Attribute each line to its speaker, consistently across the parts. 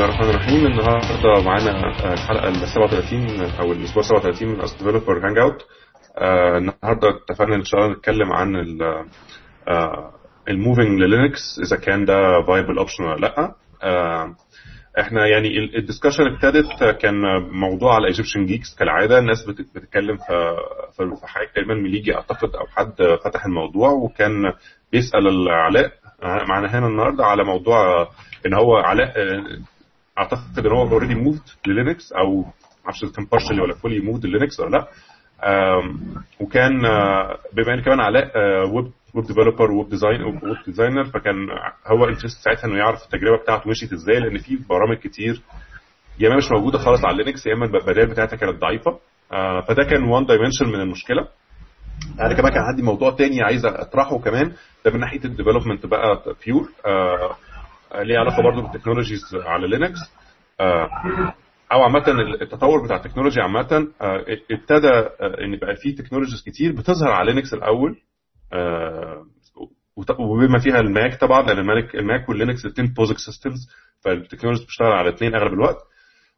Speaker 1: الله الرحمن الرحيم. النهارده معانا الحلقة ال 37 أو الأسبوع 37 من اس developer hangout النهارده اتفقنا إن شاء الله نتكلم عن ال moving للينكس إذا كان ده viable option ولا لأ. آه، إحنا يعني ال discussion ابتدت كان موضوع على Egyptian Geeks كالعادة. الناس بت- بتتكلم في في حاجة تقريبا مليجي أعتقد أو حد فتح الموضوع وكان بيسأل علاء معانا هنا النهارده على موضوع إن هو علاء آه، أعتقد إن هو already moved للينكس أو معرفش إذا كان partially ولا fully moved للينكس ولا لأ. وكان آه، بما إن كمان علاء web web developer web design web designer فكان هو interested ساعتها إنه يعرف التجربة بتاعته مشيت إزاي لأن في برامج كتير يا إما مش موجودة خالص على لينكس يا إما البدائل بتاعتها كانت ضعيفة. آه، فده كان one dimension من المشكلة. أنا كمان كان عندي موضوع تاني عايز أطرحه كمان ده من ناحية ال development بقى pure ليه علاقة برضو بال technologies على لينكس. آه أو عامة التطور بتاع التكنولوجيا عامة آه، ابتدى آه، إن بقى في technologies كتير بتظهر على لينكس الأول. وبما فيها الماك طبعا لأن الماك الماك واللينكس الاثنين POSIX systems فال technologies بتشتغل على الاثنين أغلب الوقت.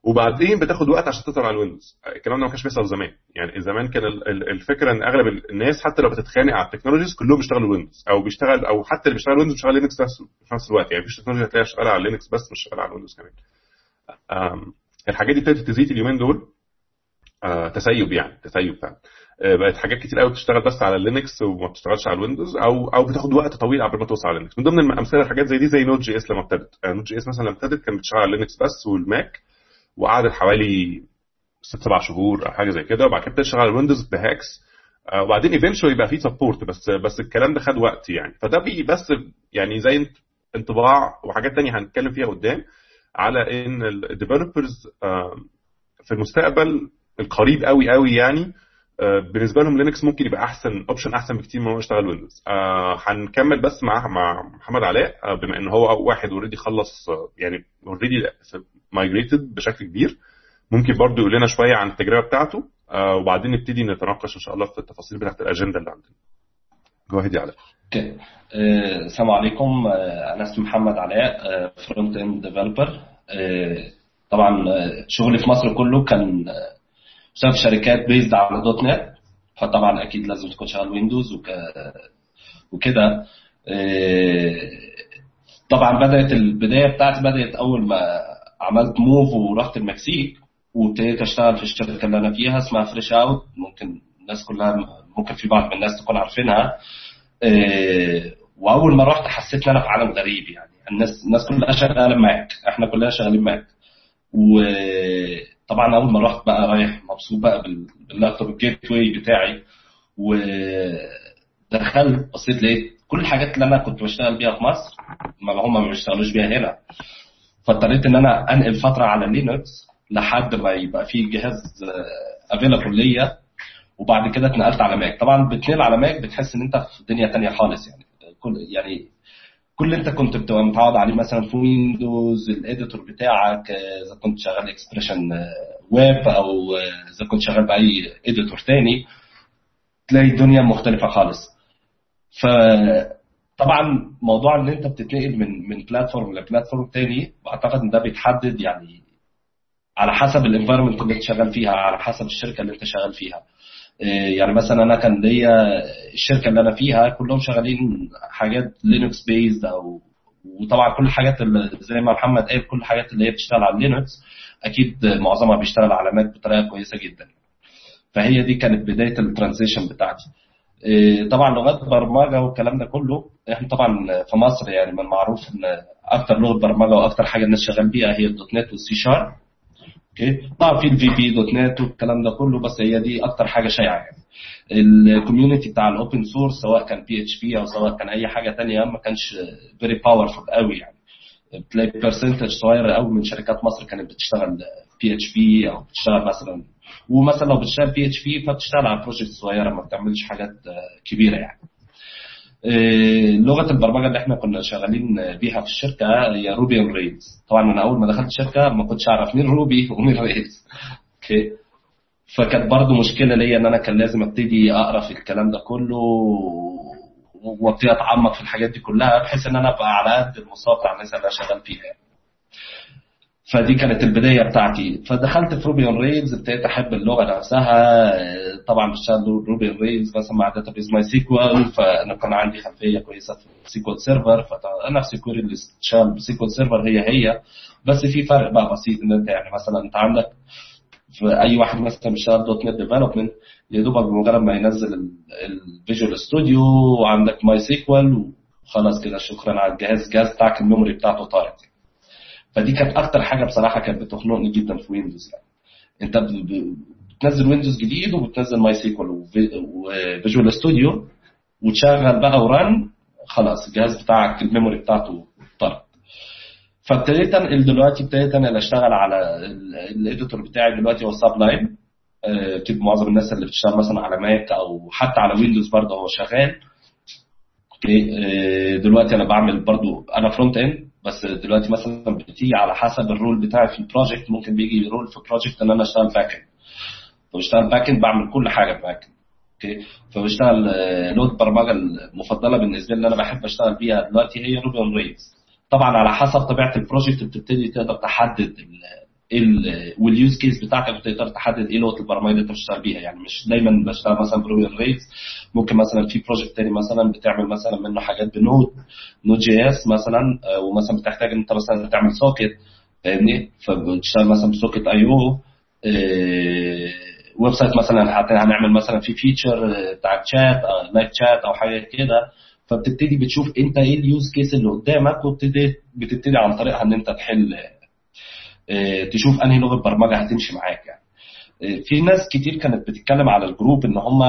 Speaker 1: وبعدين بتاخد وقت عشان تظهر على الويندوز. الكلام ده ما كانش بيحصل زمان. يعني زمان كان ال- ال- الفكرة إن أغلب الناس حتى لو بتتخانق على ال technologies كلهم بيشتغلوا ويندوز أو بيشتغل أو حتى اللي بيشتغل ويندوز بيشتغل لينكس في نفس الوقت. يعني مفيش تكنولوجيا هتلاقيها شغالة على لينكس بس مش شغالة على الويندوز كمان. الحاجات دي ابتدت تزيد اليومين دول. آه، تسيب يعني تسيب فعلا. آه، بقت حاجات كتير قوي بتشتغل بس على اللينكس وما بتشتغلش على الويندوز أو أو بتاخد وقت طويل قبل ما توصل على اللينكس من ضمن الأمثلة الحاجات زي دي زي Node JS لما ابتدت. Node JS مثلا لما ابتدت كانت بتشتغل على اللينكس بس والماك. وقعدت حوالي ست سبع شهور أو حاجة زي كده وبعد كده ابتدت تشتغل على الويندوز ب hacks آه، وبعدين eventually يبقى في support بس بس الكلام ده خد وقت يعني. فده بي بس يعني زي انطباع وحاجات تانية هنتكلم فيها قدام على إن ال developers في المستقبل القريب قوي قوي يعني آه، بالنسبة لهم لينكس ممكن يبقى أحسن option أحسن بكتير من هو يشتغل ويندوز آه، هنكمل بس مع مع محمد علاء آه، بما إن هو واحد already خلص آه، يعني already migrated بشكل كبير. ممكن برضو يقول لنا شوية عن التجربة بتاعته. آه، وبعدين نبتدي نتناقش إن شاء الله في التفاصيل بتاعت الأجندة اللي عندنا. جو يا علاء.
Speaker 2: okay آه، السلام عليكم. آه، أنا اسمي محمد علاء front end developer طبعا شغلي في مصر كله كان في شركات based على. dot net فطبعا أكيد لازم تكون شغال ويندوز وك... وكده. طبعا بدأت البداية بتاعتي بدأت أول ما عملت move ورحت المكسيك وابتديت أشتغل في الشركة اللي أنا فيها اسمها فريش اوت ممكن الناس كلها ممكن في بعض من الناس تكون عارفينها. آه، وأول ما رحت حسيت إن أنا في عالم غريب يعني. الناس الناس كلها شغالة ماك إحنا كلنا شغالين ماك وطبعا أول ما رحت بقى رايح مبسوط بقى بال- بال laptop ال Gateway بتاعي. ودخلت بصيت لقيت كل الحاجات اللي أنا كنت بشتغل بيها في مصر ما هم ما بيشتغلوش بيها هنا. فاضطريت إن أنا أنقل فترة على لينكس لحد ما يبقى في جهاز available ليا. وبعد كده اتنقلت على ماك. طبعا بتنقل على ماك بتحس إن أنت في دنيا تانية خالص يعني. كل يعني كل اللي أنت كنت بتبقى متعود عليه مثلا في ويندوز ال editor بتاعك آه، إذا كنت شغال Expression Web أو آه، إذا كنت شغال بأي editor تاني تلاقي الدنيا مختلفة خالص. فطبعا موضوع ان انت بتتنقل من من platform ل platform تاني بعتقد إن ده بيتحدد يعني على حسب ال environment اللي انت شغال فيها على حسب الشركة اللي انت شغال فيها. إيه، يعني مثلا أنا كان ليا الشركة اللي أنا فيها كلهم شغالين حاجات Linux based أو وطبعا كل الحاجات اللي زي ما محمد قال كل الحاجات اللي هي بتشتغل على لينكس أكيد معظمها بيشتغل على ماك بطريقة كويسة جدا. فهي دي كانت بداية ال transition بتاعتي. طبعا لغات برمجة والكلام ده كله إحنا طبعا في مصر يعني من المعروف إن أكتر لغة برمجة وأكتر حاجة الناس شغال بيها هي الدوت نت والسي شارب أوكي؟ طبعا في ال VB .NET والكلام ده كله بس هي دي أكتر حاجة شائعة يعني. ال community بتاع ال open source سواء كان PHP أو سواء كان أي حاجة تانية ما كانش very powerful قوي يعني. بتلاقي percentage صغيرة قوي من شركات مصر كانت بتشتغل PHP أو بتشتغل مثلا ومثلا لو بتشتغل PHP فبتشتغل على project صغيرة ما بتعملش حاجات آه، كبيرة يعني. آه، لغة البرمجة اللي إحنا كنا شغالين بيها في الشركة هي Ruby on Rails طبعا أنا أول ما دخلت الشركة ما كنتش أعرف مين Ruby ومين Rails okay. فكانت برضو مشكلة ليا إن أنا كان لازم أبتدي أقرأ في الكلام ده كله وأبتدي أتعمق في الحاجات دي كلها بحيث إن أنا أبقى على قد المستوى بتاع الناس اللي أنا شغال فيها يعني. فدي كانت البداية بتاعتي. فدخلت في Ruby on Rails ابتديت أحب اللغة نفسها. طبعا بشتغل Ruby on Rails مثلا مع database MySQL فأنا كان عندي خلفية كويسة في SQL Server فنفس ال query اللي بتشتغل ب SQL Server هي هي. بس في فرق بقى بسيط إن أنت يعني مثلا أنت عندك في أي واحد مثلا بيشتغل .NET development يا دوبك بمجرد ما ينزل ال Visual Studio وعندك MySQL وخلاص كده شكرا على الجهاز الجهاز بتاعك ال memory بتاعته طارت. فدي كانت أكتر حاجة بصراحة كانت بتخنقني جدا في ويندوز يعني انت بتنزل ويندوز جديد وبتنزل MySQL و Visual Studio وتشغل بقى و run خلاص الجهاز بتاعك ال memory بتاعته طارت. فابتديت انقل دلوقتي ابتديت انقل أشتغل على ال editor بتاعي دلوقتي هو Sublime بتبقى معظم الناس اللي بتشتغل مثلا على ماك أو حتى على ويندوز برضه هو شغال. okay دلوقتي أنا بعمل برضه أنا front end بس دلوقتي مثلا بتيجي على حسب ال role بتاعي في ال project ممكن بيجي role في project إن أنا أشتغل back end فبشتغل back end بعمل كل حاجة back end okay؟ فبشتغل لغه البرمجه المفضلة بالنسبة لي اللي أنا بحب أشتغل بيها دلوقتي هي Ruby on Rails طبعا على حسب طبيعة ال project بتبتدي تقدر تحدد وال use case بتاعتك بتقدر تحدد إيه لغه البرمجة اللي أنت بتشتغل بيها. يعني مش دايما بشتغل مثلا ب Ruby on Rails ممكن مثلا في project تاني مثلا بتعمل مثلا منه حاجات بنود Node.js مثلا ومثلا بتحتاج إن أنت مثلا تعمل socket فاهمني؟ فبتشتغل مثلا ب Socket.IO website مثلا هنعمل مثلا في feature بتاع تشات live chat أو حاجة كده. فبتبتدي بتشوف أنت إيه ال use case اللي قدامك وبتبتدي بتبتدي عن طريقها إن أنت تحل تشوف أنهي لغه برمجة هتمشي معاك يعني. في ناس كتير كانت بتتكلم على ال group إن هم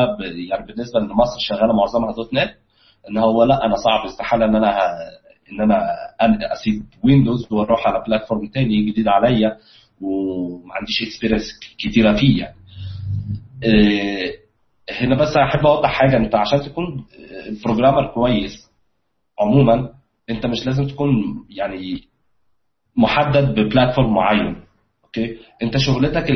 Speaker 2: يعني بالنسبة إن مصر شغالة معظمها .NET إن هو لأ أنا صعب استحالة إن أنا إن أنا أسيب ويندوز وأروح على platform تاني جديد عليا وما عنديش experience كتيرة فيه يعني. هنا بس أحب أوضح حاجة أنت عشان تكون programmer كويس عموما أنت مش لازم تكون يعني محدد ب platform معين. okay انت شغلتك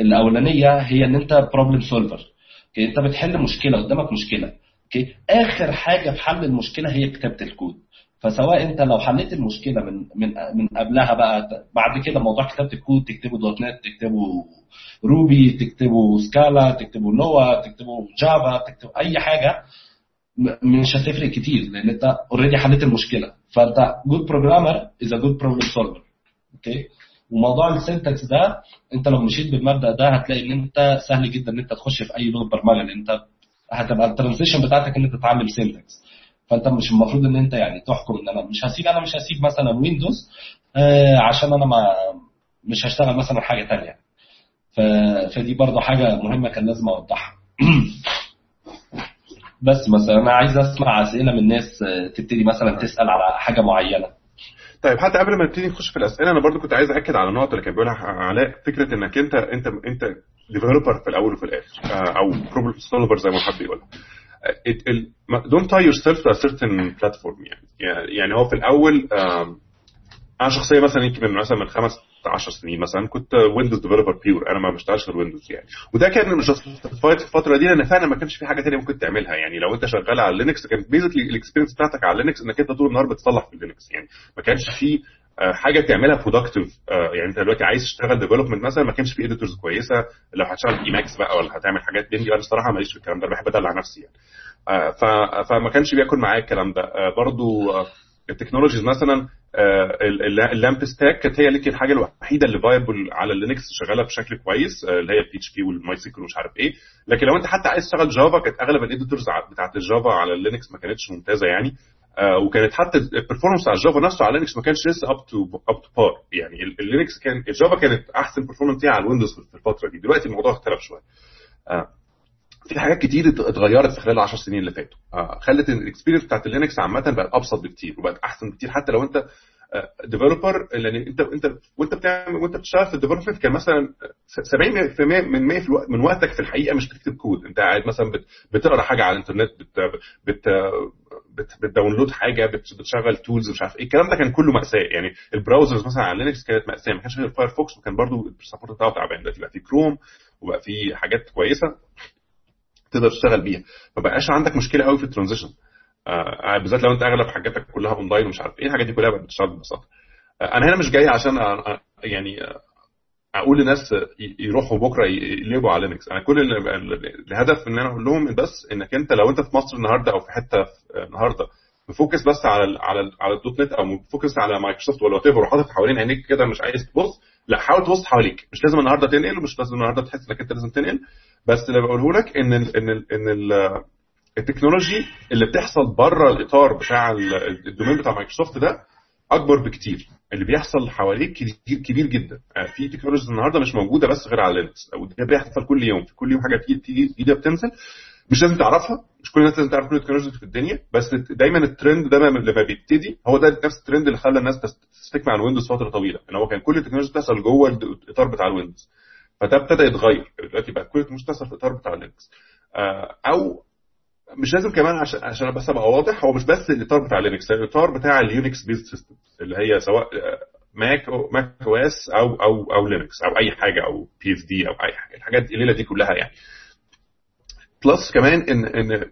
Speaker 2: الأولانية هي إن انت problem solver okay انت بتحل مشكلة قدامك مشكلة. okay آخر حاجة في حل المشكلة هي كتابة الكود. فسواء انت لو حليت المشكلة من من من قبلها بقى بعد كده موضوع كتابة الكود تكتبه .NET تكتبه Ruby تكتبه Scala تكتبه نوا تكتبه Java تكتبه أي حاجة مش هتفرق كتير لأن أنت already حليت المشكلة. فأنت good programmer is a good problem solver okay وموضوع ال syntax ده أنت لو مشيت بالمبدأ ده هتلاقي إن أنت سهل جدا إن أنت تخش في أي لغه برمجة لأن أنت هتبقى ال transition بتاعتك إن أنت تتعلم syntax فأنت مش المفروض إن أنت يعني تحكم إن أنا مش هسيب أنا مش هسيب مثلا ويندوز آه عشان أنا ما مش هشتغل مثلا حاجة ثانية فدي برضه حاجة مهمة كان لازم أوضحها. بس مثلا أنا عايز أسمع أسئلة من الناس تبتدي مثلا تسأل على حاجة معينة.
Speaker 1: طيب حتى قبل ما نبتدي نخش في الأسئلة أنا برضو كنت عايز اكد على النقطه اللي كان بيقولها علاء فكرة إنك أنت أنت أنت developer في الأول وفي الآخر أو problem solver زي ما حد يقولها don't tie yourself to a certain platform يعني. يعني هو في الأول أنا شخصيا مثلا يمكن من مثلا من خمس 10 سنين مثلا كنت ويندوز developer pure أنا ما بشتغلش غير ويندوز يعني. وده كان مش في الفترة دي لأن فعلا ما كانش في حاجة ثانية ممكن تعملها يعني. لو أنت شغال على لينكس كانت basically ال experience بتاعتك على لينكس إنك أنت طول النهار بتصلح في لينكس يعني. ما كانش في حاجة تعملها productive يعني أنت دلوقتي عايز تشتغل development مثلا ما كانش في editors كويسة. لو هتشتغل Emacs بقى ولا هتعمل حاجات بين أنا الصراحة ماليش في الكلام ده بحب أدلع نفسي يعني. فما كانش بياكل معايا الكلام ده. برضو ال technologies مثلا ال LAMP stack كانت هي اللي الحاجة الوحيدة اللي viable على اللينكس شغالة بشكل كويس اللي هي ال PHP وال MySQL ومش عارف إيه. لكن لو أنت حتى عايز تشتغل جافا كانت أغلب ال editors بتاعت الجافا على اللينكس ما كانتش ممتازة يعني. وكانت حتى ال performance بتاع الجافا نفسه على لينكس ما كانش لسه up to up to par يعني اللينكس كان الجافا كانت أحسن performance فيها على الويندوز في الفترة دي. دلوقتي الموضوع اختلف شوية. في حاجات كتير اتغيرت في خلال 10 سنين اللي فاتوا. خلت ال experience بتاعت اللينكس عامة بقت أبسط بكتير وبقت أحسن بكتير. حتى لو أنت developer لأن أنت أنت وأنت بتعمل وأنت بتشتغل في ال development كان مثلا 70% من 100 في الوقت من وقتك في الحقيقة مش بتكتب كود أنت قاعد مثلا بتقرأ حاجة على الإنترنت بت بت بت بت download حاجة بتشغل tools مش عارف إيه. الكلام ده كان كله مأساة. يعني ال browsers مثلا على لينكس كانت مأساة. ما كانش غير Firefox وكان برضو ال support بتاعه تعبان. دلوقتي بقى في كروم وبقى في حاجات كويسة. تقدر تشتغل بيها. ما بقاش عندك مشكلة قوي في ال transition. آه بالذات لو انت اغلب حاجاتك كلها اونلاين ومش عارف إيه الحاجات دي كلها بقت بتشتغل ببساطة. آه أنا هنا مش جاي عشان يعني أقول لناس يروحوا بكرة يقلبوا على لينكس. أنا كل الهدف ان أنا أقول لهم بس انك انت لو انت في مصر النهارده أو في حتة النهارده م focus بس على ال على ال على ال .NET أو م focus على مايكروسوفت ولا what وحاطط حوالين عينيك كده مش عايز تبص لا حاول تبص حواليك. مش لازم النهارده تنقل ومش لازم النهارده تحس انك انت لازم تنقل. بس اللي بقوله لك إن ال إن ال إن ال ال technology اللي بتحصل بره الإطار بتاع ال domain بتاع مايكروسوفت ده أكبر بكتير. اللي بيحصل حواليك كبير كبير جدا. في technologies النهارده مش موجودة بس غير على لينكس أو ده بيحصل كل يوم. في كل يوم حاجة جديدة بتنزل. مش لازم تعرفها مش كل الناس لازم تعرف كل ال technologies في الدنيا بس دايما الترند ده لما بيبتدي هو ده نفس الترند اللي خلى الناس ت stick مع الويندوز فترة طويلة إن هو كان كل التكنولوجيا بتحصل جوه الإطار بتاع الويندوز. فده ابتدى يتغير دلوقتي بقى كل التكنولوجيا بتحصل في الإطار بتاع لينكس أو مش لازم كمان عشان عشان بس أبقى واضح هو مش بس الإطار بتاع لينكس الإطار بتاع ال Unix based system اللي هي سواء ماك أو Mac OS أو أو أو لينكس أو أي حاجة أو BSD أو أي حاجة الحاجات الليلة دي كلها يعني. plus كمان ان إن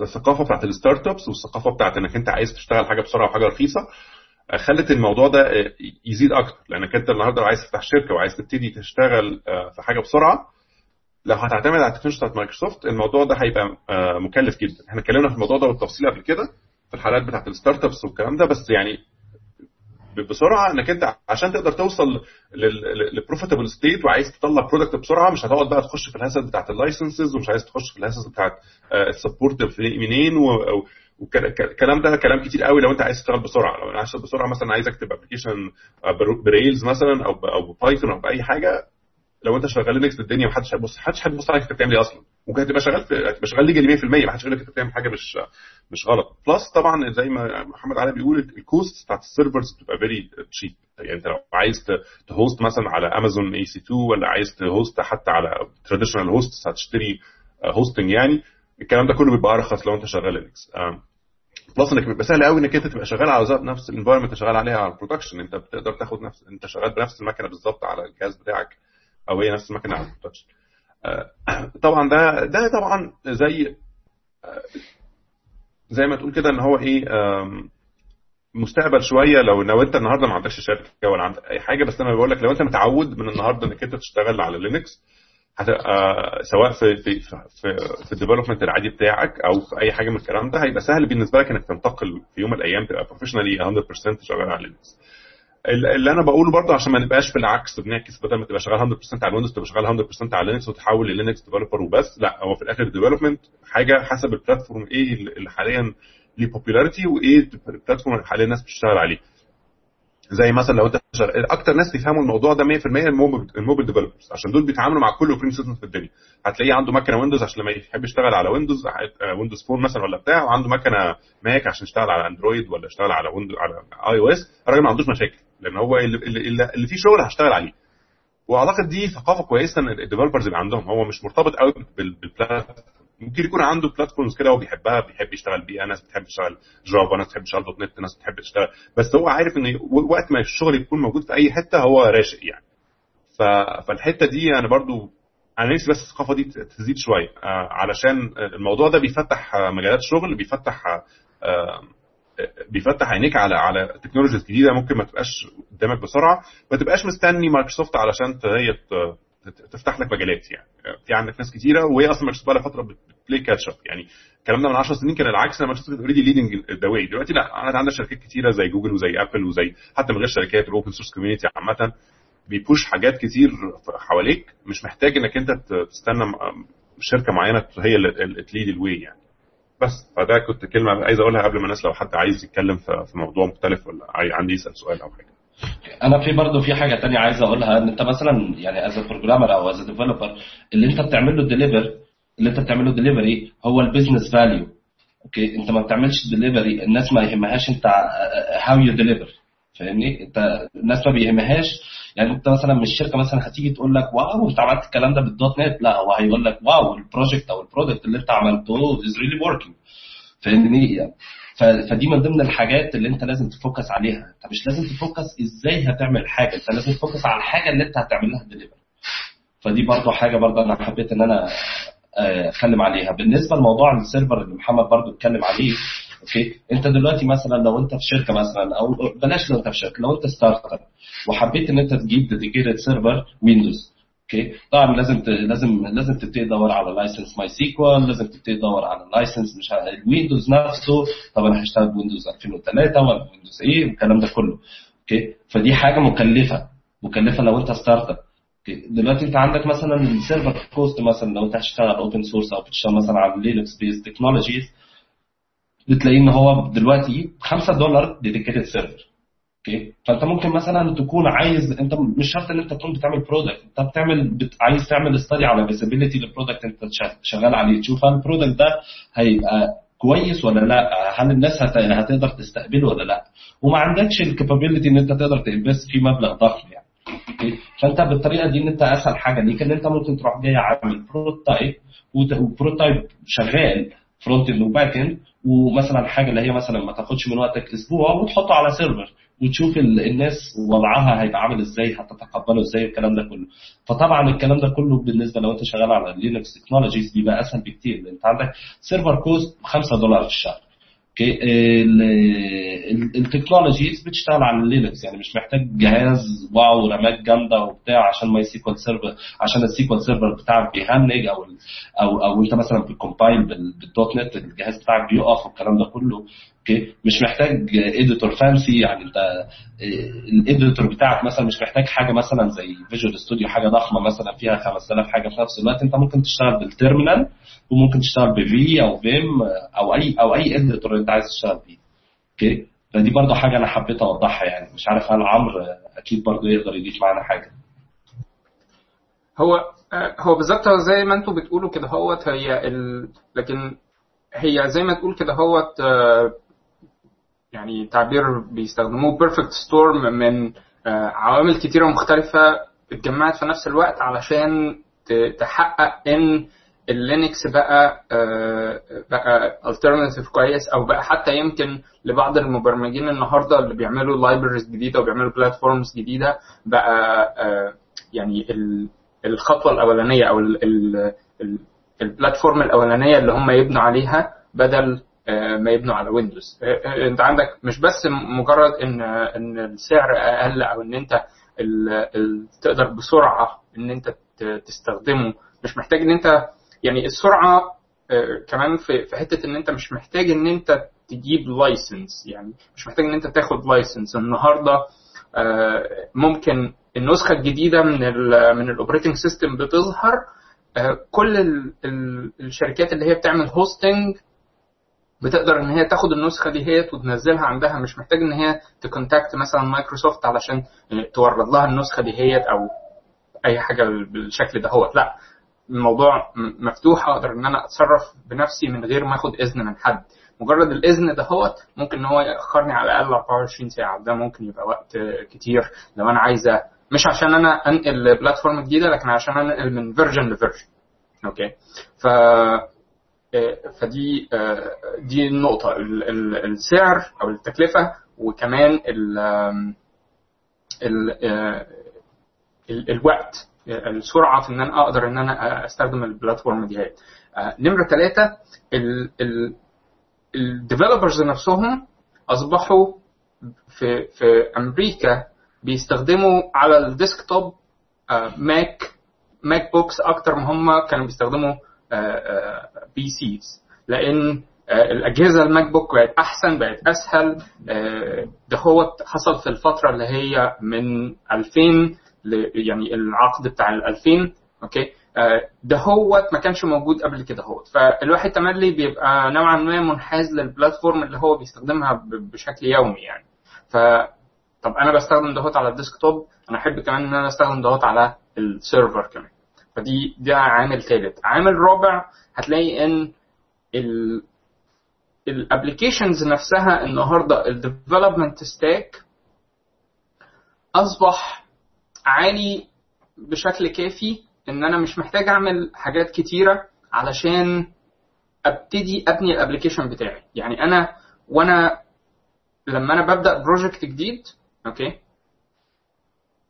Speaker 1: الثقافة بتاعت ال startups والثقافة بتاعت إنك أنت عايز تشتغل حاجة بسرعة وحاجة رخيصة خلت الموضوع ده يزيد أكتر. لأنك أنت النهارده لو عايز تفتح شركة وعايز تبتدي تشتغل في حاجة بسرعة لو هتعتمد على التكنولوجيا بتاعت مايكروسوفت الموضوع ده هيبقى مكلف جدا. إحنا اتكلمنا في الموضوع ده بالتفصيل قبل كده في الحالات بتاعت ال startups والكلام ده بس يعني بسرعة إنك أنت عشان تقدر توصل لل profitable state وعايز تطلع product بسرعة مش هتقعد بقى تخش في ال hassle بتاعت ال licenses ومش عايز تخش في ال hassle بتاعت ال support منين والكلام ده كلام كتير قوي لو أنت عايز تشتغل بسرعة. لو أنا عايز بسرعة مثلا عايز أكتب application ب Rails مثلا أو أو Python أو بأي حاجة لو أنت شغال لينكس الدنيا محدش هيبص محدش هيبص عليك انت بتعمل إيه أصلا. ممكن تبقى شغال تبقى شغال legal 100% محدش يقول لك انت بتعمل حاجة مش مش غلط. plus طبعا زي ما محمد علي بيقول ال cost بتاعت ال servers بتبقى very cheap يعني انت لو عايز ت host مثلا على امازون EC 2 ولا عايز ت host حتى على traditional host هتشتري hosting يعني الكلام ده كله بيبقى أرخص لو انت شغال لينكس plus إنك بيبقى سهل قوي إنك انت تبقى شغال على نفس ال environment شغال عليها على ال production انت بتقدر تاخد نفس انت شغال بنفس المكنة بالظبط على الجهاز بتاعك أو هي نفس المكنة على ال production طبعا ده ده طبعا زي زي ما تقول كده إن هو إيه مستقبل شوية. لو لو أنت النهارده ما عندكش شركه ولا عندك أي حاجة بس أنا بقول لك لو أنت متعود من النهارده إنك أنت تشتغل على لينكس هتبقى سواء في في في, في ال development العادي بتاعك أو في أي حاجة من الكلام ده هيبقى سهل بالنسبة لك إنك تنتقل في يوم من الأيام تبقى professionally 100% شغال على لينكس. اللي أنا بقوله برضه عشان ما نبقاش بالعكس بنعكس بدل ما تبقى شغال 100% على الويندوز تبقى شغال 100% على لينكس وتحول للينكس developer وبس. لا هو في الآخر ال development حاجة حسب ال platform إيه اللي حاليا ليه popularity وإيه ال platform اللي حاليا الناس بتشتغل عليه. زي مثلا لو أنت أكتر ناس بيفهموا الموضوع ده 100% ال mobile developers عشان دول بيتعاملوا مع كل operating system في الدنيا. هتلاقيه عنده مكنة ويندوز عشان لما يحب يشتغل على ويندوز ويندوز Phone مثلا ولا بتاع وعنده مكنة ماك عشان يشتغل على Android ولا يشتغل على ويندوز على iOS الراجل ما عندوش مشاكل. لأن هو اللي, اللي, فيه شغل هشتغل عليه. وأعتقد دي ثقافة كويسة إن ال developers يبقى عندهم. هو مش مرتبط قوي بال platform ممكن يكون عنده platforms كده هو بيحبها بيحب يشتغل بيها ناس بتحب تشتغل جافا ناس بتحب تشتغل .NET ناس بتحب تشتغل. بس هو عارف إن وقت ما الشغل يكون موجود في أي حتة هو راشق يعني. ف... فالحتة دي أنا برضو أنا نفسي بس الثقافة دي تزيد شوية. آه علشان الموضوع ده بيفتح مجالات شغل بيفتح آه بيفتح عينيك على على technologies جديدة ممكن ما تبقاش قدامك بسرعة ما تبقاش مستني مايكروسوفت علشان هي تفتح لك مجالات يعني. في عندك ناس كتيرة وهي أصلا مايكروسوفت بقى فترة بت play catch up يعني. الكلام ده من 10 سنين كان العكس لما مايكروسوفت already leading the way دلوقتي لا أنا عندك شركات كتيرة زي جوجل وزي ابل وزي حتى من غير شركات ال open source community عامة بي push حاجات كتير حواليك. مش محتاج إنك أنت تستنى شركة معينة هي اللي ت lead ال way يعني. بس. فده كنت كلمة عايز أقولها قبل ما الناس لو حد عايز يتكلم في موضوع مختلف ولا عندي يسأل سؤال أو حاجة.
Speaker 2: أنا في برضه في حاجة تانية عايز أقولها إن أنت مثلا يعني as programmer أو as developer اللي أنت بتعمل له deliver اللي أنت بتعمل له ديليفري هو ال business value okay أنت ما بتعملش ديليفري الناس ما يهمهاش أنت how you deliver فاهمني؟ انت الناس ما بيهمهاش. يعني انت مثلا من الشركة مثلا هتيجي تقول لك wow انت عملت الكلام ده بال dot net. لا هو هيقول لك wow ال project أو ال product اللي انت عملته is really working فاهمني؟ يعني فدي من ضمن الحاجات اللي انت لازم ت focus عليها. انت مش لازم ت focus إزاي هتعمل حاجة. انت لازم ت focus على الحاجة اللي انت هتعمل لها deliver فدي برضو حاجة برضو أنا حبيت إن أنا أتكلم عليها. بالنسبة لموضوع ال server اللي محمد برضو اتكلم عليه okay انت دلوقتي مثلا لو انت في شركة مثلا أو بلاش لو انت في شركة لو انت startup وحبيت إن أنت تجيب dedicated server ويندوز okay؟ طبعا لازم. لازم لازم تبتدي تدور على license ماي سيكوال لازم تبتدي تدور على license مش الويندوز نفسه. طب أنا هشتغل بويندوز 2003 ولا ويندوز إيه؟ والكلام ده كله okay؟ فدي حاجة مكلفة مكلفة لو أنت startup دلوقتي أنت عندك مثلا ال server cost مثلا لو أنت هتشتغل open source أو بتشتغل مثلا على لينكس based technologies بتلاقي إن هو دلوقتي 5 دولار dedicated server okay فأنت ممكن مثلا تكون عايز أنت مش شرط إن أنت تكون بتعمل product أنت بتعمل بت... عايز تعمل study على feasibility لل product أنت شغ- شغال عليه. تشوف هل ال product ده هيبقى كويس ولا لأ. هل الناس هت... هتقدر تستقبله ولا لأ. وما عندكش ال capability إن أنت تقدر ت invest فيه مبلغ ضخم يعني. okay فأنت بالطريقة دي إن أنت أسهل حاجة ليك إن أنت ممكن تروح جاي عامل prototype و prototype شغال front end و back end ومثلا حاجة اللي هي مثلا ما تاخدش من وقتك أسبوع وتحطه على server وتشوف ال- الناس وضعها هيبقى عامل إزاي هتتقبله إزاي الكلام ده كله. فطبعا الكلام ده كله بالنسبة لو أنت شغال على لينكس technologies بيبقى أسهل بكتير أنت عندك server cost 5 دولار في الشهر. okay ال technologies بتشتغل على لينكس يعني مش محتاج جهاز wow رامات جامدة وبتاع عشان ماي سيكوال server عشان ال SQL Server بتاعك بي hang أو أو أو أنت مثلا بت compile بال- بال dot net الجهاز بتاعك بيقف والكلام ده كله. okay؟ مش محتاج editor fancy يعني انت ال editor بتاعك مثلا مش محتاج حاجة مثلا زي فيجوال ستوديو حاجة ضخمة مثلا فيها 5000 حاجة في نفس الوقت. انت ممكن تشتغل بال terminal وممكن تشتغل ب Vi أو Vim أو أي أو أي editor انت عايز تشتغل بيه. okay؟ فدي برضه حاجة أنا حبيت أوضحها يعني. مش عارف هل عمرو أكيد برضه يقدر يضيف معانا حاجة.
Speaker 3: هو آه، هو بالظبط زي ما أنتوا بتقولوا كده هوت هي ال... لكن هي زي ما تقول كده هوت آه، يعني تعبير بيستخدموه. perfect storm من آه، عوامل كتيرة مختلفة اتجمعت في نفس الوقت علشان تحقق إن اللينكس بقى آه، بقى alternative كويس أو بقى حتى يمكن لبعض المبرمجين النهارده اللي بيعملوا libraries جديدة وبيعملوا platforms جديدة بقى آه، يعني ال- الخطوة الأولانية أو ال- ال- ال- ال platform الأولانية اللي هم يبنوا عليها بدل ما يبنوا على ويندوز آه، آه، انت عندك مش بس مجرد ان آه، ان السعر أقل أو ان انت تقدر بسرعة ان انت تستخدمه. مش محتاج ان انت يعني السرعة آه، كمان في حتة ان انت مش محتاج ان انت تجيب license يعني مش محتاج ان انت تاخد license النهارده آه، ممكن النسخة الجديدة من ال من ال operating system بتظهر آه، كل ال- ال- الشركات اللي هي بتعمل hosting بتقدر إن هي تاخد النسخة دي هي وتنزلها عندها مش محتاج إن هي ت contact مثلا مايكروسوفت علشان تورد لها النسخة دي هي أو أي حاجة بالشكل ده هو لا الموضوع مفتوح أقدر إن أنا أتصرف بنفسي من غير ما آخد إذن من حد. مجرد الإذن ده هو ممكن إن هو يأخرني على الأقل 24 ساعة. ده ممكن يبقى وقت كتير لو أنا عايزه مش عشان أنا أنقل platform جديدة لكن عشان أنقل من version ل version okay؟ ف فدي دي النقطة. ال- ال- السعر أو التكلفة وكمان ال ال ال- الوقت السرعة في إن أنا أقدر إن أنا أستخدم ال platform دي. نمرة ثلاثة ال developers نفسهم أصبحوا في في أمريكا بيستخدموا على ال desktop ماك MacBooks أكتر ما هم كانوا بيستخدموا PCs. لأن آه، الأجهزة ال MacBook بقت أحسن بقت أسهل. آه، ده هو حصل في الفترة اللي هي من 2000 ل- يعني العقد بتاع ال 2000 okay؟ آه، ده هو ما كانش موجود قبل كده هو فالواحد تملي بيبقى نوعا ما منحاز لل platform اللي هو بيستخدمها بشكل يومي يعني. ف طب أنا بستخدم دهوت على ال desktop. أنا أحب كمان إن أنا أستخدم دهوت على ال server كمان. فدي ده عامل ثالث عامل رابع هتلاقي إن ال applications نفسها النهارده ال development stack أصبح عالي بشكل كافي إن أنا مش محتاج أعمل حاجات كتيرة علشان أبتدي أبني ال application بتاعي. يعني أنا وأنا لما أنا ببدأ project جديد أوكي؟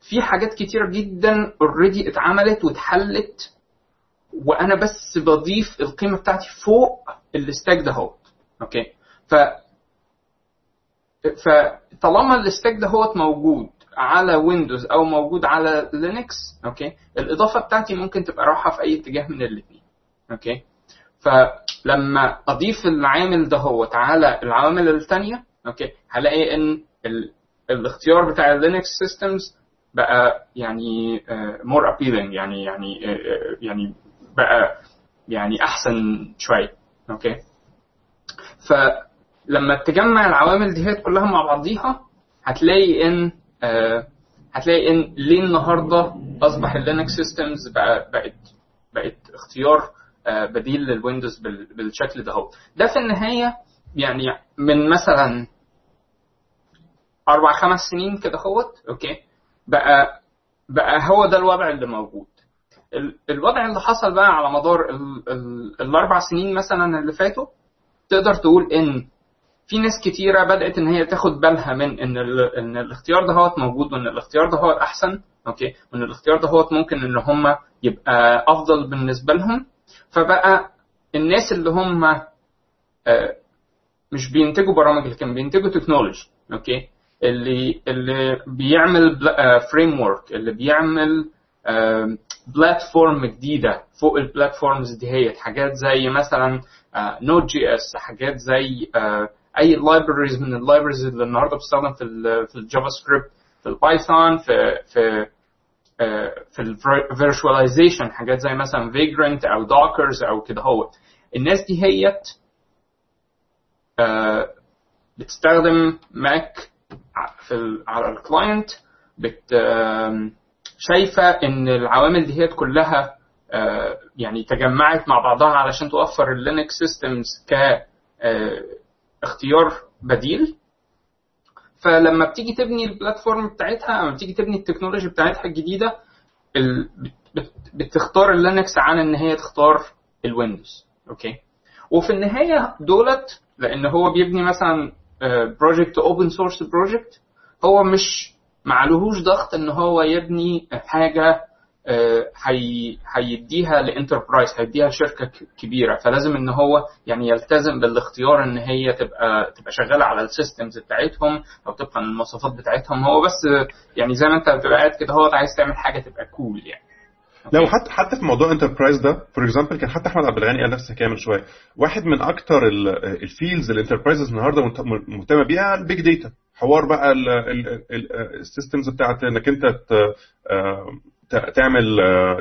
Speaker 3: في حاجات كتيرة جدا already اتعملت واتحلت وأنا بس بضيف القيمة بتاعتي فوق ال stack ده هو أوكي ف فطالما ال stack ده هو موجود على ويندوز أو موجود على لينكس أوكي الإضافة بتاعتي ممكن تبقى رايحه في أي اتجاه من الاثنين أوكي فلما أضيف العامل ده هو على العوامل الثانية أوكي هلاقي إن ال... الاختيار بتاع اللينكس systems بقى يعني more appealing يعني يعني يعني بقى يعني أحسن شوية. أوكي فلما تجمع العوامل دي كلها مع بعضيها هتلاقي إن آه هتلاقي إن ليه النهارده أصبح اللينكس systems بقى بقت بقت اختيار آه بديل للويندوز بالشكل ده هو ده في النهاية يعني من مثلا أربع خمس سنين كده هوت أوكي بقى بقى هو ده الوضع اللي موجود. الوضع اللي حصل بقى على مدار ال ال الأربع سنين مثلا اللي فاتوا تقدر تقول إن في ناس كتيرة بدأت إن هي تاخد بالها من إن إن الاختيار ده هو موجود وإن الاختيار ده هو الاحسن أوكي؟ وإن الاختيار ده هو ممكن إن هم يبقى أفضل بالنسبة لهم. فبقى الناس اللي هم مش بينتجوا برامج لكن بينتجوا technology أوكي؟ اللي اللي بيعمل framework اللي بيعمل platform جديدة فوق ال platforms دي هي حاجات زي مثلا Node.js حاجات زي أي libraries من ال libraries اللي النهارده بتستخدم في في ال JavaScript في ال Python في في في ال virtualization حاجات زي مثلا Vagrant أو Docker أو كده هو. الناس دي هيت بتستخدم ماك في على ال client بت شايفة إن العوامل دي كلها يعني تجمعت مع بعضها علشان توفر اللينكس systems ك اختيار بديل. فلما بتيجي تبني ال platform بتاعتها أو بتيجي تبني ال technology بتاعتها الجديدة بتختار اللينكس عن إن هي تختار الويندوز أوكي؟ وفي النهاية دولت لأن هو بيبني مثلا project open source project هو مش معلهوش ضغط إن هو يبني حاجة هي هيديها ل enterprise هيديها لشركه كبيرة. فلازم إن هو يعني يلتزم بالاختيار إن هي تبقى تبقى شغالة على ال systems بتاعتهم أو طبقا للمواصفات بتاعتهم. هو بس يعني زي ما أنت بتبقى قاعد كده هو عايز تعمل حاجة تبقى cool يعني.
Speaker 1: لو حتى حتى في موضوع enterprise ده for example كان حتى أحمد عبد الغني قال نفس من شوية. واحد من أكتر ال fields ال enterprises النهارده مهتمة بيها ال big data حوار بقى ال systems بتاعت إنك أنت تعمل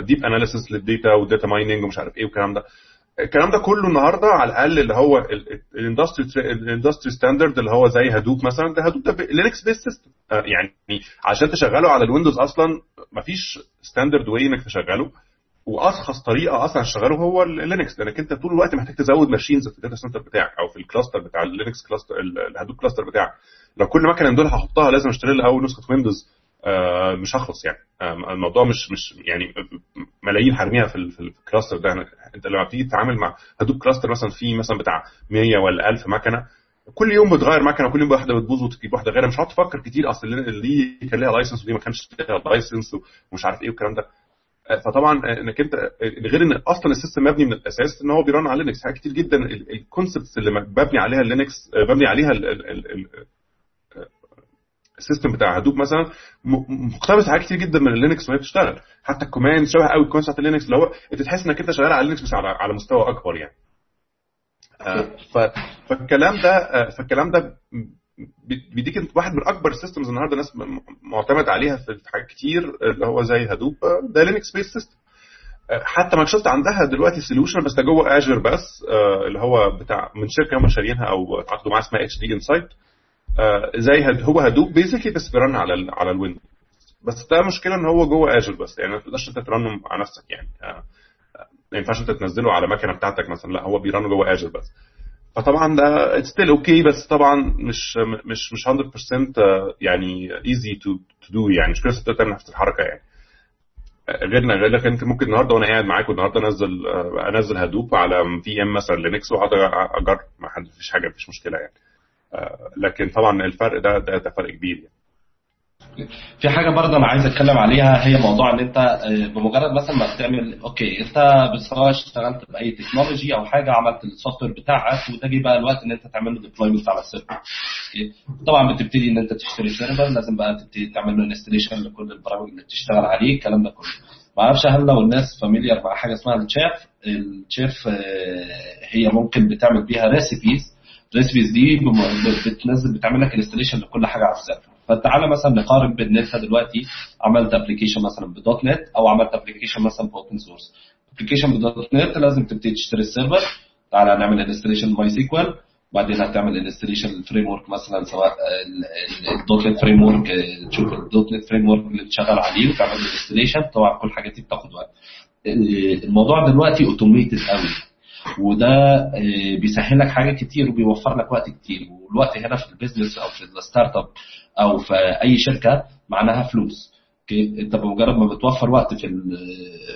Speaker 1: deep analysis لل data وال data mining ومش عارف إيه والكلام ده. الكلام ده كله النهارده على الأقل اللي هو ال industry ال industry standard اللي هو زي Hadoop مثلا ده Hadoop ده لينكس based system يعني عشان تشغله على الويندوز أصلا مفيش standard way إنك تشغله وأرخص طريقة أصلا تشغله هو اللينكس لأنك أنت طول الوقت محتاج تزود machines في ال data center بتاعك أو في ال cluster بتاع اللينكس cluster ال Hadoop cluster بتاعك. لو كل مكنة من دول هحطها لازم أشتري لها أول نسخة ويندوز مش هخلص يعني. آه الموضوع مش مش يعني ملايين هرميها في ال cluster ده. انت لما بتيجي تتعامل مع Hadoop cluster مثلا في مثلا بتاع 100 ولا 1000 مكنة كل يوم بتغير مكنة كل يوم واحدة بتبوظ وتجيب واحدة غيرها. مش هتقعد تفكر كتير أصل اللي كان ليها license ودي ما كانش ليها license ومش عارف إيه والكلام ده. فطبعا إنك انت غير إن أصلا ال system مبني من الأساس إن هو بي run على لينكس. حاجات كتير جدا ال concepts اللي مبني عليها اللينكس مبني عليها ال system بتاع Hadoop مثلا مقتبس حاجات كتير جدا من اللينكس وهي بتشتغل. حتى ال command شبه قوي ال concept اللينكس اللي هو انت تحس إنك أنت شغال على لينكس بس على, على مستوى أكبر يعني. فالكلام ده فالكلام ده بيديك واحد من أكبر ال systems النهارده الناس معتمد عليها في حاجات كتير اللي هو زي Hadoop ده لينكس based system حتى مايكروسوفت عندها دلوقتي solution بس ده جوه Azure بس اللي هو بتاع من شركة هم شاريينها أو اتعاقدوا معاها اسمها HDInsight زي هد هو Hadoop basically بس بي run على ال على الويندوز بس ده مشكلة إن هو جوه Azure بس يعني ما تقدرش أنت على نفسك يعني. ما ينفعش أنت تنزله على مكنة بتاعتك مثلا لا هو بي run جوه Azure بس. فطبعا ده still okay بس طبعا مش مش مش 100% يعني easy to do يعني. مش كل الناس تعمل نفس الحركة يعني. غيرنا غير لك أنت ممكن النهارده وأنا قاعد معاك النهارده أنزل أنزل Hadoop على VM مثلا لينكس واقعد أجرب. ما فيش حاجة مفيش مشكلة يعني. لكن طبعا الفرق ده ده, ده فرق كبير يعني.
Speaker 2: في حاجة برضه أنا عايز أتكلم عليها هي موضوع إن أنت آه، بمجرد مثلا ما بتعمل okay أنت سواء اشتغلت بأي technology أو حاجة عملت ال software بتاعك وده جه بقى الوقت إن أنت تعمل له deployment على ال server. Okay؟ طبعا بتبتدي إن أنت تشتري server لازم بقى تبتدي تعمل له installation لكل البرامج اللي بتشتغل عليه الكلام ده كله. ما أعرفش هل لو الناس familiar مع حاجة اسمها ال Chef ال Chef آه، هي ممكن بتعمل بيها recipes ال recipes دي بتنزل بتعمل لك installation لكل حاجة على ال server. فتعالى مثلا نقارن بين ان انت دلوقتي. عملت application مثلا ب .NET أو عملت application مثلا ب open source application ب .NET لازم تبتدي تشتري ال server. تعالى نعمل installation MySQL بعدين هتعمل installation ال framework مثلا سواء ال .NET framework تشوف ال .NET framework اللي بتشتغل عليه وتعمل installation طبعا كل الحاجات دي بتاخد وقت. الموضوع دلوقتي automated قوي. وده آه، بيسهل لك حاجات كتير وبيوفر لك وقت كتير. والوقت هنا في ال business أو في ال startup أو في أي شركة معناها فلوس. أنت بمجرد ما بتوفر وقت في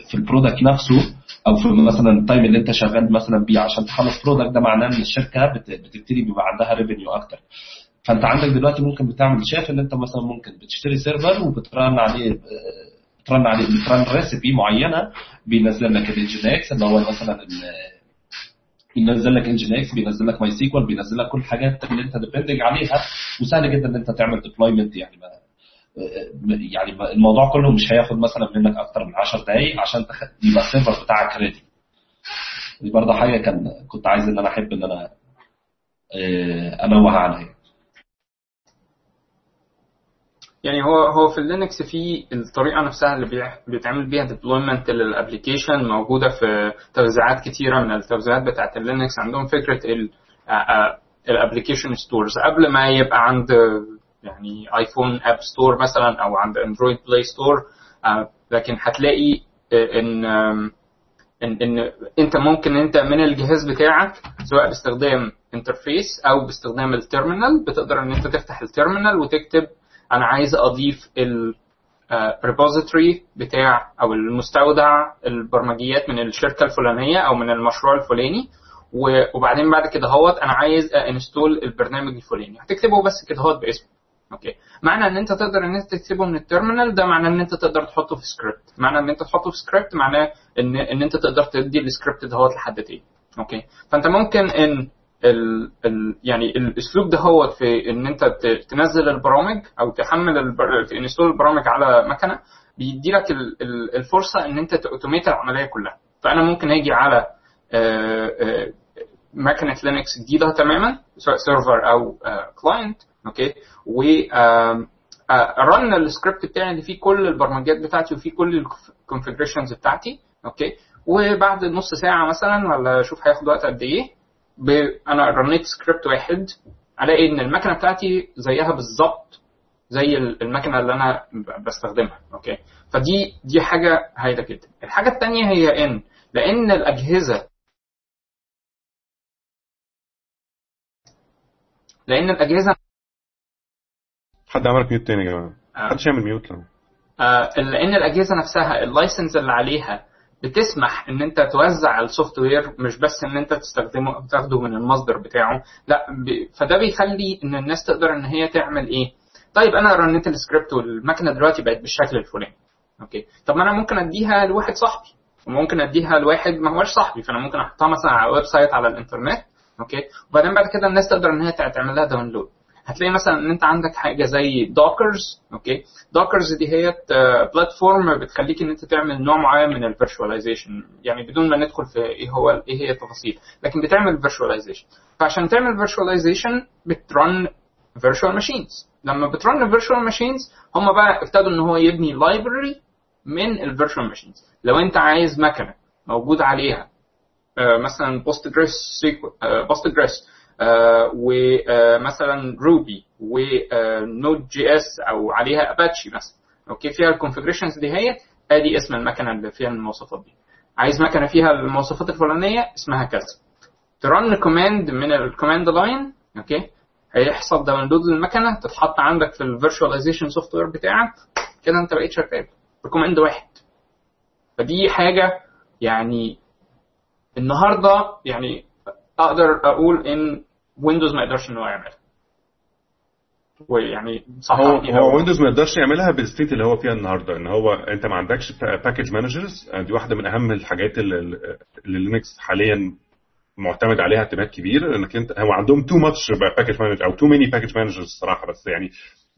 Speaker 2: في ال product نفسه أو في مثلا ال time اللي أنت شغال مثلا بيه عشان تخلص product ده معناه إن الشركة بت- بتبتدي بيبقى عندها revenue أكتر. فأنت عندك دلوقتي ممكن بتعمل شايف إن أنت مثلا ممكن بتشتري server وبت run عليه آه، بت run عليه بت run recipe معينة بينزل لك ال Nginx اللي هو مثلا بينزل لك Nginx بينزل لك MySQL بينزل لك كل الحاجات اللي انت depending عليها وسهل جدا ان انت تعمل deployment يعني ما يعني الموضوع كله مش هياخد مثلا منك أكتر من 10 دقائق عشان. يبقى ال server بتاعك ready دي برضه حاجة كان كنت عايز إن أنا أحب إن أنا آه، أنوه عنها
Speaker 3: يعني هو هو في ال Linux في الطريقة نفسها اللي بيتعمل بيها deployment لل application موجودة في توزيعات كتيرة من التوزيعات بتاعه ال Linux عندهم فكرة ال application stores قبل ما يبقى عند يعني iPhone App Store مثلا أو عند Android Play Store لكن هتلاقي إن إن إن أنت ممكن أنت من الجهاز بتاعك سواء باستخدام interface أو باستخدام ال terminal بتقدر إن أنت تفتح ال terminal وتكتب أنا عايز أضيف ال repository بتاع أو المستودع البرمجيات من الشركة الفلانية أو من المشروع الفلاني. وبعدين بعد كده هوت أنا عايز install البرنامج الفلاني. هتكتبه بس كده هوت باسمه. Okay. معنى إن أنت تقدر إن أنت تكتبه من ال terminal ده معناه إن أنت تقدر تحطه في سكريبت معنى إن أنت تحطه في سكريبت معناه ان إن أنت تقدر تدي السكريبت دهوت لحد تاني. Okay. فأنت ممكن إن ال ال يعني الاسلوب ده هو في إن أنت تنزل البرامج أو تحمل البر... ت install البرامج على مكنة بيدي لك ال- ال- الفرصة إن أنت ت automate العملية كلها. فأنا ممكن أجي على آه، آه، مكنة Linux جديدة تماما سواء server أو client okay؟ و run ال script بتاعي اللي فيه كل البرمجيات بتاعتي وفيه كل ال configurations بتاعتي Okay؟ وبعد نص ساعة مثلا ولا أشوف هياخد وقت قد إيه ب... أنا run يت script واحد ألاقي إن المكنة بتاعتي زيها بالظبط زي ال- المكنة اللي أنا بستخدمها okay؟ فدي دي حاجة هايلة جدا. الحاجة الثانية هي إن لأن الأجهزة لأن الأجهزة
Speaker 1: حد عمل mute تاني يا جماعة؟
Speaker 3: آه.
Speaker 1: محدش يعمل mute لو
Speaker 3: آه، لأن الأجهزة نفسها ال license اللي عليها بتسمح إن أنت توزع ال software مش بس إن أنت تستخدمه تاخده من المصدر بتاعه لا ب... فده بيخلي إن الناس تقدر إن هي تعمل إيه؟ طيب أنا run يت ال script والمكنة دلوقتي بقت بالشكل الفلاني. Okay. طب ما أنا ممكن أديها لواحد صاحبي وممكن أديها لواحد ما هوش صاحبي فأنا ممكن أحطها مثلا على website على الإنترنت. Okay. وبعدين بعد كده الناس تقدر إن هي تع- تعمل لها download هتلاقي مثلا إن أنت عندك حاجة زي Dockers okay؟ Dockers دي هي platform بتخليك إن أنت تعمل نوع معين من ال virtualization. يعني بدون ما ندخل في إيه هو إيه هي التفاصيل لكن بتعمل virtualization فعشان تعمل virtualization بت run virtual machines لما بت run virtual machines هم بقى ابتدوا إن هو يبني library من ال virtual machines لو أنت عايز مكنة موجود عليها آه، مثلا Postgres Postgres ومثلا Ruby و Node.js أو عليها اباتشي مثلا. Okay فيها ال configurations دي هي. آدي اسم المكنة اللي فيها المواصفات دي. عايز مكنة فيها المواصفات الفلانية اسمها كذا. ت run command من ال command line okay هيحصل download للمكنة. تتحط عندك في ال virtualization software بتاعك. كده أنت بقيت شغال. ب command واحد. فدي حاجة يعني النهارده يعني أقدر أقول إن Windows ما يقدرش ان هو يعملها ويعني
Speaker 1: هو
Speaker 3: صححني
Speaker 1: هو
Speaker 3: لو
Speaker 1: Windows ما يقدرش يعملها بال state اللي هو فيها النهارده إن هو أنت ما عندكش package managers دي واحدة من أهم الحاجات اللي Linux حاليا معتمد عليها اعتماد كبير إنك انت هو عندهم too much package manager أو too many package managers الصراحه بس يعني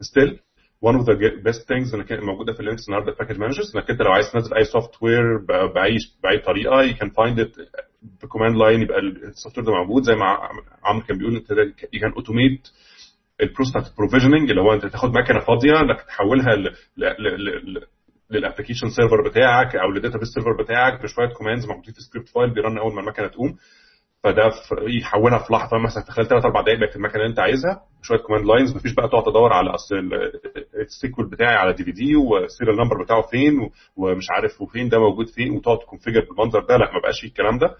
Speaker 1: still one of the best things إنك موجودة في Linux النهارده package managers إنك أنت لو عايز تنزل أي software بأي بأي طريقة you can find it ب command line يبقى ال software ده موجود. زي ما عمرو كان بيقول انت you can automate ال process بتاعت ال provisioning اللي هو انت تاخد مكنة فاضية انك تحولها لل application server بتاعك أو لل database server بتاعك بشوية commands موجودين في script file بي run أول ما المكنة تقوم. فده يحولها في لحظة مثلا في خلال ثلاث أربع دقائق بقت المكنة اللي أنت عايزها شوية command lines مفيش بقى تقعد تدور على أصل ال SQL بتاعي على DVD وال serial number بتاعه فين ومش عارف وفين ده موجود فين وتقعد ت configure بالمنظر ده لا ما بقاش الكلام ده.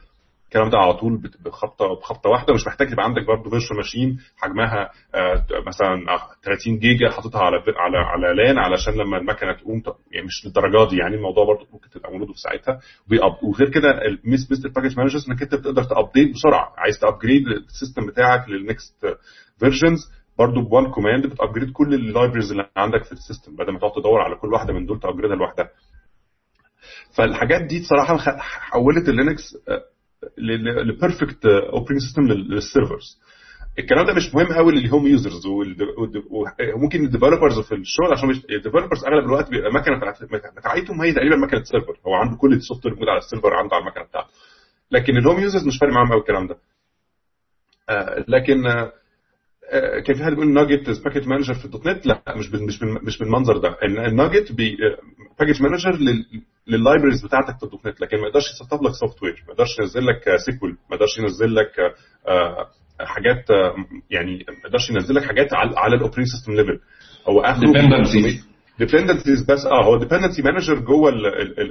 Speaker 1: الكلام ده على طول بخبطه بخبطة واحدة. مش محتاج يبقى عندك برضه virtual machine حجمها آه، مثلا آه، 30 جيجا حاططها على على على لأن علشان لما المكنة تقوم يعني مش للدرجة دي. يعني الموضوع برضه ممكن تبقى upload في ساعتها. وغير كده الميس بيست ال package managers إنك أنت بتقدر ت update بسرعة. عايز ت upgrade ال system بتاعك لل next versions برضه ب one command بت upgrade كل ال libraries اللي عندك في ال system بدل ما تقعد تدور على كل واحدة من دول ت upgrade ها لوحدها. فالحاجات دي بصراحه حولت ال Linux ل perfect operating system لل servers الكلام ده مش مهم قوي لل home users وممكن ال developers في الشغل عشان ال developers أغلب الوقت بيبقى بتاعت- بتاعتهم هي تقريبا مكنة server هو عنده كل ال software موجود على ال server عنده على المكنة بتاعته. لكن ال home users مش فارق معاهم قوي الكلام ده. آه، لكن آه، كان في حد بيقول NuGet as package manager في ال .NET؟ لا مش بال- مش بال- مش بالمنظر ده. ال NuGet package manager لل libraries بتاعتك في ال .NET لكن ما يقدرش يسطب لك software ما يقدرش ينزل لك SQL ما يقدرش ينزل لك آه، آه، حاجات آه، يعني ما يقدرش ينزل لك حاجات على على ال operating system level هو آخره.
Speaker 2: dependencies
Speaker 1: بس آه هو dependency manager جوه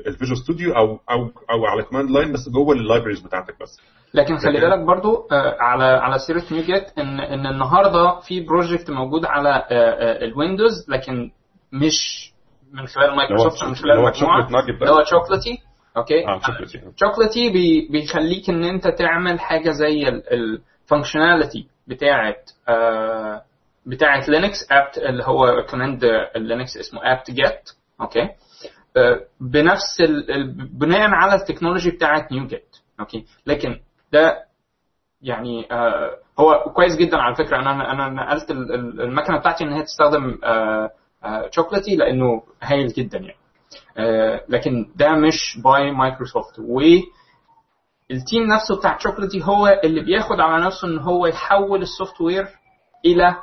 Speaker 1: ال Visual Studio أو أو أو على command line بس جوه ال libraries بتاعتك بس.
Speaker 3: لكن خلي بالك برضو آه، على على سيره NuGet ان إن النهارده في project موجود على آه، آه، ال Windows لكن مش من خلال مايكروسوفت من خلال المجموعه. اللي هو Chocolatey okay
Speaker 1: آه شكرا
Speaker 3: Chocolatey بي بيخليك إن أنت تعمل حاجة زي ال functionality بتاعت آه، بتاعت Linux apt اللي هو command Linux اسمه apt-get okay؟ آه، بنفس بناء على التكنولوجي بتاعت NuGet okay؟ لكن ده يعني آه، هو كويس جدا على فكرة. أنا أنا نقلت ال- ال- المكنة بتاعتي إن هي تستخدم Chocolatey لأنه هايل جدا يعني. آه، لكن ده مش by Microsoft وال team نفسه بتاع Chocolatey هو اللي بياخد على نفسه إن هو يحول ال software إلى آه،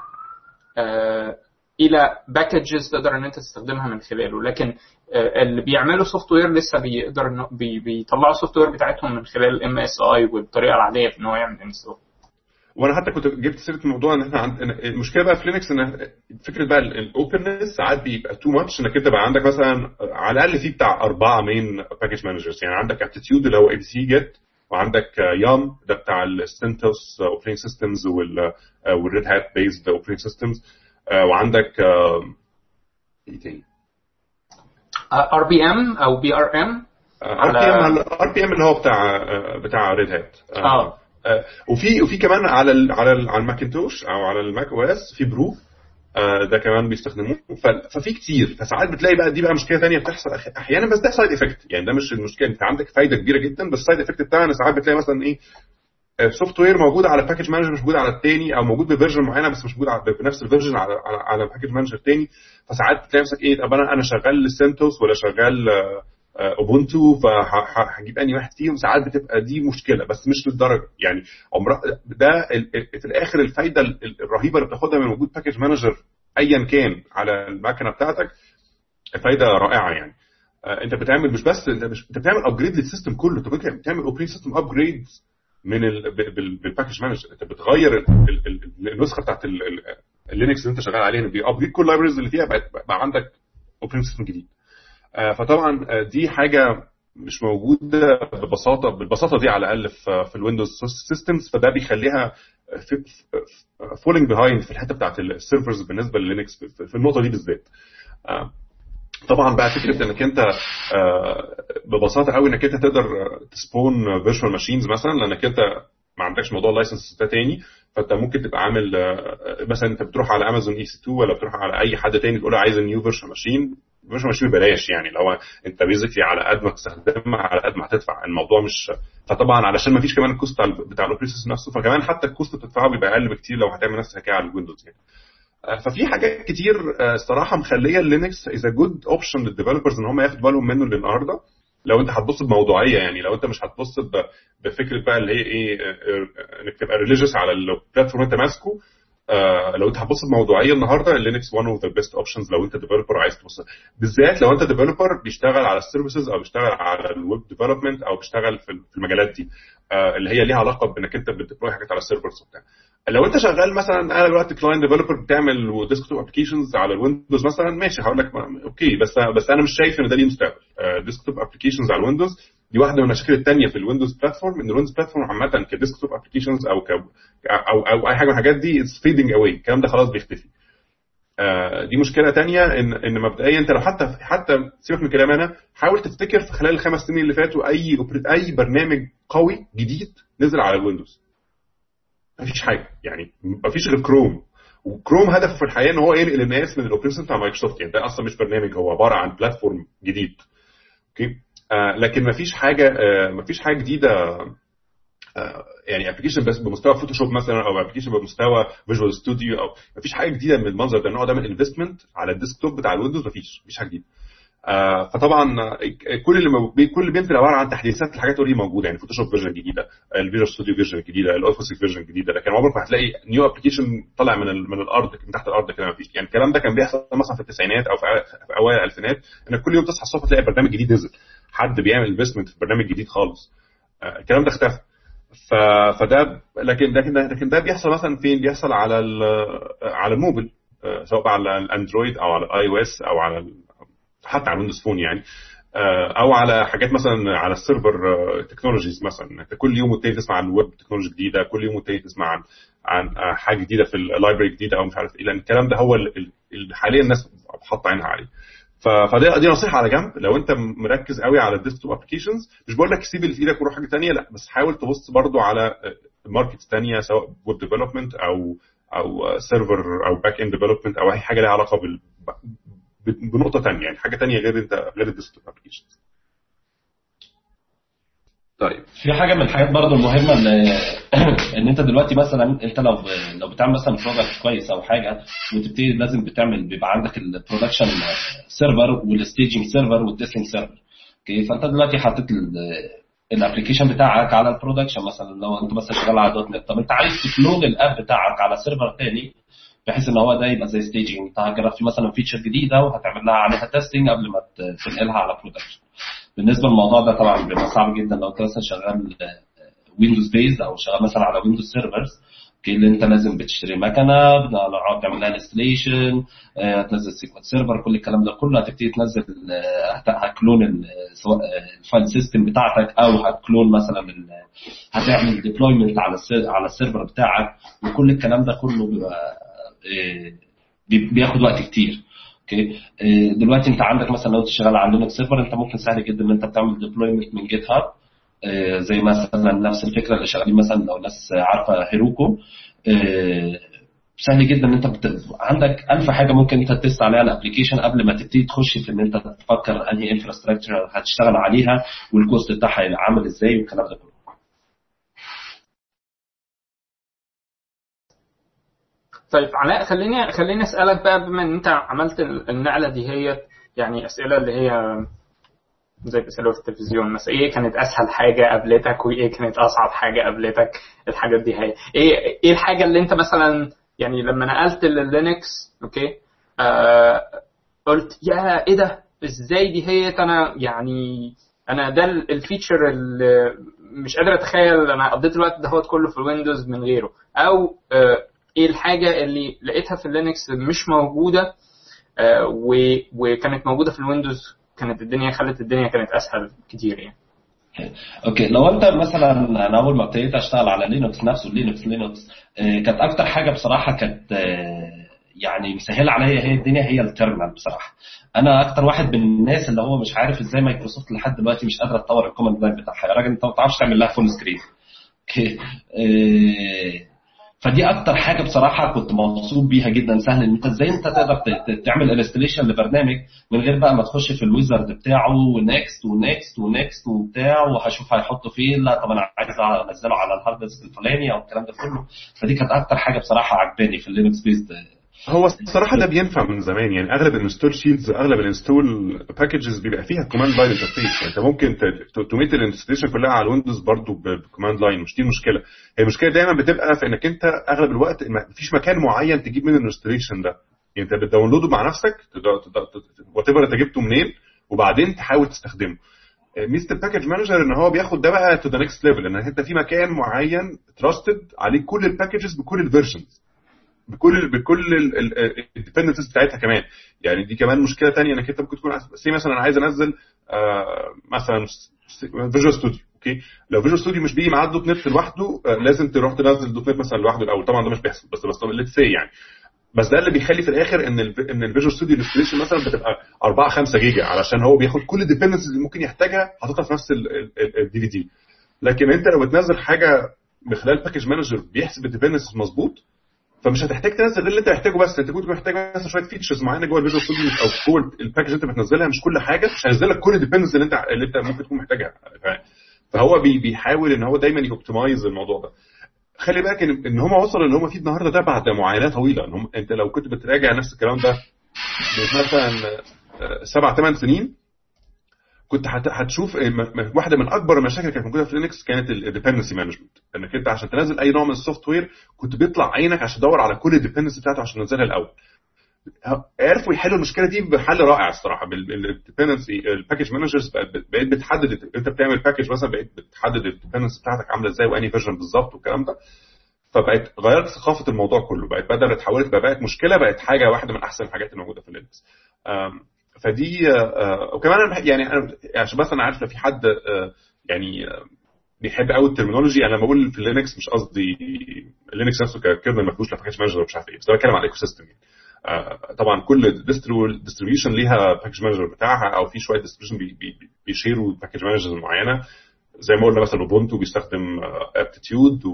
Speaker 3: إلى packages تقدر إن أنت تستخدمها من خلاله. لكن آه، اللي بيعملوا software لسه بيقدر بيطلعوا ال software بتاعتهم من خلال ال MSI والطريقة العادية في إن هو يعمل install
Speaker 1: وأنا حتى كنت جبت سيرة الموضوع إن إحنا عند... المشكلة بقى في Linux إن فكرة بقى ال openness ساعات بيبقى too much إنك أنت بقى عندك مثلا على الأقل في بتاع أربعة main package managers يعني عندك aptitude اللي هو apt-get وعندك yum ده بتاع ال CentOS operating systems وال Red Hat based operating systems وعندك آه، إيه تاني؟
Speaker 3: ار بي ام أو بي ار ام
Speaker 1: ار بي ام ار بي ام اللي هو بتاع آه، بتاع Red Hat
Speaker 3: آه
Speaker 1: آه، وفي وفي كمان على ال على ال على ال Macintosh أو على ال Mac OS في brew آه، ده كمان بيستخدموه. ففي كتير. فساعات بتلاقي بقى دي بقى مشكلة ثانية بتحصل أحيانا بس ده side effect يعني ده مش المشكلة. أنت عندك فايدة كبيرة جدا بس ال side effect بتاعنا ساعات بتلاقي مثلا إيه software موجود على package manager مش موجود على التاني أو موجود ب version معينة بس مش موجود بنفس ال version على على, على package manager تاني فساعات بتلاقي نفسك إيه طب أنا أنا شغال CentOS ولا شغال Ubuntu فهجيب أنهي واحد فيهم؟ ساعات بتبقى دي مشكلة بس مش للدرجة. يعني عمر ده في الآخر الفايدة ال- ال- الرهيبة اللي بتاخدها من وجود package manager ايا كان على المكنة بتاعتك فايدة رائعة يعني. آه، أنت بتعمل مش بس أنت مش أنت بتعمل upgrade لل system كله. أنت بتعمل operating system upgrade من بال package manager أنت بتغير ال... ال... ال- النسخة بتاعت ال- ال- ال Linux اللي أنت شغال عليها بي upgrade كل ال libraries اللي فيها بقى عندك operating system جديد. آه، فطبعا آه، دي حاجة مش موجودة ببساطة بالبساطة دي على الأقل في ال Windows systems فده بيخليها falling behind في الحتة بتاعت ال servers بالنسبة للينكس في- النقطة دي بالذات. آه، طبعا بقى فكرة إنك أنت آه، ببساطة قوي إنك أنت تقدر ت spawn virtual machines مثلا لأنك أنت ما عندكش موضوع ال license ده تاني فأنت ممكن تبقى عامل آه، مثلا أنت بتروح على Amazon EC2 ولا بتروح على أي حد تاني تقول له عايز new virtual machine virtual machine ببلاش يعني. لو انت basically على قد ما تستخدمها على قد ما هتدفع. الموضوع مش فطبعا علشان ما فيش كمان ال cost بتاع ال operating نفسه فكمان حتى ال cost بتدفعه بيبقى أقل بكتير لو هتعمل نفس الحكاية على ال Windows يعني. آه، ففي حاجات كتير آه، الصراحة مخلية Linux as good option لل developers إن هم ياخدوا بالهم منه للنهاردة. لو أنت هتبص بموضوعية يعني لو أنت مش هتبص بفكرة بقى اللي هي إيه آه، إنك تبقى religious على ال platform أنت ماسكه لو انت هتبص بموضوعية النهارده Linux one of the best options لو انت developer عايز تبص. بالذات لو انت developer بيشتغل على ال services أو بيشتغل على ال web development أو بيشتغل في المجالات دي آه، اللي هي ليها علاقة بإنك انت بت deploy حاجات على ال servers وبتاع. لو انت شغال مثلا أنا دلوقتي client developer بتعمل desktop applications على ال Windows مثلا ماشي هقول لك okay بس بس أنا مش شايف إن ده ليه مستقبل. desktop applications على ال Windows دي واحدة من المشاكل الثانية في ال Windows platform إن ال Windows platform عامة ك desktop applications أو ك أو أو أي حاجة من الحاجات دي it's fading away الكلام ده خلاص بيختفي. آه، دي مشكلة تانية إن إن مبدئيا أنت لو حتى حتى سيبك من كلام أنا حاول تفتكر في خلال الخمس سنين اللي فاتوا أي أي برنامج قوي جديد نزل على ال Windows. مفيش حاجة يعني مفيش غير Chrome و Chrome هدفه في الحقيقة إن هو ينقل الناس من ال operation بتاع مايكروسوفت يعني ده أصلا مش برنامج هو عبارة عن platform جديد. Okay لكن مفيش حاجة آه مفيش حاجة جديدة آه يعني application بس بمستوى Photoshop مثلا أو application بمستوى Visual Studio أو مفيش حاجة جديدة من المنظر ده النوع ده من ال investment على ال desktop بتاع ال Windows مفيش مفيش حاجة جديدة. آه فطبعا آه، كل اللي كل اللي بينزل عبارة عن تحديثات الحاجات already موجودة يعني Photoshop version جديده ال Visual Studio version جديده ال Office version جديده لكن عمرك ما هتلاقي new application طالع من من الأرض من تحت الأرض كده مفيش. يعني الكلام ده كان بيحصل مثلا في التسعينات أو في أ- في أوائل الألفينات إنك كل يوم تصحى الصبح تلاقي برنامج جديد نزل. حد بيعمل investment في برنامج جديد خالص آه، الكلام ده اختفى. فده لكن لكن لكن ده بيحصل مثلا فين؟ بيحصل على ال... على الموبل آه، سواء على ال Android أو على ال iOS أو على. حتى على ال Windows Phone يعني آه، أو على حاجات مثلا على ال server technologies مثلا أنت كل يوم والتاني تسمع عن web technology جديدة كل يوم والتاني تسمع عن عن آه، حاجة جديدة في ال library جديدة أو مش عارف إيه لأن الكلام ده هو ال- ال- اللي حاليا الناس حاطة عينها عليه فدي دي نصيحة على جنب. لو انت مركز قوي على ال desktop applications مش بقول لك سيب اللي في إيدك وروح حاجة ثانية لا بس حاول تبص برضو على markets ثانية سواء web development أو أو server أو back end development أو أي حاجة ليها علاقة بنقطة ثانية يعني حاجة ثانية غير انت غير ال desktop applications
Speaker 4: طيب.
Speaker 2: في حاجة من الحاجات برضو المهمة إن إن أنت دلوقتي مثلا أنت لو لو بتعمل مثلا product كويس أو حاجة وتبتدي لازم بتعمل بيبقى عندك ال production server وال staging server وال testing server okay؟ فأنت دلوقتي حاطط ال application بتاعك على ال production مثلا. لو أنت مثلا شغال على .NET طب أنت عايز ت clone ال app بتاعك على server تاني بحيث إن هو ده يبقى زي staging انت هتجرب في مثلا feature جديدة وهتعمل لها عليها testing قبل ما تنقلها على production بالنسبة للموضوع ده طبعا بيبقى صعب جدا لو انت مثلا شغال Windows based أو شغال مثلا على Windows servers okay اللي أنت لازم بتشتري مكنة بنقعد تعمل لها installation هتنزل SQL Server كل الكلام ده كله هتبتدي تنزل آه، هت- هت clone سواء آه، ال file system بتاعتك أو هت clone مثلا هتعمل deployment على على ال server بتاعك وكل الكلام ده كله بيبقى آه، بي- بياخد وقت كتير. okay. آه، دلوقتي انت عندك مثلا لو شغال على Linux server انت ممكن سهل جدا إن انت بتعمل deployment من GitHub آه، زي مثلا نفس الفكرة اللي شغالين مثلا لو ناس عارفة Heroku آه، سهل جدا إن انت بت... عندك ألف حاجة ممكن انت test عليها ال application قبل ما تبتدي تخش في إن انت تفكر أنهي infrastructure هتشتغل عليها وال cost بتاعها عامل إزاي والكلام ده كله.
Speaker 3: طيب علاء خليني خليني أسألك بقى بما إن أنت عملت النقلة دي هي يعني أسئلة اللي هي زي بيسالوا في التلفزيون مثلا إيه كانت أسهل حاجة قابلتك وإيه كانت أصعب حاجة قابلتك؟ الحاجات دي هي. إيه إيه الحاجة اللي أنت مثلا يعني لما نقلت لل Linux okay آه قلت يا إيه ده؟ إزاي دي هي أنا يعني أنا ده ال- الfeature اللي مش قادر أتخيل أنا قضيت الوقت ده كله في ال Windows من غيره. أو آه إيه الحاجة اللي لقيتها في ال Linux مش موجودة آه وكانت موجودة في ال Windows كانت الدنيا خلت الدنيا كانت أسهل كتير يعني.
Speaker 2: okay لو أنت مثلا أنا أول ما ابتديت أشتغل على Linux نفسه Linux Linux آه، كانت أكتر حاجة بصراحة كانت آه، يعني مسهلة عليا هي الدنيا هي ال terminal بصراحة. أنا أكتر واحد من الناس اللي هو مش عارف إزاي مايكروسوفت لحد دلوقتي مش قادره تطور ال command line بتاعها. يا راجل أنت ما بتعرفش تعمل لها full screen okay فدي أكتر حاجة بصراحة كنت مبسوط بيها جدا. سهل إن أنت إزاي أنت تقدر تعمل installation لبرنامج من غير بقى ما تخش في ال wizard بتاعه و next و next و next وبتاع وهشوف هيحطه فين. لا طب أنا عايز أنزله على ال hard disk الفلاني أو الكلام ده كله. فدي كانت أكتر حاجة بصراحة عجباني في ال Linux based
Speaker 1: هو الصراحه ده بينفع من زمان. يعني أغلب ال InstallShields أغلب ال install packages بيبقى فيها command line interface أنت ممكن automate ال installation كلها على ال Windows برضه ب command line مش دي المشكلة. هي المشكلة دايما بتبقى في إنك أنت أغلب الوقت مفيش مكان معين تجيب منه ال installation ده. يعني أنت بت download ه مع نفسك whatever أنت جبته منين وبعدين تحاول تستخدمه. ميزه ال package manager إن هو بياخد ده بقى to the next level إن أنت في مكان معين trusted عليه كل ال packages بكل ال versions بكل بكل ال dependencies بتاعتها كمان. يعني دي كمان مشكلة ثانية انك انت ممكن تكون say مثلا أنا عايز انزل آه مثلا Visual Studio okay لو Visual Studio مش بيجي معاه .NET لوحده آه لازم تروح تنزل .NET مثلا لوحده الأول. طبعا ده مش بيحصل بس بس let's say يعني. بس ده اللي بيخلي في الآخر إن ال إن ال Visual Studio installation مثلا بتبقى 4 5 جيجا علشان هو بياخد كل ال dependencies اللي ممكن يحتاجها حاططها في نفس ال DVD لكن أنت لو بتنزل حاجة من خلال package manager بيحسب ال dependencies مظبوط فمش هتحتاج تنزل غير اللي انت محتاجه بس انت كنت محتاج مثلا شوية features معينة جوه ال Visual Studio أو جوه ال package اللي انت بتنزلها مش كل حاجة مش هينزل لك كل ال dependencies اللي انت اللي انت ممكن تكون محتاجها. فهو بي بيحاول إن هو دايما ي optimize الموضوع ده. خلي بالك ان, هم وصلوا إن هم فيه النهارده ده بعد معاناة طويلة. إن هم أنت لو كنت بتراجع نفس الكلام ده مثلا سبع ثمان سنين كنت هتشوف واحدة من أكبر المشاكل اللي كانت موجودة في Linux كانت ال dependency management إنك أنت عشان تنزل أي نوع من ال software كنت بيطلع عينك عشان تدور على كل ال dependency بتاعته عشان تنزلها الأول. عرفوا يحلوا المشكلة دي بحل رائع الصراحة. بال dependency ال package managers بقيت بتحدد أنت بتعمل package مثلا بقيت بتحدد ال dependency بتاعتك عاملة إزاي واني version بالظبط والكلام ده. فبقت غيرت ثقافة الموضوع كله. بقت بدل اتحولت بقت مشكلة بقت حاجة واحدة من أحسن الحاجات اللي موجوده في Linux فدي وكمان أنا يعني أنا عشان بس أنا عارف لو في حد يعني بيحب قوي ال terminology. أنا لما بقول في Linux مش قصدي Linux نفسه ك kernel ما فيهوش لا package manager مش عارف إيه بس أنا بتكلم على ال ecosystem يعني طبعا كل distribution ليها package manager بتاعها أو في شوية distribution بي بي بي share وا package managers معينة. زي ما قلنا مثلا Ubuntu بيستخدم aptitude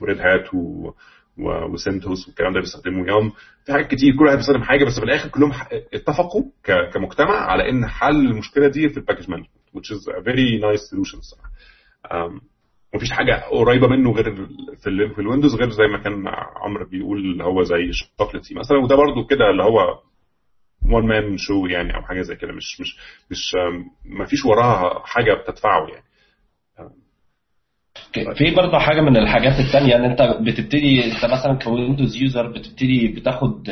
Speaker 1: و Red Hat و CentOS والكلام ده بيستخدموا yum. في حاجات كتير كل واحد بيستخدم حاجة بس في الآخر كلهم اتفقوا كمجتمع على إن حل المشكلة دي في ال package management which is a very nice solution الصراحه مفيش حاجة قريبة منه غير في في ال Windows غير زي ما كان عمرو بيقول اللي هو زي Chocolatey مثلا وده برضو كده اللي هو one man show يعني أو حاجة زي كده. مش مش مش ما فيش وراها حاجة بتدفعه يعني.
Speaker 2: في برضه حاجة من الحاجات الثانية إن أنت بتبتدي أنت مثلا ك Windows user بتبتدي بتاخد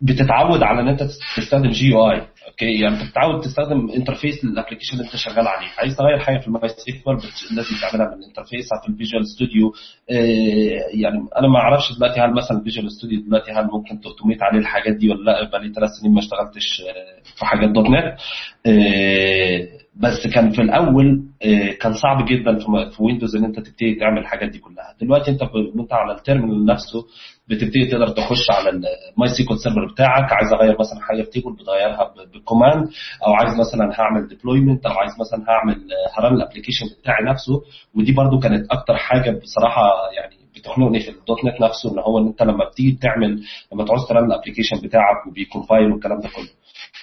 Speaker 2: بتتعود على إن أنت تستخدم GUI okay يعني انت بتتعود تستخدم interface لل application اللي أنت شغال عليه. عايز تغير حاجة في ال MySQL لازم تعملها من ال interface في ال Visual Studio يعني أنا ما أعرفش دلوقتي هل مثلا ال Visual Studio دلوقتي هل ممكن ت automate عليه الحاجات دي ولا لا. بقى لي ثلاث سنين ما اشتغلتش في حاجات .NET بس كان في الأول كان صعب جدا في Windows إن أنت تبتدي تعمل الحاجات دي كلها. دلوقتي أنت وأنت على ال terminal نفسه بتبتدي تقدر تخش على ال MySQL server بتاعك. عايز أغير مثلا حاجة في table بتغيرها بال command أو عايز مثلا هعمل deployment أو عايز مثلا هعمل ه run ال application بتاعي نفسه. ودي برده كانت أكتر حاجة بصراحة يعني بتخنقني في. ال .NET نفسه إن هو إن أنت لما بتيجي تعمل لما تعوز ت run ال application بتاعك وب compile والكلام ده كله.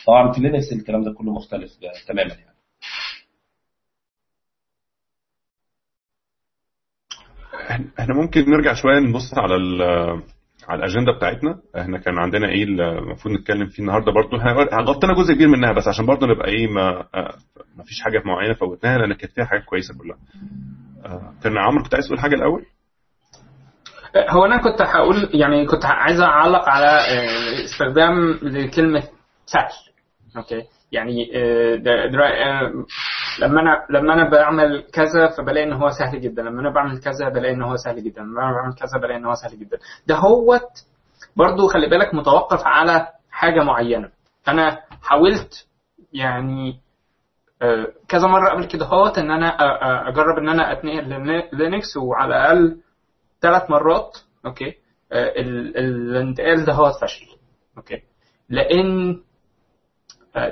Speaker 2: طبعا في لينكس الكلام ده كله مختلف تماما يعني.
Speaker 1: إحنا ممكن نرجع شوية نبص على على الأجندة بتاعتنا. إحنا كان عندنا إيه المفروض نتكلم فيه النهارده برضو غطينا جزء كبير منها بس عشان برضو نبقى إيه ما ما فيش حاجة معينة فوتناها لأن كانت فيها حاجات كويسة كلها كان عمرو كنت عايز تقول حاجة الأول؟
Speaker 3: هو أنا كنت هقول يعني كنت عايز أعلق على استخدام لكلمة سهل okay يعني ده ده لما أنا لما أنا بعمل كذا فبلاقي إن هو سهل جدا. لما أنا بعمل كذا بلاقي إن هو سهل جدا. لما أنا بعمل كذا بلاقي إن هو سهل جدا. دهوت برضو خلي بالك متوقف على حاجة معينة. أنا حاولت يعني كذا مرة قبل كدهوت إن أنا أجرب إن أنا أتنقل Linux وعلى الأقل ثلاث مرات okay. الانتقال ده هو فشل. okay. لأن آه،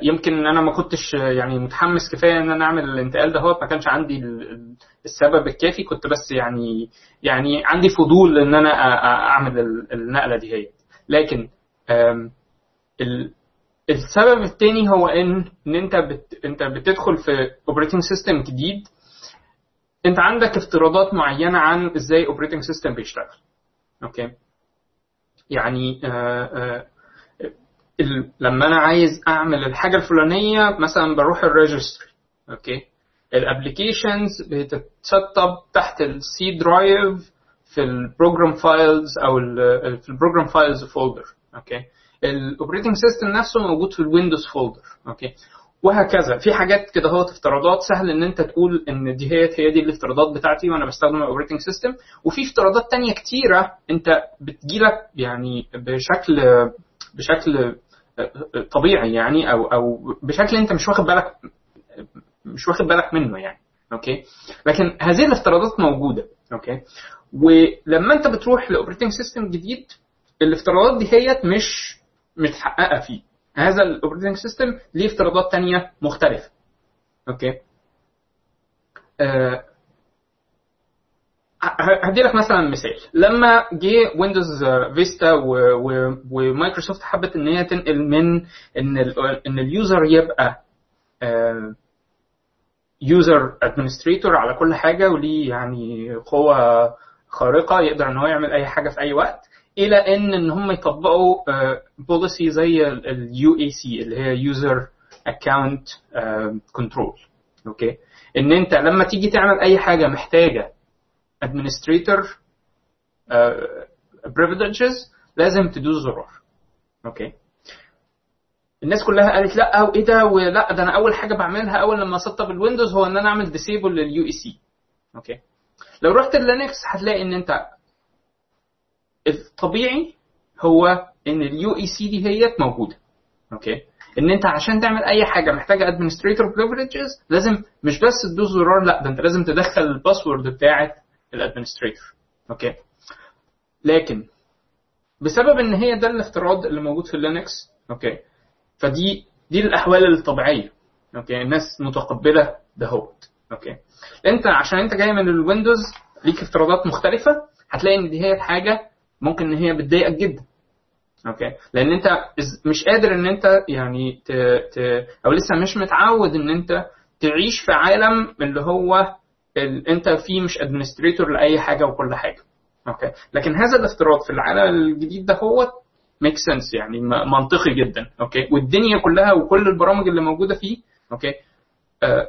Speaker 3: يمكن إن أنا ما كنتش آه، يعني متحمس كفاية إن أنا أعمل الانتقال ده هو ما كانش عندي ال- ال- السبب الكافي. كنت بس يعني يعني عندي فضول إن أنا أعمل ال- النقلة دي هي. لكن السبب التاني هو إن إن أنت بت أنت بتدخل في operating system جديد. أنت عندك افتراضات معينة عن إزاي operating system بيشتغل. okay؟ يعني آه آه ال- لما أنا عايز أعمل الحاجة الفلانية مثلا بروح ال registry okay؟ ال applications بتتسطب تحت ال C drive في ال Program Files أو في ال Program Files folder okay؟ ال operating system نفسه موجود في ال Windows folder okay؟ وهكذا. في حاجات كده هو افتراضات سهل إن أنت تقول إن دي هي هي دي الافتراضات بتاعتي وأنا بستخدم ال operating system وفي افتراضات تانية كتيرة أنت بتجيلك يعني بشكل بشكل طبيعي يعني أو أو بشكل أنت مش واخد بالك مش واخد بالك منه يعني. okay؟ لكن هذه الافتراضات موجودة. okay؟ ولما أنت بتروح ل operating system جديد الافتراضات دي هي مش متحققة فيه. هذا ال operating system ليه افتراضات تانية مختلفة. okay؟ آه هدي لك مثلا مثال. لما جه Windows Vista و Microsoft حبت إن هي تنقل من إن إن ال user يبقى user administrator على كل حاجة وليه يعني قوة خارقة يقدر إن هو يعمل أي حاجة في أي وقت إلى إن إن هم يطبقوا policy زي ال UAC اللي هي user account control okay؟ إن أنت لما تيجي تعمل أي حاجة محتاجة administrator uh, privileges لازم تدوس زرار okay الناس كلها قالت لا وايه ده؟ ولا ده أنا أول حاجة بعملها أول لما أسطب ال Windows هو إن أنا أعمل disable لل UAC okay لو رحت ال Linux هتلاقي إن أنت الطبيعي هو إن ال UAC دي هي موجودة. okay إن أنت عشان تعمل أي حاجة محتاجة administrator privileges لازم مش بس تدوس زرار لا ده أنت لازم تدخل ال password بتاعه ال administrator okay لكن بسبب إن هي ده الافتراض اللي موجود في ال Linux okay فدي دي الأحوال الطبيعية. okay الناس متقبلة دهوت. okay أنت عشان أنت جاي من ال Windows ليك افتراضات مختلفة هتلاقي إن دي هي حاجة ممكن إن هي بتضايقك جدا. okay لأن أنت مش قادر إن أنت يعني ت... ت... أو لسه مش متعود إن أنت تعيش في عالم اللي هو. انت فيه مش administrator لأي حاجة وكل حاجة. okay لكن هذا الافتراض في العالم الجديد ده هو make sense يعني منطقي جدا. okay والدنيا كلها وكل البرامج اللي موجودة فيه okay آه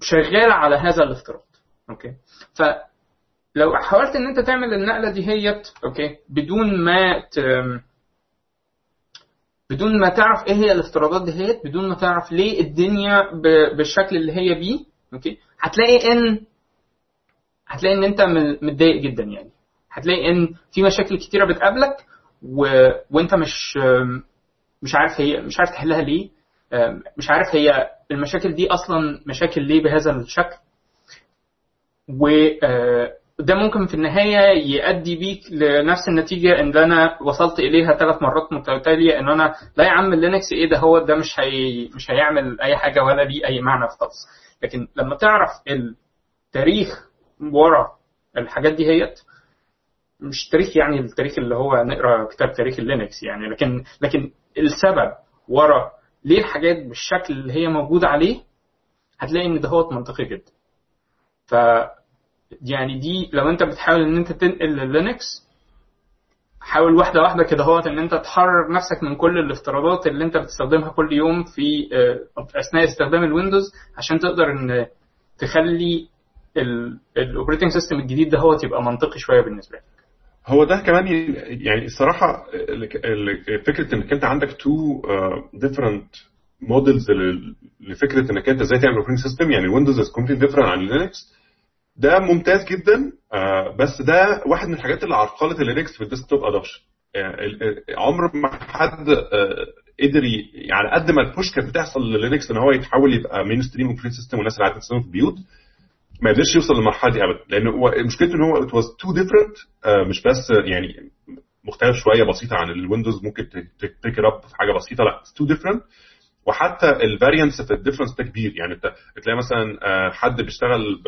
Speaker 3: شغالة على هذا الافتراض. okay فلو حاولت إن أنت تعمل النقلة دي هيت okay بدون ما ت... بدون ما تعرف إيه هي الافتراضات دي هيت بدون ما تعرف ليه الدنيا ب... بالشكل اللي هي بيه okay؟ هتلاقي ان هتلاقي إن أنت متضايق جدا يعني. هتلاقي إن في مشاكل كتيرة بتقابلك و... وأنت مش مش عارف هي مش عارف تحلها ليه. مش عارف هي المشاكل دي أصلا مشاكل ليه بهذا الشكل. وده ممكن في النهاية يؤدي بيك لنفس النتيجة إن أنا وصلت إليها ثلاث مرات متتالية إن أنا لا يا عم لينكس إيه ده هو ده مش هي مش هيعمل أي حاجة ولا ليه أي معنى خالص. لكن لما تعرف التاريخ ورا الحاجات دي هيت مش تاريخ يعني التاريخ اللي هو نقرأ كتاب تاريخ ال Linux يعني لكن لكن السبب ورا ليه الحاجات بالشكل اللي هي موجودة عليه هتلاقي إن ده هو منطقي جدا. ف يعني دي لو انت بتحاول ان انت تنقل للينكس حاول واحدة واحدة كده هو ان انت تحرر نفسك من كل الافتراضات اللي انت بتستخدمها كل يوم في اثناء استخدام ال Windows عشان تقدر ان تخلي ال operating system الجديد ده هو تبقى منطقي شوية بالنسبة لك.
Speaker 1: هو ده كمان يعني الصراحة فكرة انك انت عندك two different models لفكرة انك انت إزاي تعمل operating system يعني Windows is complete different عن Linux ده ممتاز جدا. بس ده واحد من الحاجات اللي عرقلت ال Linux في ال desktop adoption عمر ما حد قدر يعني قد ما ال push كانت بتحصل للينكس إن هو يتحول يبقى mainstream operating system والناس اللي قاعدة تستخدمه في البيوت ما قدرش يوصل للمرحلة دي ابدا. لأن مشكلته إن هو it was too different مش بس يعني مختلف شوية بسيطة عن ال Windows ممكن take up في حاجة بسيطة لا too different وحتى ال variance في ال difference ده كبير. يعني انت تلاقي مثلا آه، حد بيشتغل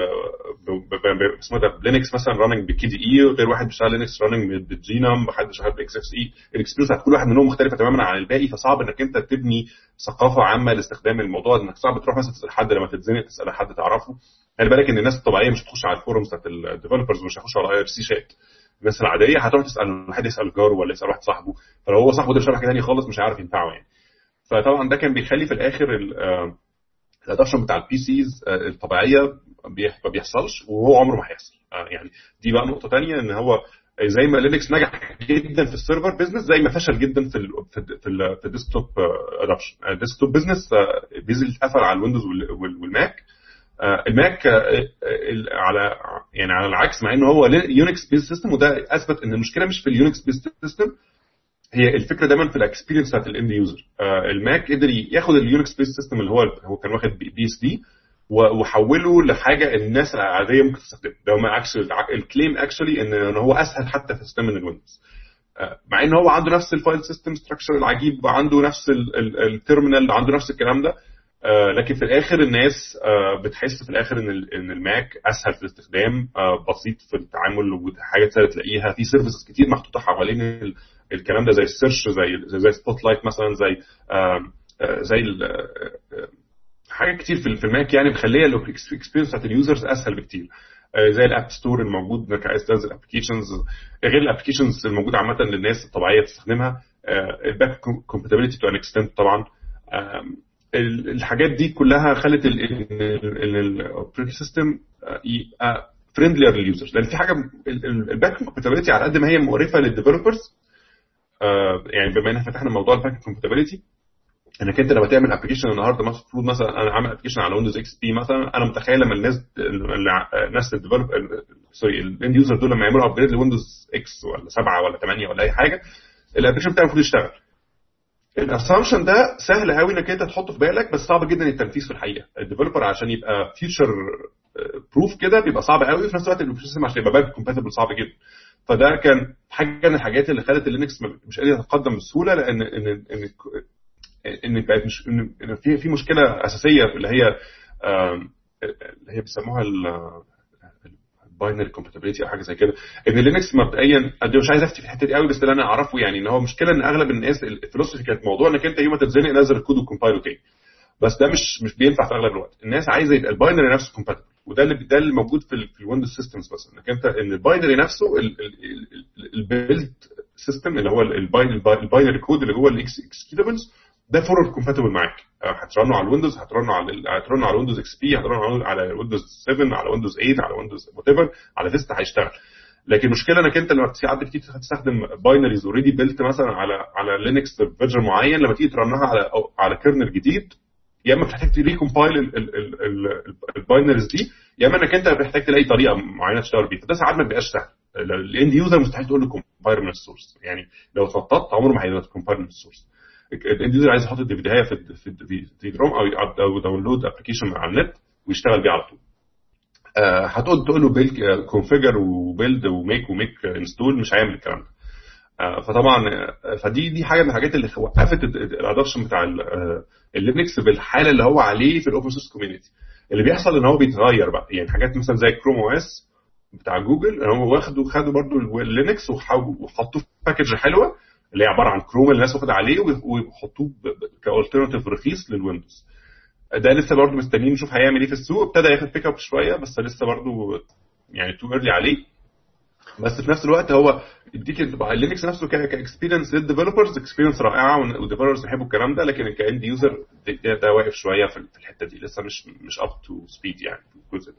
Speaker 1: اسمه ده ب Linux مثلا running ب KDE وغير واحد بيشتغل Linux running بال GNOME وحد بيشتغل باكس إكس اي ال experience بتاعت كل واحد منهم مختلفة تماما عن الباقي فصعب إنك أنت تبني ثقافة عامة لاستخدام الموضوع. إنك صعب تروح مثلا تسأل حد لما تتزنق تسأل حد تعرفه. خلي بالك إن الناس الطبيعية مش هتخش على ال forums بتاعت ال developers مش هيخشوا على IRC chat. الناس العادية هتروح تسأل حد يسأل جاره ولا يسأل واحد صاحبه. فلو هو صاحبه ده عارف حاجة ثانية خالص مش هيعرف ينفعه يعني. فطبعا ده كان بيخلي في الآخر ال adoption بتاع ال PCs الطبيعية ما بيحصلش وهو عمره ما هيحصل. يعني دي بقى نقطة ثانية إن هو زي ما Linux نجح جدا في ال server business زي ما فشل جدا في ال في ال في, ال في ال desktop adoption ال desktop business basically اتقفل على ال Windows وال Mac. ال Mac على يعني على العكس مع انه هو Unix based system وده أثبت إن المشكلة مش في ال Unix based system هي الفكرة دايما في ال experience بتاعت ال end user ال Mac قدر ياخد ال Unix based system اللي هو هو كان واخد BSD وحوله لحاجة الناس العادية ممكن تستخدمها ده actually ال claim actually ان هو أسهل حتى في system من ال Windows مع إن هو عنده نفس ال file system structure العجيب وعنده نفس ال terminal عنده نفس الكلام ده. لكن في الآخر الناس بتحس في الآخر إن إن ال Mac أسهل في الاستخدام بسيط في التعامل وحاجات سهله تلاقيها. في services كتير محطوطة حوالين الكلام ده زي ال search زي زي Spotlight مثلا زي زي حاجات كتير في ال Mac يعني مخلية ال experience بتاعت ال users أسهل بكتير. زي ال App Store الموجود انك عايز تنزل applications غير ال applications الموجوده عامة للناس الطبيعية تستخدمها. ال back compatibility to an extent طبعا. الحاجات دي كلها خلت ال operating system يبقى friendlier لل users لأن في حاجة ال back compatibility على قد ما هي مقرفة لل developers يعني بما ان فتحنا موضوع ال back compatibility إنك أنت لما تعمل application النهارده المفروض مثلا أنا عامل application على Windows XP مثلا أنا متخيل لما الناس الناس ال develop sorry ال end user دول لما يعملوا upgrade ل Windows X ولا 7 ولا 8 ولا أي حاجة ال application بتاعه المفروض يشتغل. ال assumption ده سهل قوي إنك أنت تحطه في بالك بس صعب جدا التنفيذ في الحقيقة. ال developer عشان يبقى future proof كده بيبقى صعب قوي في نفس الوقت عشان يبقى back compatible صعب جدا. فده كان حاجة من الحاجات اللي خلت ال Linux مش قادر يتقدم بسهولة لأن ان ان إن بقت مش ان في في مشكلة أساسية اللي هي اللي هي بيسموها ال binary compatibility أو حاجة زي كده. إن Linux مبدئيا مش عايز أفتي في الحتة دي قوي بس اللي أنا أعرفه يعني إن هو مشكلة إن أغلب الناس ال philosophy كانت موضوع إنك أنت يوم ما تتزنق نزل ال code و compile ه تاني بس ده مش مش بينفع في أغلب الوقت. الناس عايزة يبقى ال binary نفسه compatible وده اللي ده اللي موجود في, ال Windows systems بس انك انت ان ال binary نفسه ال build system اللي هو ال binary code اللي جوه ال executables ده forward compatible معاك. هترنه على الويندوز هترنه على هترنه على ويندوز إكس بي هترنه على ويندوز 7 على ويندوز 8 على ويندوز whatever على Vista هيشتغل. لكن المشكلة انك انت لما في حد كتير هتستخدم binaries already built مثلا على على لينكس version معين لما تيجي ت run ها على على kernel جديد يا إما بتحتاج ت recompile ال binaries دي يا إما إنك أنت محتاج تلاقي طريقة معينة تشتغل بيها. فده ساعات ما بيبقاش سهل. ال end user مستحيل تقول له compile من ال source يعني لو اتنططت عمره ما هيقدر compile من ال source ال end user عايز يحط ال DVD في في في ROM أو أو download application على النت ويشتغل بيه على طول. آه هتقعد تقول له configure و build و make و make install مش هيعمل الكلام ده. فطبعا فدي دي حاجة من الحاجات اللي وقفت ال adoption بتاع اللينكس بالحاله اللي هو عليه في ال open source community اللي بيحصل إن هو بيتغير بقى. يعني حاجات مثلا زي Chrome OS بتاع جوجل هو واخده خدوا برضو اللينكس وحطوه في package حلوة اللي هي عبارة عن كروم الناس واخدة عليه ويحطوه ك alternative رخيص للويندوز. ده لسه برضه مستنيين نشوف هيعمل إيه في السوق. ابتدى ياخد pick up شوية بس لسه برضه يعني too early عليه. بس في نفس الوقت هو يديك اللينكس نفسه ك experience لل developers experience رائعة وال developers بيحبوا الكلام ده لكن ك end user ده واقف شوية في الحتة دي لسه مش مش up to speed يعني في الجزء ده.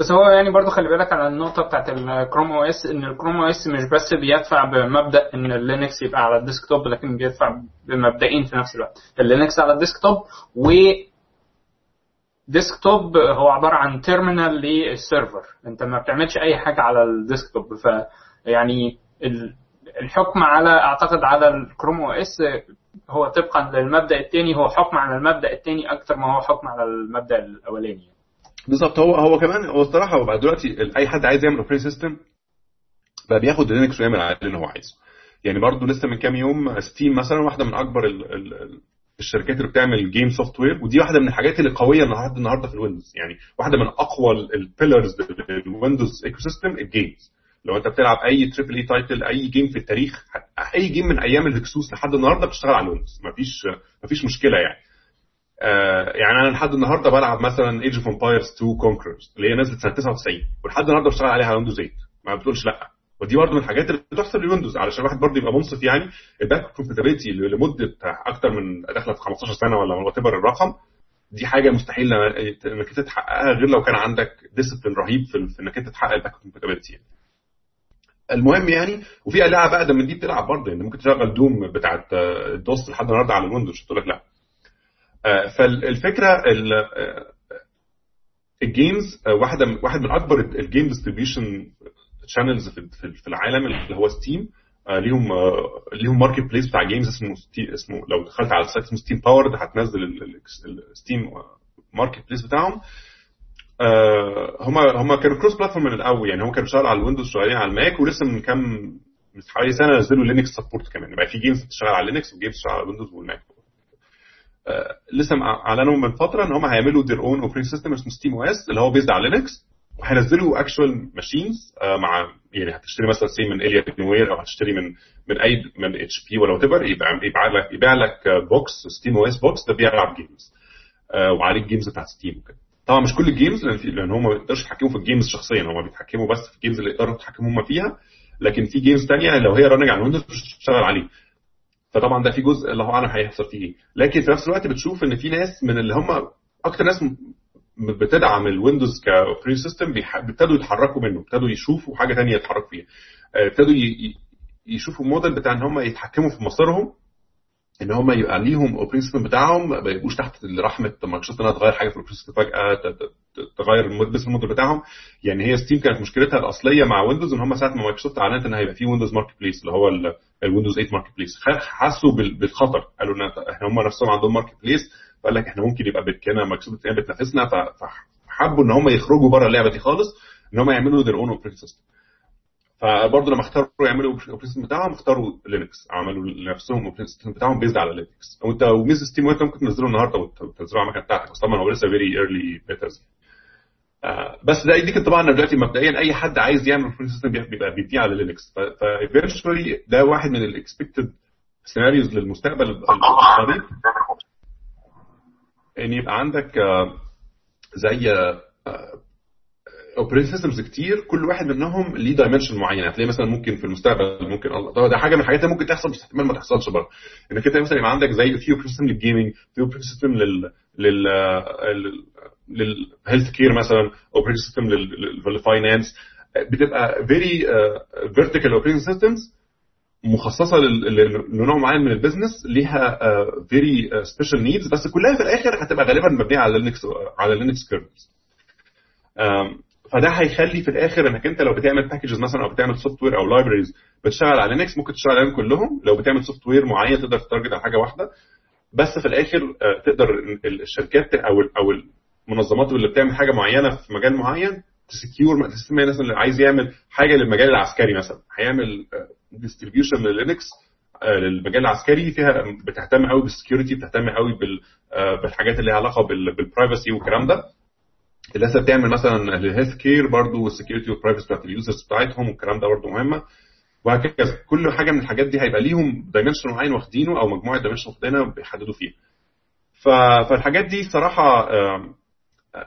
Speaker 3: بس هو يعني برضو خلي بالك على النقطة بتاعت ال Chrome OS إن ال Chrome OS مش بس بيدفع بمبدأ إن اللينكس يبقى على ال desktop لكن بيدفع بمبدئين في نفس الوقت. اللينكس على ال desktop و desktop هو عبارة عن terminal لل server. انت ما بتعملش أي حاجة على ال desktop. فيعني الحكم على أعتقد على ال Chrome OS هو طبقا للمبدأ الثاني هو حكم على المبدأ الثاني أكتر ما هو حكم على المبدأ الأولاني.
Speaker 1: بالظبط. هو هو كمان هو الصراحة هو بقى دلوقتي أي حد عايز يعمل operating system بقى بياخد لينكس ويعمل اللي هو عايزه. يعني برضه لسه من كام يوم Steam مثلا واحدة من أكبر الشركات اللي بتعمل game software ودي واحدة من الحاجات اللي قوية لحد النهارده في الويندوز. يعني واحدة من أقوى ال pillars للويندوز ecosystem ال games لو أنت بتلعب أي triple A title أي game في التاريخ أي game من أيام الهكسوس لحد النهارده بتشتغل على الويندوز. مفيش مفيش مشكلة يعني. آه يعني أنا لحد النهارده بلعب مثلا Age of Empires 2 Conquerors اللي هي نزلت سنة 99 ولحد النهارده بشتغل عليها على ويندوز 8 ما بتقولش لأ. ودي برضه من الحاجات اللي بتحسب للويندوز علشان الواحد برضه يبقى منصف يعني ال back compatibility لمدة أكتر من داخلة في 15 سنة ولا what الرقم دي حاجة مستحيل إنك أنت تحققها غير لو كان عندك discipline رهيب في إنك أنت تحقق ال back compatibility يعني. المهم يعني وفي العاب اقدم من دي بتلعب برضه يعني ممكن تشغل Doom بتاعت ال DOS لحد النهارده على الويندوز تقول لك لا فالفكرة ال games واحدة واحد من أكبر ال game distribution channels في العالم اللي هو Steam ليهم ليهم marketplace بتاع games اسمه اسمه لو دخلت على ال site اسمه Steampowered هتنزل ال Steam marketplace بتاعهم. هم هم كانوا cross platform من الأول. يعني هم كانوا بيشتغلوا على الويندوز شغالين على ال Mac ولسه من كام من حوالي سنة نزلوا لينكس support كمان. بقى في games بتشتغل على لينكس و games بتشتغل على الويندوز وال Mac لسه أعلنوا من فترة إن هم هيعملوا their own operating system اسمه Steam OS اللي هو based على لينكس وهينزلوا actual machines مع يعني هتشتري مثلا سي من اليا وير أو هتشتري من من أي من HP ولا whatever يبقى يبيع لك يبيع لك box Steam OS box ده بيلعب games وعليه ال games بتاعت Steam وكده. طبعا مش كل ال games لأن في لأن هم ما بيقدرش يتحكموا في ال games شخصيا هم بيتحكموا بس في ال games اللي يقدروا يتحكموا هم فيها لكن في games ثانية لو هي running على الويندوز مش بتشتغل عليه. فطبعا ده في جزء الله أعلم هيحصل فيه إيه. لكن في نفس الوقت بتشوف إن في ناس من اللي هم أكتر ناس بتدعم الويندوز ك operating system بيبتدوا يتحركوا منه ابتدوا يشوفوا حاجة ثانية يتحركوا فيها. ابتدوا يشوفوا الموديل بتاع إن هم يتحكموا في مصيرهم إن هم يبقى ليهم operating system بتاعهم ما يبقوش تحت رحمة مايكروسوفت إنها تغير حاجة في ال operating system فجأة تغير بس الموديل بتاعهم. يعني هي Steam كانت مشكلتها الأصلية مع ويندوز إن هم ساعة ما مايكروسوفت أعلنت إن هيبقى في ويندوز marketplace اللي هو الويندوز 8 marketplace حسوا بالخطر. قالوا إن هم نفسهم عندهم marketplace فقال لك إحنا ممكن يبقى كده مايكروسوفت بتنافسنا فحبوا إن هم يخرجوا بره اللعبة دي خالص إن هم يعملوا their own operating system. فبرضه لما اختاروا يعملوا ال operating system بتاعهم اختاروا لينكس عملوا لنفسهم ال operating system بتاعهم based على لينكس و optimized Steam وأنت ممكن تنزله النهارده وتنزله على المكنه بتاعتك بس طبعا هو لسه very early betas بس ده يديك انطباع إن دلوقتي مبدئيا أي حد عايز يعمل operating system بيبقى بيديه على لينكس ف eventually ده واحد من ال expected scenarios للمستقبل القريب إن يبقى عندك زي operating systems كتير كل واحد منهم ليه dimension معين هتلاقي مثلا ممكن في المستقبل ممكن الله ده حاجة من الحاجات اللي ممكن تحصل بس احتمال ما تحصلش برضه. إنك أنت مثلا يبقى عندك زي في operating system لل gaming في operating system لل لل لل healthcare مثلا operating system لل finance بتبقى very vertical operating systems مخصصة لنوع معين من ال business ليها very special needs بس كلها في الآخر هتبقى غالبا مبنية على لينكس على لينكس kernels فده هيخلي في الآخر إنك أنت لو بتعمل packages مثلا أو بتعمل software أو libraries بتشتغل على لينكس ممكن تشتغل عليهم كلهم. لو بتعمل software معين تقدر ت target على حاجة واحدة. بس في الآخر تقدر الشركات أو أو المنظمات اللي بتعمل حاجة معينة في مجال معين secure مثلا اللي عايز يعمل حاجة للمجال العسكري مثلا. هيعمل distribution للينكس للمجال العسكري. فيها بتهتم قوي بال security بتهتم قوي بالحاجات اللي ليها علاقة بال privacy والكلام ده. لسه بتعمل مثلا ال health care برضه وال security وال privacy بتاعت ال users بتاعتهم والكلام ده برضه مهمة. وهكذا. كل حاجة من الحاجات دي هيبقى ليهم dimension معين واخدينه أو مجموعة dimension واخدينها بيحددوا فيه فالحاجات دي صراحة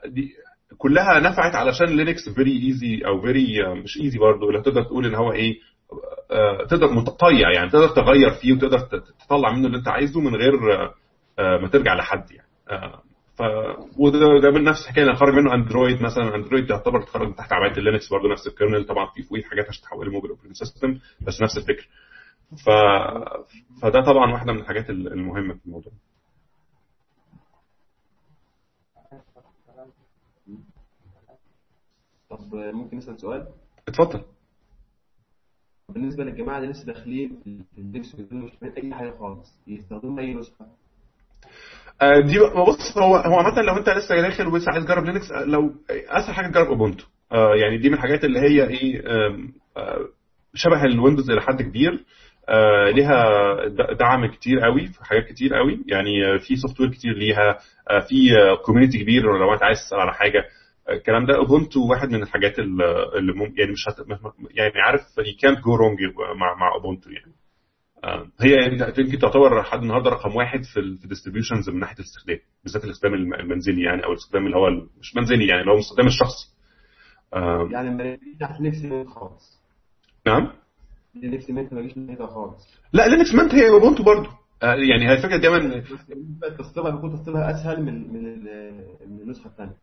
Speaker 1: دي كلها نفعت علشان لينكس very easy أو very مش easy برضه اللي تقدر تقول إن هو إيه تقدر متطيع يعني تقدر تغير فيه وتقدر تطلع منه اللي انت عايزه من غير ما ترجع لحد يعني. ف وده ده من نفس الحكاية اللي خرج منه اندرويد مثلا. اندرويد تعتبر تخرج من تحت عباية اللينكس برضه نفس ال kernel. طبعا في فوقيه حاجات عشان تحوله mobile operating system بس نفس الفكرة. ف... فده طبعا واحدة من الحاجات المهمة في الموضوع.
Speaker 4: طب ممكن نسأل سؤال؟
Speaker 1: اتفضل.
Speaker 4: بالنسبة للجماعة اللي لسه داخلين في اللبس مش أي حاجة خالص يستخدموا أي نسخة.
Speaker 1: دي بص هو هو عامة لو أنت لسه داخل ولسه عايز تجرب لينكس لو أسهل حاجة تجرب أوبونتو. يعني دي من الحاجات اللي هي إيه شبه الويندوز إلى حد كبير. آه، ليها دعم كتير قوي في حاجات كتير قوي. يعني آه، في software كتير ليها. آه، في community كبير لو أنت عايز تسأل على حاجة. آه، الكلام ده. اوبونتو واحد من الحاجات ال- اللي مم يعني مش هت... يعني عارف you can't go wrong مع مع أوبونتو يعني. آه، هي يمكن تعتبر لحد النهارده رقم واحد في ال- في ال distributions من ناحية الاستخدام بالذات الاستخدام الم- المنزلي يعني أو الاستخدام اللي هو مش منزلي يعني اللي هو الاستخدام الشخصي. آه،
Speaker 4: يعني ما تحت لينكس مينت خالص.
Speaker 1: نعم؟
Speaker 4: لينكس ما يجيش ناحيتها خالص.
Speaker 1: لا لينكس مينت هي أوبونتو برضه. آه، يعني هي الفكرة دايما
Speaker 4: لتسطيبها بيكون تسطيبها أسهل من من النسخة الثانية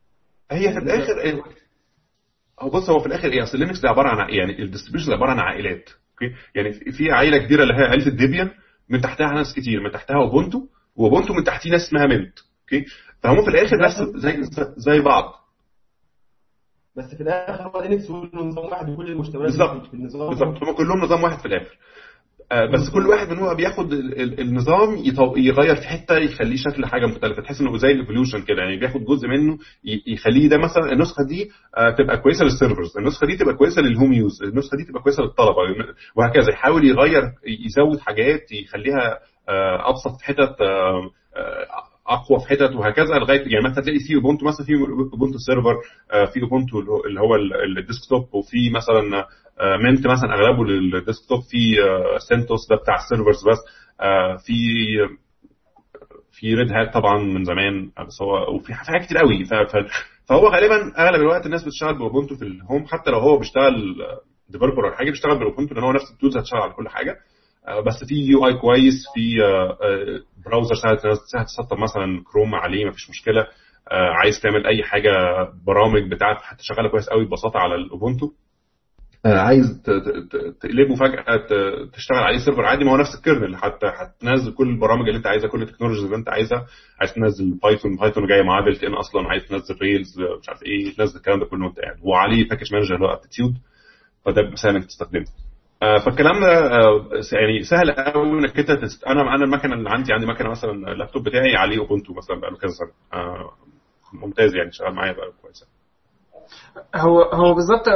Speaker 1: هي في الآخر هو بص هو في الآخر إيه اصل لينكس ده عبارة عن يعني ال distribution عبارة عن عائلات okay؟ يعني في عائلة كبيرة اللي هي عائلة الديبيان من تحتها ناس كتير من تحتها اوبونتو واوبونتو من تحتيه ناس اسمها منت okay؟ فهم في الآخر ناس زي زي بعض.
Speaker 4: بس في الآخر هو لينكس هو نظام واحد وكل المشتملات
Speaker 1: بالظبط.
Speaker 4: في النظام
Speaker 1: بالظبط. هم كلهم نظام واحد في الآخر. بس كل واحد منهم بياخد ال- ال- النظام يغير في حتة يخليه شكل حاجة مختلفة. تحس إنه زي ال evolution كده يعني بياخد جزء منه يخليه ده مثلا النسخة دي آه، تبقى كويسة لل servers النسخة دي تبقى كويسة لل home use النسخة دي تبقى كويسة للطلبة وهكذا. يحاول يغير يزود حاجات يخليها آه، أبسط في حتت آه، آه، أقوى في حتت وهكذا لغاية يعني مثلا تلاقي في اوبونتو مثلا في اوبونتو server آه، في اوبونتو اللي هو- اللي هو ال- ال desktop وفي مثلا آه، منت مثلا أغلبه لل desktop في آه، سنتوس ده بتاع ال servers بس. آه، في في ريد هات طبعا من زمان آه، بس هو وفي حاجات كتير قوي. فهو غالبا أغلب الوقت الناس بتشتغل بأوبونتو في ال home حتى لو هو بيشتغل developer ولا حاجة بيشتغل بالأوبونتو لأن هو نفس ال tools هتشتغل على كل حاجة. آه، بس في UI كويس في آه، آه، browser سهل تسطب مثلا كروم عليه مفيش مشكلة. آه، عايز تعمل أي حاجة برامج بتاعت حتى شغالة كويس قوي ببساطة على الأوبونتو. آه، عايز ت- ت- تقلبه فجأة تشتغل عليه server عادي. ما هو نفس ال kernel حتى هتنزل كل البرامج اللي انت عايزها كل ال technologies اللي انت عايزها. عايز تنزل بايثون بايثون جاية مع built in أصلا. عايز تنزل ريلز مش عارف إيه تنزل الكلام ده كله وانت قاعد. وعليه package manager اللي هو aptitude فده إنك تستخدمه. آه، فالكلام ده آه، يعني سهل قوي إنك أنت تست... أنا أنا المكنة اللي عندي عندي مكنة مثلا اللابتوب بتاعي عليه اوبونتو مثلا بقاله كذا سنة. آه، ممتاز يعني شغال معايا بقى كويس.
Speaker 3: هو هو بالظبط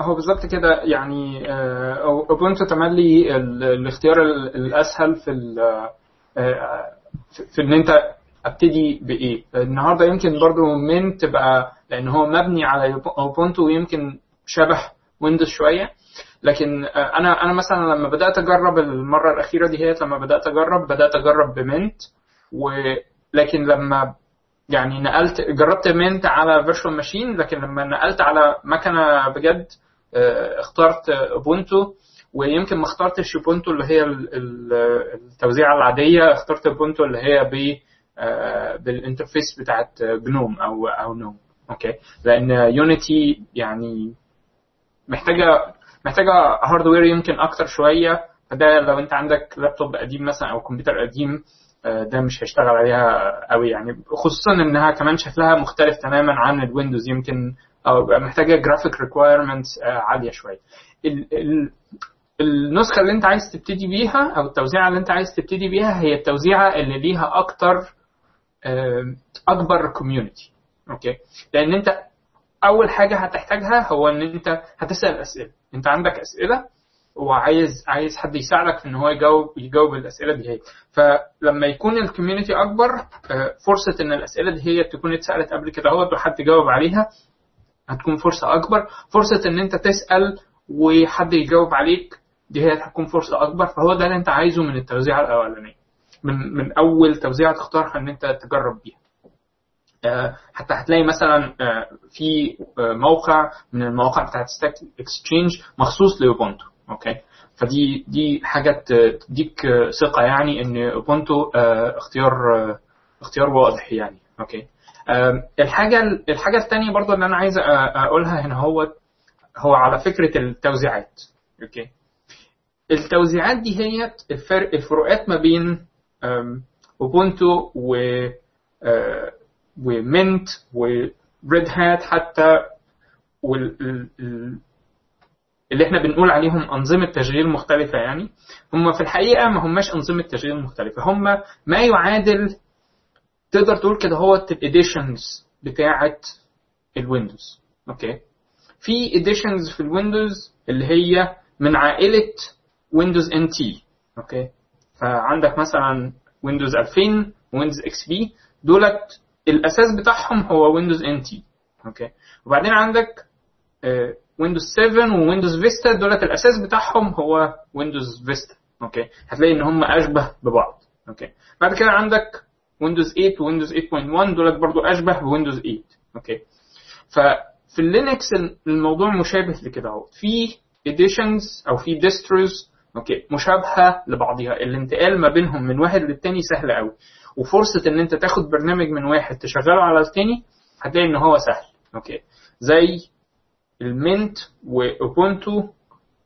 Speaker 3: هو بالظبط كده يعني آه، أوبونتو تملي ال- الاختيار ال- الأسهل في آه، في- إن أنت أبتدي بإيه. النهارده يمكن برضو منت تبقى لأن هو مبني على أوبونتو ويمكن شبه ويندوز شوية. لكن آه، أنا أنا مثلا لما بدأت أجرب المرة الأخيرة دي هي لما بدأت أجرب بدأت أجرب بمنت. ولكن لما يعني نقلت جربت منت على virtual machine لكن لما نقلت على مكنة بجد اخترت اوبونتو ويمكن ما اخترتش اوبونتو اللي هي ال- ال- التوزيعه العادية اخترت اوبونتو اللي هي ب آه، بال interface بتاعت جنوم أو أو GNOME okay؟ لأن يونيتي يعني محتاجه محتاجة hardware يمكن أكتر شوية. فده لو أنت عندك لابتوب قديم مثلا أو كمبيوتر قديم آه، ده مش هيشتغل عليها قوي يعني. خصوصا إنها كمان شكلها مختلف تماما عن الويندوز يمكن أو محتاجة graphic requirements عالية شوية. ال- ال- النسخة اللي أنت عايز تبتدي بيها أو التوزيعة اللي أنت عايز تبتدي بيها هي التوزيعة اللي ليها أكتر آه، أكبر community okay؟ لأن أنت أول حاجة هتحتاجها هو إن أنت هتسأل أسئلة. أنت عندك أسئلة وعايز عايز حد يساعدك في إن هو يجاوب يجاوب الأسئلة دي. هي فلما يكون ال community أكبر آه، فرصة إن الأسئلة دي هي تكون اتسألت قبل كده أهوت وحد يجاوب عليها هتكون فرصة أكبر. فرصة إن أنت تسأل وحد يجاوب عليك دي هي هتكون فرصة أكبر. فهو ده اللي أنت عايزه من التوزيعه الأولانية. من من أول توزيعه تختارها إن أنت تجرب بيها. آه، حتى هتلاقي مثلا آه، في آه، موقع من المواقع بتاعت Stack Exchange مخصوص لأوبونتو okay؟ فدي دي حاجة تديك ثقة يعني إن أوبونتو اختيار اختيار واضح يعني okay؟ آم، الحاجة الحاجة الثانية برضو اللي أنا عايز أ- أقولها هنا هو هو على فكرة التوزيعات okay؟ التوزيعات دي هي الفرق الفروقات ما بين Ubuntu و و Mint و Red Hat حتى وال ال- ال- اللي إحنا بنقول عليهم أنظمة تشغيل مختلفة يعني. هم في الحقيقة ما هماش أنظمة تشغيل مختلفة. هم ما يعادل تقدر تقول كده هو ال editions بتاعة ال Windows okay؟ في editions في ال Windows اللي هي من عائلة Windows NT okay؟ فعندك مثلا Windows 2000 Windows XP دولت الأساس بتاعهم هو Windows NT okay؟ وبعدين عندك Windows 7 و Windows Vista دولت الأساس بتاعهم هو Windows Vista okay؟ هتلاقي إن هم أشبه ببعض okay؟ بعد كده عندك Windows 8 و Windows 8.1 دولت برضو أشبه ب Windows 8 okay ففي ال Linux الموضوع مشابه لكده أهو. في editions أو في distros okay مشابهة لبعضها الانتقال ما بينهم من واحد للتاني سهل قوي وفرصة إن أنت تاخد برنامج من واحد تشغله على التاني هتلاقي إن هو سهل. okay زي ال Mint و Ubuntu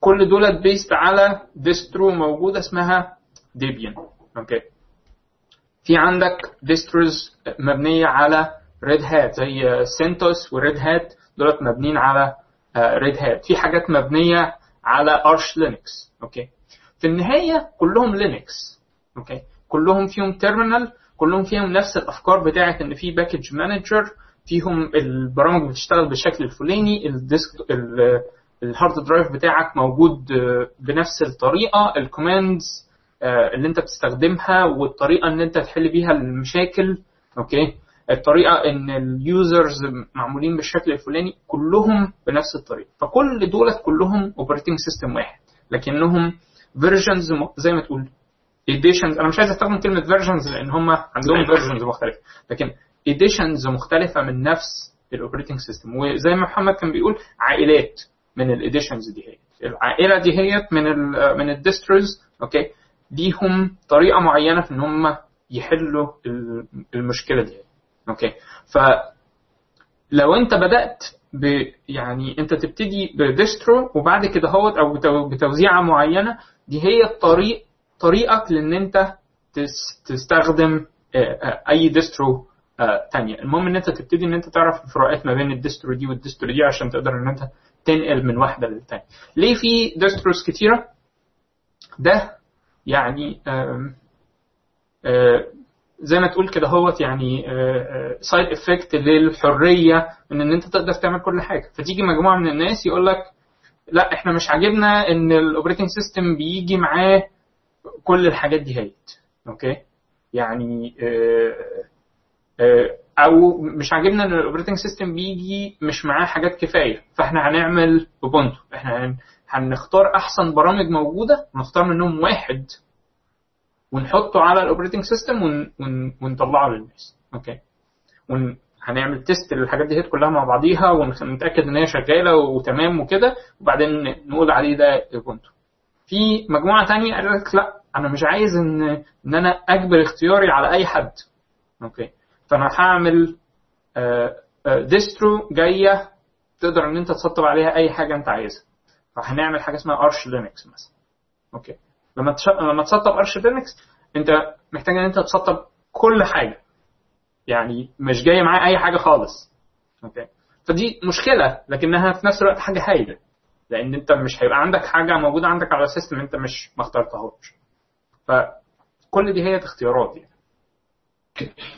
Speaker 3: كل دولت based على distro موجودة اسمها Debian okay في عندك distros مبنية على Red Hat زي CentOS و Red Hat دولت مبنيين على Red Hat في حاجات مبنية على Arch Linux okay في النهاية كلهم Linux okay كلهم فيهم terminal كلهم فيهم نفس الأفكار بتاعه إن في package manager فيهم البرامج بتشتغل بالشكل الفلاني ال disk ال hard drive بتاعك موجود بنفس الطريقة ال commands اللي انت بتستخدمها والطريقة ان انت تحل بيها المشاكل okay؟ الطريقة إن ال users معمولين بالشكل الفلاني كلهم بنفس الطريقة. فكل دولت كلهم operating system واحد لكنهم versions زي ما تقول editions أنا مش عايز أستخدم كلمة versions لأن هم عندهم versions مختلفة لكن editions مختلفة من نفس ال operating system وزي ما محمد كان بيقول عائلات من ال editions دي هي. العائلة دي هي من ال من ال distros okay؟ ليهم طريقة معينة في إن هم يحلوا المشكلة دي. okay. ف لو أنت بدأت ب يعني أنت تبتدي ب distro وبعد كده هوت أو بتوزيعة معينة دي هي الطريق طريقك لإن أنت تستخدم أي distro تانية. المهم إن أنت تبتدي إن أنت تعرف الفروقات ما بين ال distro دي وال distro دي عشان تقدر إن أنت تنقل من واحدة للتانية. ليه في distros كتيرة؟ ده يعني آم زي ما تقول كده هوت يعني side effect للحرية من إن أنت تقدر تعمل كل حاجة. فتيجي مجموعة من الناس يقول لك لا إحنا مش عاجبنا إن ال operating system بيجي معاه كل الحاجات دي هيت okay؟ يعني أو مش عاجبنا إن ال operating system بيجي مش معاه حاجات كفاية فإحنا هنعمل Ubuntu إحنا هنختار أحسن برامج موجودة ونختار منهم واحد ونحطه على ال operating system ون... ون... ونطلعه للناس. okay. ون... هنعمل test للحاجات دي كلها مع بعضيها ونتأكد إن هي شغالة وتمام وكده وبعدين نقول عليه ده Ubuntu في مجموعة تانية قال لك لا أنا مش عايز ان إن أنا أجبر اختياري على أي حد. okay. فأنا هعمل distro جاية تقدر إن أنت تسطب عليها أي حاجة أنت عايزها. فهنعمل حاجة اسمها Arch Linux مثلا. okay. لما تش... لما تسطب Arch Linux أنت محتاج إن أنت تسطب كل حاجة. يعني مش جاي معاه أي حاجة خالص. okay. فدي مشكلة لكنها في نفس الوقت حاجة هايلة. لأن أنت مش هيبقى عندك حاجة موجودة عندك على ال system أنت مش ما اخترتهاش. فكل دي هي اختيارات يعني.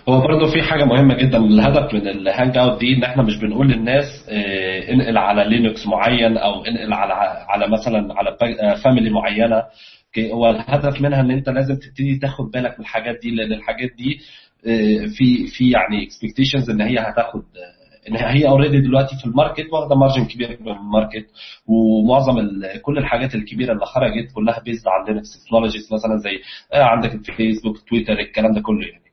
Speaker 2: هو برضه في حاجة مهمة جدا الهدف من ال hangout دي إن إحنا مش بنقول للناس آه انقل على Linux معين أو انقل على على مثلا على family معينة. هو الهدف منها إن أنت لازم تبتدي تاخد بالك من الحاجات دي لأن الحاجات دي آه في في يعني expectations إن هي هتاخد إن هي already دلوقتي في ال market واخدة margin كبير من ال market. ومعظم كل الحاجات الكبيرة اللي خرجت كلها based على Linux technologies مثلا زي عندك ال Facebook Twitter الكلام ده كله يعني.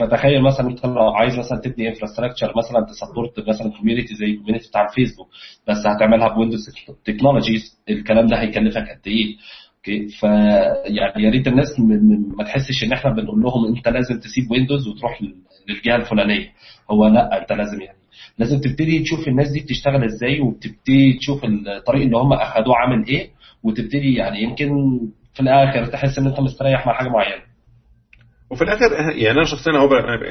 Speaker 2: فتخيل مثلا أنت لو عايز مثلا تبني infrastructure مثلا ت support مثلا community زي ال community بتاع الفيسبوك بس هتعملها ب Windows technologies الكلام ده هيكلفك قد إيه؟ okay؟ فيعني يا ريت الناس ما تحسش إن إحنا بنقول لهم أنت لازم تسيب Windows وتروح للجهة الفلانية. هو لأ أنت لازم يعني لازم تبتدي تشوف الناس دي بتشتغل إزاي وبتبتدي تشوف الطريق اللي هم أخدوه عامل إيه وتبتدي يعني يمكن في الآخر تحس إن أنت مستريح مع حاجة معينة.
Speaker 1: وفي الآخر يعني أنا شخصيا أهو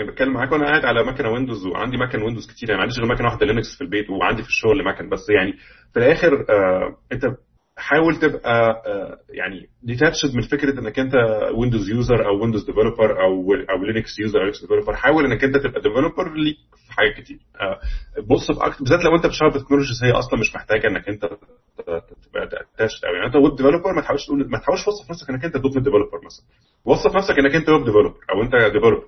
Speaker 1: بتكلم معاك وأنا قاعد على مكنة Windows وعندي مكن Windows كتير يعني ما عنديش غير مكنة واحدة Linux في البيت وعندي في الشغل مكن بس يعني في الآخر آه أنت حاول تبقى آه، يعني detached من فكرة إنك أنت Windows user أو Windows developer أو أو Linux user أو Linux developer حاول إنك أنت تبقى developer ليك في حاجات كتير. آه، بص أكتر بالذات لو أنت بتشتغل ب technologies هي أصلا مش محتاجه إنك أنت تبقى attached قوي يعني أنت web developer ما تحاولش تقول ما تحاولش توصف نفسك إنك أنت dot developer مثلا. وصف نفسك إنك أنت web developer أو أنت developer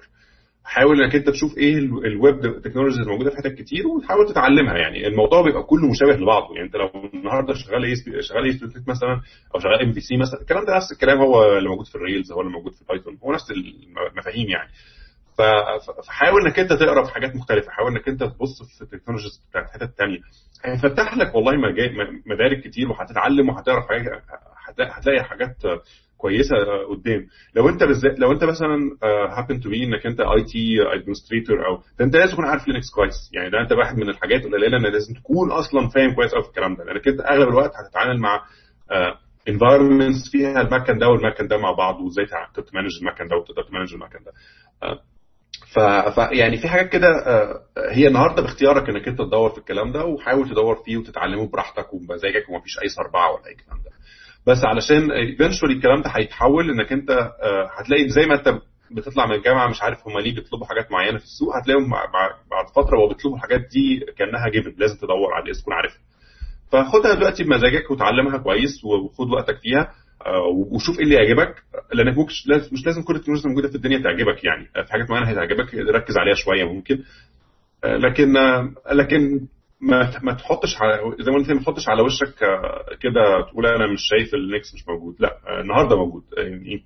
Speaker 1: حاول انك انت تشوف إيه ال- ال web technologies الموجوده في حتت كتير وتحاول تتعلمها يعني. الموضوع بيبقى كله مشابه لبعضه. يعني انت لو النهارده شغال إيه شغال إيه مثلا أو شغال MVC مثلا الكلام ده نفس الكلام هو اللي موجود في ال Rails هو اللي موجود في Python هو نفس المفاهيم يعني. فحاول انك انت تقرأ في حاجات مختلفة حاول انك انت تبص في ال technologies بتاعت حتت تانية. هيفتح لك والله مدارك كتير وهتتعلم وهتعرف حاجات هتلاقي حاجات كويسة قدام. لو انت بالذات لو انت مثلا happen to be انك انت IT administrator أو ده انت لازم تكون عارف Linux كويس. يعني ده انت واحد من الحاجات القليلة ان لازم تكون أصلا فاهم كويس قوي في الكلام ده. لأنك انت أغلب الوقت هتتعامل مع environments فيها المكن ده والمكن ده مع بعض وإزاي ت manage المكن ده وتقدر ت manage المكن ده. آه، ف... ف يعني في حاجات كده آه، هي النهارده باختيارك إنك انت تدور في الكلام ده وحاول تدور فيه وتتعلمه براحتك وبمزاجك ومفيش أي صربعه ولا أي كلام ده. بس علشان eventually الكلام ده هيتحول انك أنت آه، هتلاقي زي ما أنت بتطلع من الجامعة مش عارف هم ليه بيطلبوا حاجات معينة في السوق هتلاقيهم بعد فترة وهو بيطلبوا الحاجات دي كأنها given لازم تدور عليها لازم تكون عارفها فخدها دلوقتي بمزاجك وتعلمها كويس وخد وقتك فيها آه، وشوف إيه اللي يعجبك لأنك مش لازم- كل التكنولوجيا الموجوده في الدنيا تعجبك يعني. في حاجات معينة هتعجبك ركز عليها شوية ممكن. آه، لكن لكن ما ما تحطش على زي ما قلت ما تحطش على وشك آه، كده تقول أنا مش شايف النكس مش موجود. لا آه، النهارده موجود. آه،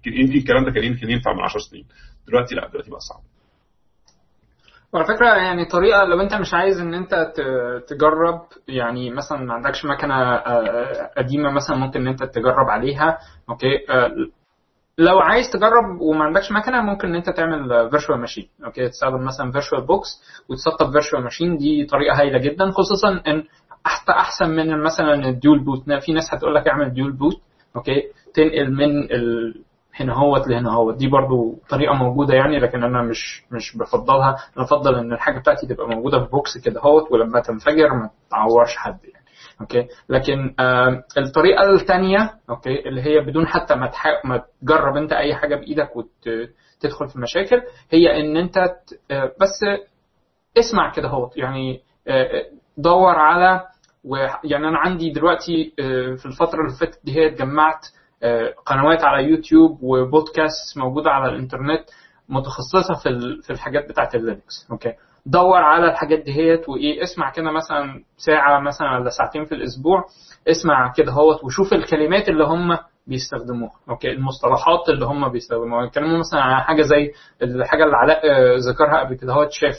Speaker 1: يمكن الكلام ده كان يمكن ينفع من 10 سنين. دلوقتي لا دلوقتي بقى صعب.
Speaker 3: وعلى فكرة يعني طريقة لو أنت مش عايز إن أنت تجرب يعني مثلا ما عندكش مكنة قديمة مثلا ممكن إن أنت تجرب عليها okay؟ لو عايز تجرب وما عندكش مكنة ممكن إن أنت تعمل virtual machine okay تستخدم مثلا VirtualBox وتسطب virtual machine دي طريقة هايلة جدا خصوصا إن حتى أحسن من مثلا ال dual boot في ناس هتقول لك اعمل dual boot okay تنقل من ال... هنا هوت لهنا هوت. دي برضو طريقة موجودة يعني لكن أنا مش مش بفضلها. أنا بفضل إن الحاجة بتاعتي تبقى موجودة في box كده هوت ولما تنفجر ما تعورش حد يعني. okay؟ لكن آه الطريقة الثانية okay اللي هي بدون حتى ما تح... ما تجرب أنت أي حاجة بإيدك وتدخل في مشاكل هي إن أنت ت... آه بس اسمع كده هوت يعني آه دور على ويعني أنا عندي دلوقتي آه في الفترة اللي فاتت دي هي جمعت قنوات على يوتيوب وبودكاست موجودة على الإنترنت متخصصة في في الحاجات بتاعة ال Linux. okay؟ دور على الحاجات دهيت وإيه اسمع كده مثلا ساعة مثلا ولا ساعتين في الأسبوع اسمع كده هوت وشوف الكلمات اللي هم بيستخدموها okay؟ المصطلحات اللي هم بيستخدموها. يتكلموا مثلا عن حاجة زي الحاجة اللي علاء آه، ذكرها قبل كده هوت شيف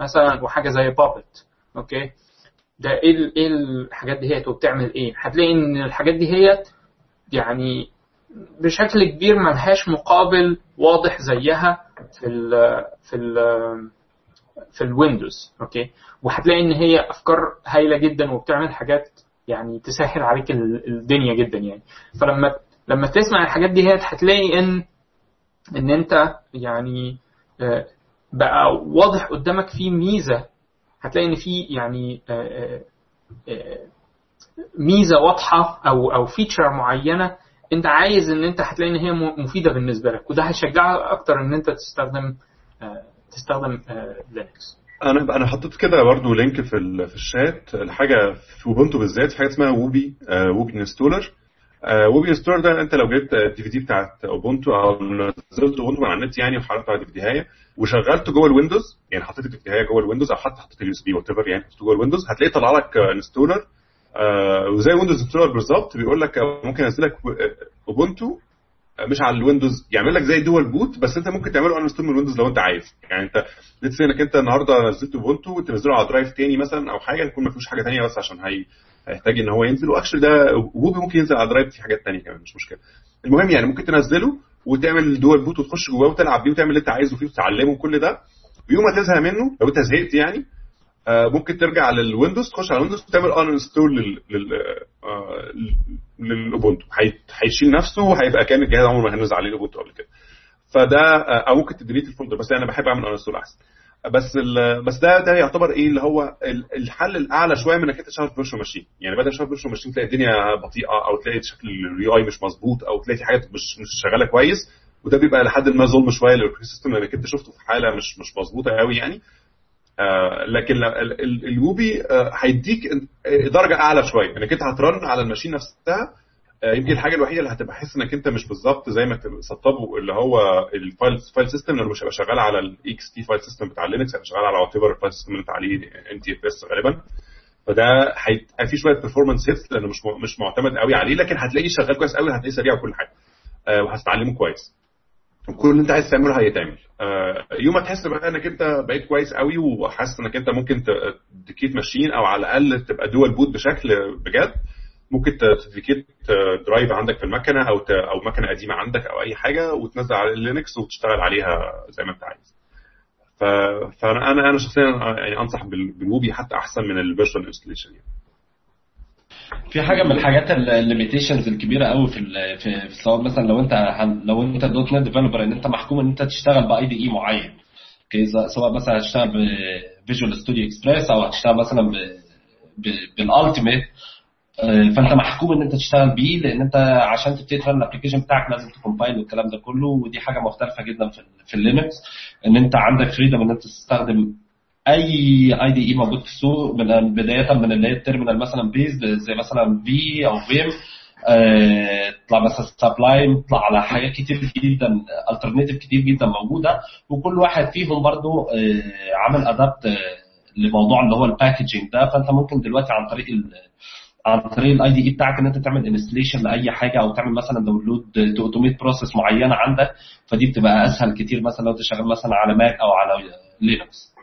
Speaker 3: مثلا وحاجة زي Puppet okay؟ ده إيه إيه الحاجات دهيت وبتعمل إيه؟ هتلاقي إن الحاجات دهيت يعني بشكل كبير ملهاش مقابل واضح زيها في ال في ال في ال Windows okay؟ وهتلاقي إن هي أفكار هايلة جدا وبتعمل حاجات يعني تسهل عليك ال- الدنيا جدا يعني. فلما لما تسمع الحاجات دي هتلاقي إن إن أنت يعني آه، بقى واضح قدامك في ميزة. هتلاقي إن في يعني آه، آه، ميزة واضحة أو أو feature معينة أنت عايز إن أنت هتلاقي إن هي مفيدة بالنسبة لك. وده هيشجعك أكتر إن أنت تستخدم تستخدم Linux
Speaker 1: أنا أنا حطيت كده برضو link في في الشات. الحاجة في Ubuntu بالذات في حاجة اسمها Wubi آه، Wubi installer آه، Wubi installer ده أنت لو جبت ال DVD بتاعت Ubuntu أو نزلت Ubuntu على النت يعني وحرقته على ال DVD وشغلته جوه ال Windows يعني حطيت ال DVD جوه ال Windows أو حتى حطيت ال USB whatever يعني حطيته جوه ال Windows هتلاقيه طلع لك installer وزي Windows installer بالظبط بيقول لك آه، ممكن انزل لك Ubuntu مش على ال Windows يعمل لك زي dual boot بس انت ممكن تعمله install من ال Windows لو انت عايز. يعني انت let's انك انت النهارده نزلت Ubuntu وتنزله على drive تاني مثلا أو حاجة يكون ما فيهوش حاجة تانية بس عشان هي هيحتاج إن هو ينزل. و actually ده Wubi ممكن ينزل على drive في حاجات تانية كمان مش مشكلة. المهم يعني ممكن تنزله وتعمل dual boot وتخش جواه وتلعب بيه وتعمل اللي انت عايزه فيه وتتعلمه كل ده. ويوم ما تزهق منه لو انت زهقت يعني ممكن ترجع لل Windows تخش على ال Windows وتعمل uninstall لل لل آه، لل Ubuntu هي- هيشيل نفسه وهيبقى كان الجهاز عمره ما نزل عليه ال Ubuntu قبل كده فده آه، أو ممكن ت delete ال folder بس أنا بحب اعمل uninstall احسن بس بس ده ده يعتبر إيه اللي هو ال- الحل الاعلى شوية من انك انت تشتغل في virtual machine يعني بدل تشتغل في virtual machine تلاقي الدنيا بطيئه أو تلاقي شكل ال UI مش مظبوط أو تلاقي في حاجات مش مش شغاله كويس وده بيبقى لحد ما ظلم شوية لل operating system لانك انت شفته في حاله مش مش مظبوطه قوي يعني آه لكن ال- ال- ال- ال Wubi آه، هيديك آه، درجة أعلى شوية. إنك أنت ه t run على ال machine نفسها آه، يمكن الحاجة الوحيدة اللي هتبقى حاسس إنك أنت مش بالظبط زي ما سطبه اللي هو ال file file system لأنه مش هيبقى شغال على ال ext file system بتاع Linux هيبقى شغال على what ال file system اللي انت عليه NTFS غالبا. فده هيبقى فيه شوية performance hits لأنه مش مش معتمد قوي عليه لكن هتلاقيه شغال كويس قوي هتلاقيه سريع وكل حاجة. آه، وهتتعلمه كويس. وكل اللي انت عايز تعمله هيتعمل آه، يوم ما تحس بقى انك انت بقيت كويس قوي وحاسس انك انت ممكن ت dedicate machine أو على الاقل تبقى dual boot بشكل بجد ممكن ت dedicate drive عندك في المكنة أو أو مكنة قديمة عندك أو اي حاجة وتنزل على Linux وتشتغل عليها زي ما انت عايز. فانا أنا شخصيا يعني أنصح بال- بال Wubi حتى أحسن من ال virtual installation يعني.
Speaker 2: في حاجة من الحاجات ال limitations الكبيرة قوي في في في سواء مثلا لو انت لو انت .NET developer ان انت محكوم ان انت تشتغل ب IDE معين سواء مثلا هتشتغل ب Visual Studio Express أو هتشتغل مثلا بال Ultimate فأنت محكوم إن انت تشتغل بيه لأن انت عشان تبتدي ت run ال application بتاعك لازم ت compile والكلام ده كله. ودي حاجة مختلفة جدا في في ال Linux إن انت عندك freedom إن انت تستخدم أي IDE موجود في السوق من بداية من اللي هي ال terminal مثلا based زي مثلا في أو Vim آه، تطلع مثلا Sublime تطلع على حاجات كتير جدا alternative كتير جدا موجودة. وكل واحد فيهم برضو آه، عامل adapt لموضوع اللي هو ال packaging ده. فأنت ممكن دلوقتي عن طريق عن طريق ال IDE بتاعك إن أنت تعمل installation لأي حاجة أو تعمل مثلا download to automate process معينه عندك. فدي بتبقى أسهل كتير مثلا لو أنت شغال مثلا على Mac أو على Linux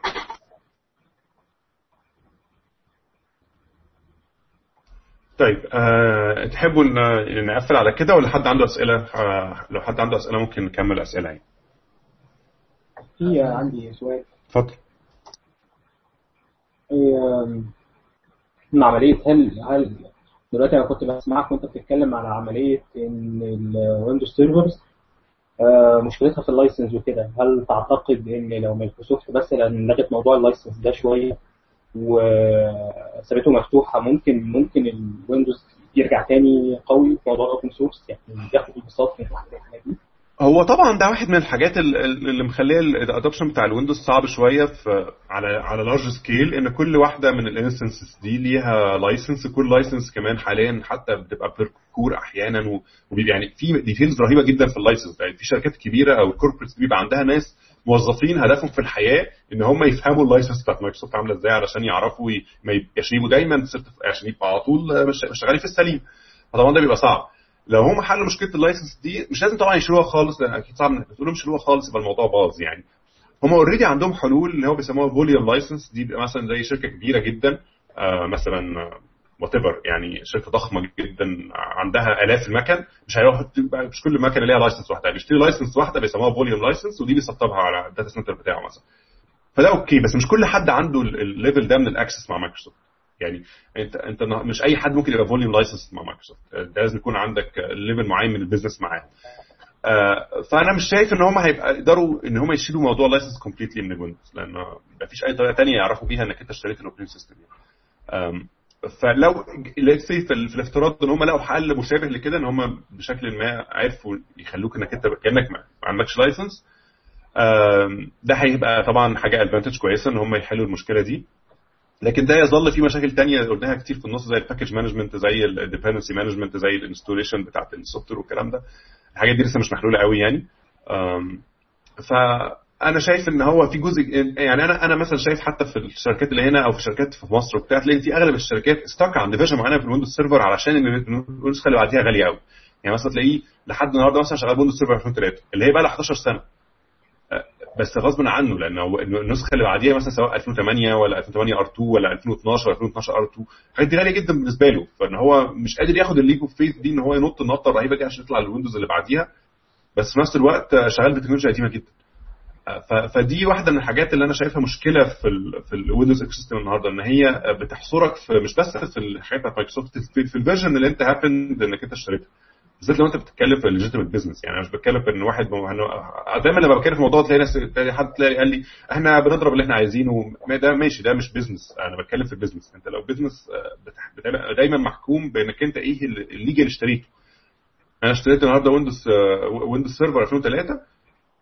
Speaker 1: طيب أه تحبوا ان نقفل على كده ولا حد عنده أسئلة؟ أه لو حد عنده أسئلة ممكن نكمل أسئلة يعني.
Speaker 5: في عندي سؤال.
Speaker 1: اتفضل.
Speaker 5: إيه، من عملية هل هل دلوقتي أنا كنت بسمعك وأنت بتتكلم على عملية إن ال Windows servers مشكلتها في ال license وكده. هل تعتقد إن لو مايكروسوفت بس لأن لغت موضوع ال license ده شوية وسابته مفتوحة ممكن ممكن ال Windows يرجع تاني قوي في موضوع الأوبن سورس يعني ياخد البساط من الحاجات دي.
Speaker 1: هو طبعا ده واحد من الحاجات ال- ال- اللي مخلية ال adoption بتاع ال Windows صعب شوية في على على large scale إن كل واحدة من ال instances دي ليها license كل license كمان حاليا حتى بتبقى per core أحيانا وبيبقى يعني في details رهيبة جدا في ال license يعني في شركات كبيرة أو ال corporates بيبقى عندها ناس موظفين هدفهم في الحياة إن هم يفهموا ال license بتاعت مايكروسوفت عاملة إزاي علشان يعرفوا ي- ما يبقاش يبقوا دايما عشان يبقوا على طول شغالين في السليم. فطبعا ده بيبقى صعب. لو هم حلوا مشكلة ال license دي مش لازم طبعا يشيلوها خالص لأن أكيد صعب إنك تقول لهم خالص يبقى الموضوع باظ يعني. هم already عندهم حلول اللي هو بيسموها volume license دي بيبقى مثلا زي شركة كبيرة جدا آه مثلا what يعني شركة ضخمة جدا عندها آلاف المكن مش هيروح مش كل مكنه ليها license واحدة. بيشتري license واحدة بيسموها volume license ودي بيسطبها على ال data center بتاعه مثلا. فده okay بس مش كل حد عنده ال- level ده من ال access مع مايكروسوفت. يعني انت أنت مش أي حد ممكن يبقى volume license مع مايكروسوفت. ده لازم يكون عندك level معين من ال business معاهم آه، فأنا مش شايف إن هم هيبقى يقدروا إن هم يشيلوا موضوع ال license completely من ال Windows لأن ما فيش أي طريقة ثانية يعرفوا بيها إنك أنت اشتريت ال operating system يعني. فلو say في, ال- في الافتراض إن هم لقوا حل مشابه لكده إن هم بشكل ما عرفوا يخلوك إنك أنت كأنك ما عندكش license ده هيبقى طبعا حاجة advantage كويسة إن هم يحلوا المشكلة دي. لكن ده يظل في مشاكل تانية قلناها كتير في النص زي ال package management زي ال dependency management زي ال installation بتاعت ال software والكلام ده. الحاجات دي لسه مش محلولة قوي يعني. أم، فانا شايف إن هو في جزء يعني أنا أنا مثلا شايف حتى في الشركات اللي هنا أو في الشركات في مصر وبتاع تلاقي في أغلب الشركات stuck عند version معينة في ال Windows Server علشان النسخه اللي بعديها غالية قوي يعني مثلا تلاقيه لحد النهارده مثلا شغال Windows Server 2003 اللي هي بقى لها 11 سنة. بس غصب عنه لأنه النسخة اللي بعديها مثلا سواء 2008 ولا 2008 R2 ولا 2012 ولا 2012 R2 الحاجات دي غالية جدا بالنسبة له. فإن هو مش قادر ياخد ال leap of faith دي إن هو ينط النطة الرهيبة دي عشان يطلع لل Windows اللي بعديها. بس في نفس الوقت شغال ب technology قديمة جدا. فدي واحدة من الحاجات اللي أنا شايفها مشكلة في ال في ال Windows ecosystem النهارده إن هي بتحصرك في مش بس في الحاجات بتاعت مايكروسوفت في, في ال version اللي أنت happened إنك أنت اشتريتها. بالذات لو أنت بتتكلم في legitimate business يعني أنا مش بتكلم إن واحد. دايما لما بتكلم في موضوع تلاقي ناس تلاقي حد تلاقي قال لي إحنا بنضرب اللي إحنا عايزينه ده ماشي ده مش business أنا بتكلم في ال business أنت لو business بتبقى دايما محكوم بإنك أنت إيه ال legal اشتريته. أنا اشتريت النهارده Windows Windows Server 2003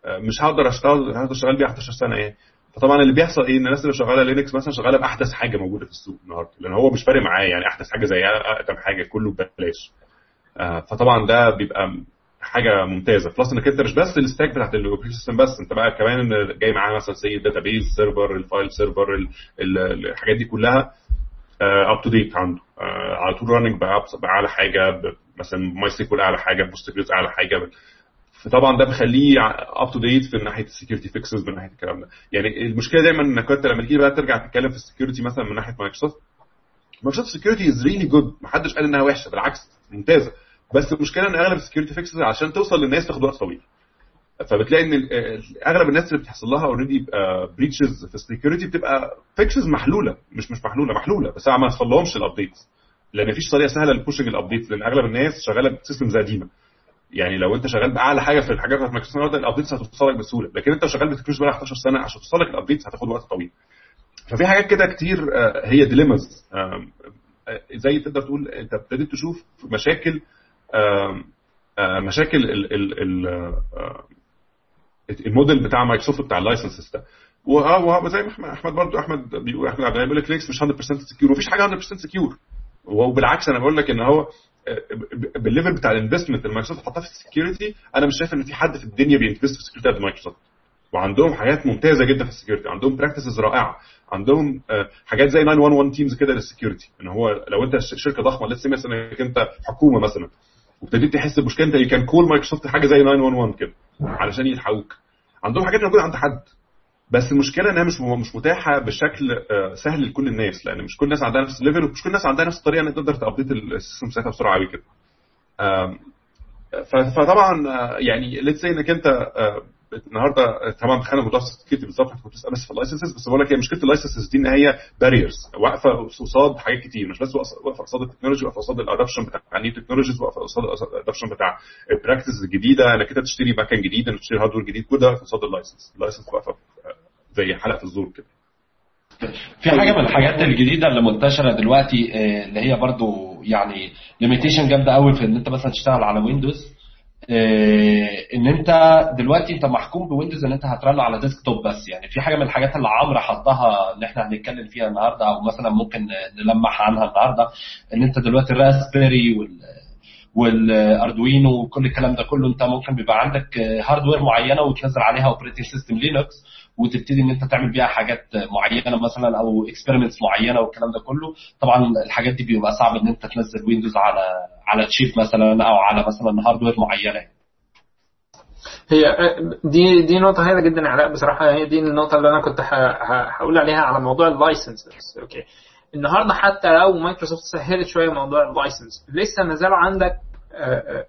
Speaker 1: مش هقدر أشتغل هقدر أشتغل بيه 11 سنة يعني. فطبعا اللي بيحصل إيه؟ إن الناس اللي شغالة Linux مثلا شغالة بأحدث حاجة موجودة في السوق النهارده لأن هو مش فارق معاه يعني أحدث حاجة زي أقدم حاجة كله ببلاش. فطبعا ده بيبقى حاجة ممتازة. plus إنك أنت مش بس ال stack بتاعت ال operation system بس أنت بقى كمان جاي معاه مثلا زي ال database server ال file server الحاجات دي كلها up to date عنده. على طول running بقى اعلى حاجة مثلا MySQL أعلى حاجة Postgres أعلى حاجة فطبعا ده بيخليه up to date في ناحية ال security fixes من ناحية الكلام ده. يعني المشكلة دايما انك انت لما تيجي بقى ترجع تتكلم في ال security مثلا من ناحية Microsoft، Microsoft security is really good محدش قال إنها وحشة بالعكس ممتازة. بس المشكلة إن أغلب ال security fixes عشان توصل للناس تاخد وقت طويل. فبتلاقي إن أغلب الناس اللي بتحصل لها already breaches في ال security بتبقى fixes محلولة مش مش محلولة محلولة بس ما وصلهمش ال updates لأن مفيش طريقة سهلة ل pushing ال updates لأن أغلب الناس شغالة ب systems قديمة. يعني لو انت شغال بأعلى حاجة في الحاجات بتاعت مايكروسوفت النهارده ال updates هتوصلك بسهولة. لكن انت شغال ب technology بقى 11 سنة عشان توصلك ال updates هتاخد وقت طويل. ففي حاجات كده كتير هي dilemmas زي تقدر تقول انت ابتديت تشوف مشاكل مشاكل ال ال الموديل بتاع مايكروسوفت بتاع ال licenses ده. وزي ما أحمد برضو أحمد بيقول أحمد عبد بيقول لك Linux مش 100% secure ومفيش حاجة 100% secure وبالعكس أنا بقول لك إن هو بال level بتاع ال investment اللي مايكروسوفت حطها في ال security أنا مش شايف إن في حد في الدنيا بي invest في ال security قد مايكروسوفت. وعندهم حاجات ممتازة جدا في ال security. عندهم practices رائعة. عندهم حاجات زي 911 teams كده لل security. إن هو لو أنت شركة ضخمة لسه مثلا إنك أنت حكومة مثلا وابتديت تحس بمشكلة أنت can call Microsoft حاجة زي 911 كده علشان يلحقوك. عندهم حاجات موجودة عند حد. بس المشكلة إنها مش مش متاحة بشكل سهل لكل الناس لأن مش كل الناس عندها نفس ال level ومش كل الناس عندها نفس الطريقة انك تقدر ت update ال system بتاعتها بسرعة قوي كده. فطبعا يعني let's إنك أنت النهارده طبعا دخلنا موضوع ال security بالظبط كنت بتسال بس في ال licenses بس بقول لك هي مشكلة ال licenses دي إن هي barriers واقفه قصاد حاجات كتير مش بس واقفه قصاد ال technology واقفه قصاد ال adoption بتاع ال new technologies واقفه قصاد ال adoption بتاع ال practice الجديده انك أنت تشتري مكان جديد انك تشتري hardware جديد كل ده قصاد ال license ال license واقفة زي حلقة الزور كده.
Speaker 2: في حاجة من الحاجات الجديدة اللي منتشرة دلوقتي اللي هي برضو يعني limitation جامدة قوي في إن أنت مثلا تشتغل على Windows إن أنت دلوقتي أنت محكوم ب Windows إن أنت هت run على desktop بس. يعني في حاجة من الحاجات اللي عمرو حطها اللي إحنا هنتكلم فيها النهارده أو مثلا ممكن نلمح عنها النهارده إن أنت دلوقتي ال Raspberry وال وال Arduino وكل الكلام ده كله أنت ممكن بيبقى عندك hardware معينة وتنزل عليها operating system Linux وتبتدي إن أنت تعمل بيها حاجات معينة مثلا أو experiments معينة والكلام ده كله. طبعا الحاجات دي بيبقى صعب إن أنت تنزل Windows على على chip مثلا أو على مثلا hardware معينة.
Speaker 3: هي دي دي نقطة هايلة جدا يا علاء بصراحة. هي دي النقطة اللي أنا كنت هقول عليها على موضوع ال licenses okay. النهارده حتى لو مايكروسوفت سهلت شوية موضوع ال license لسه ما زال عندك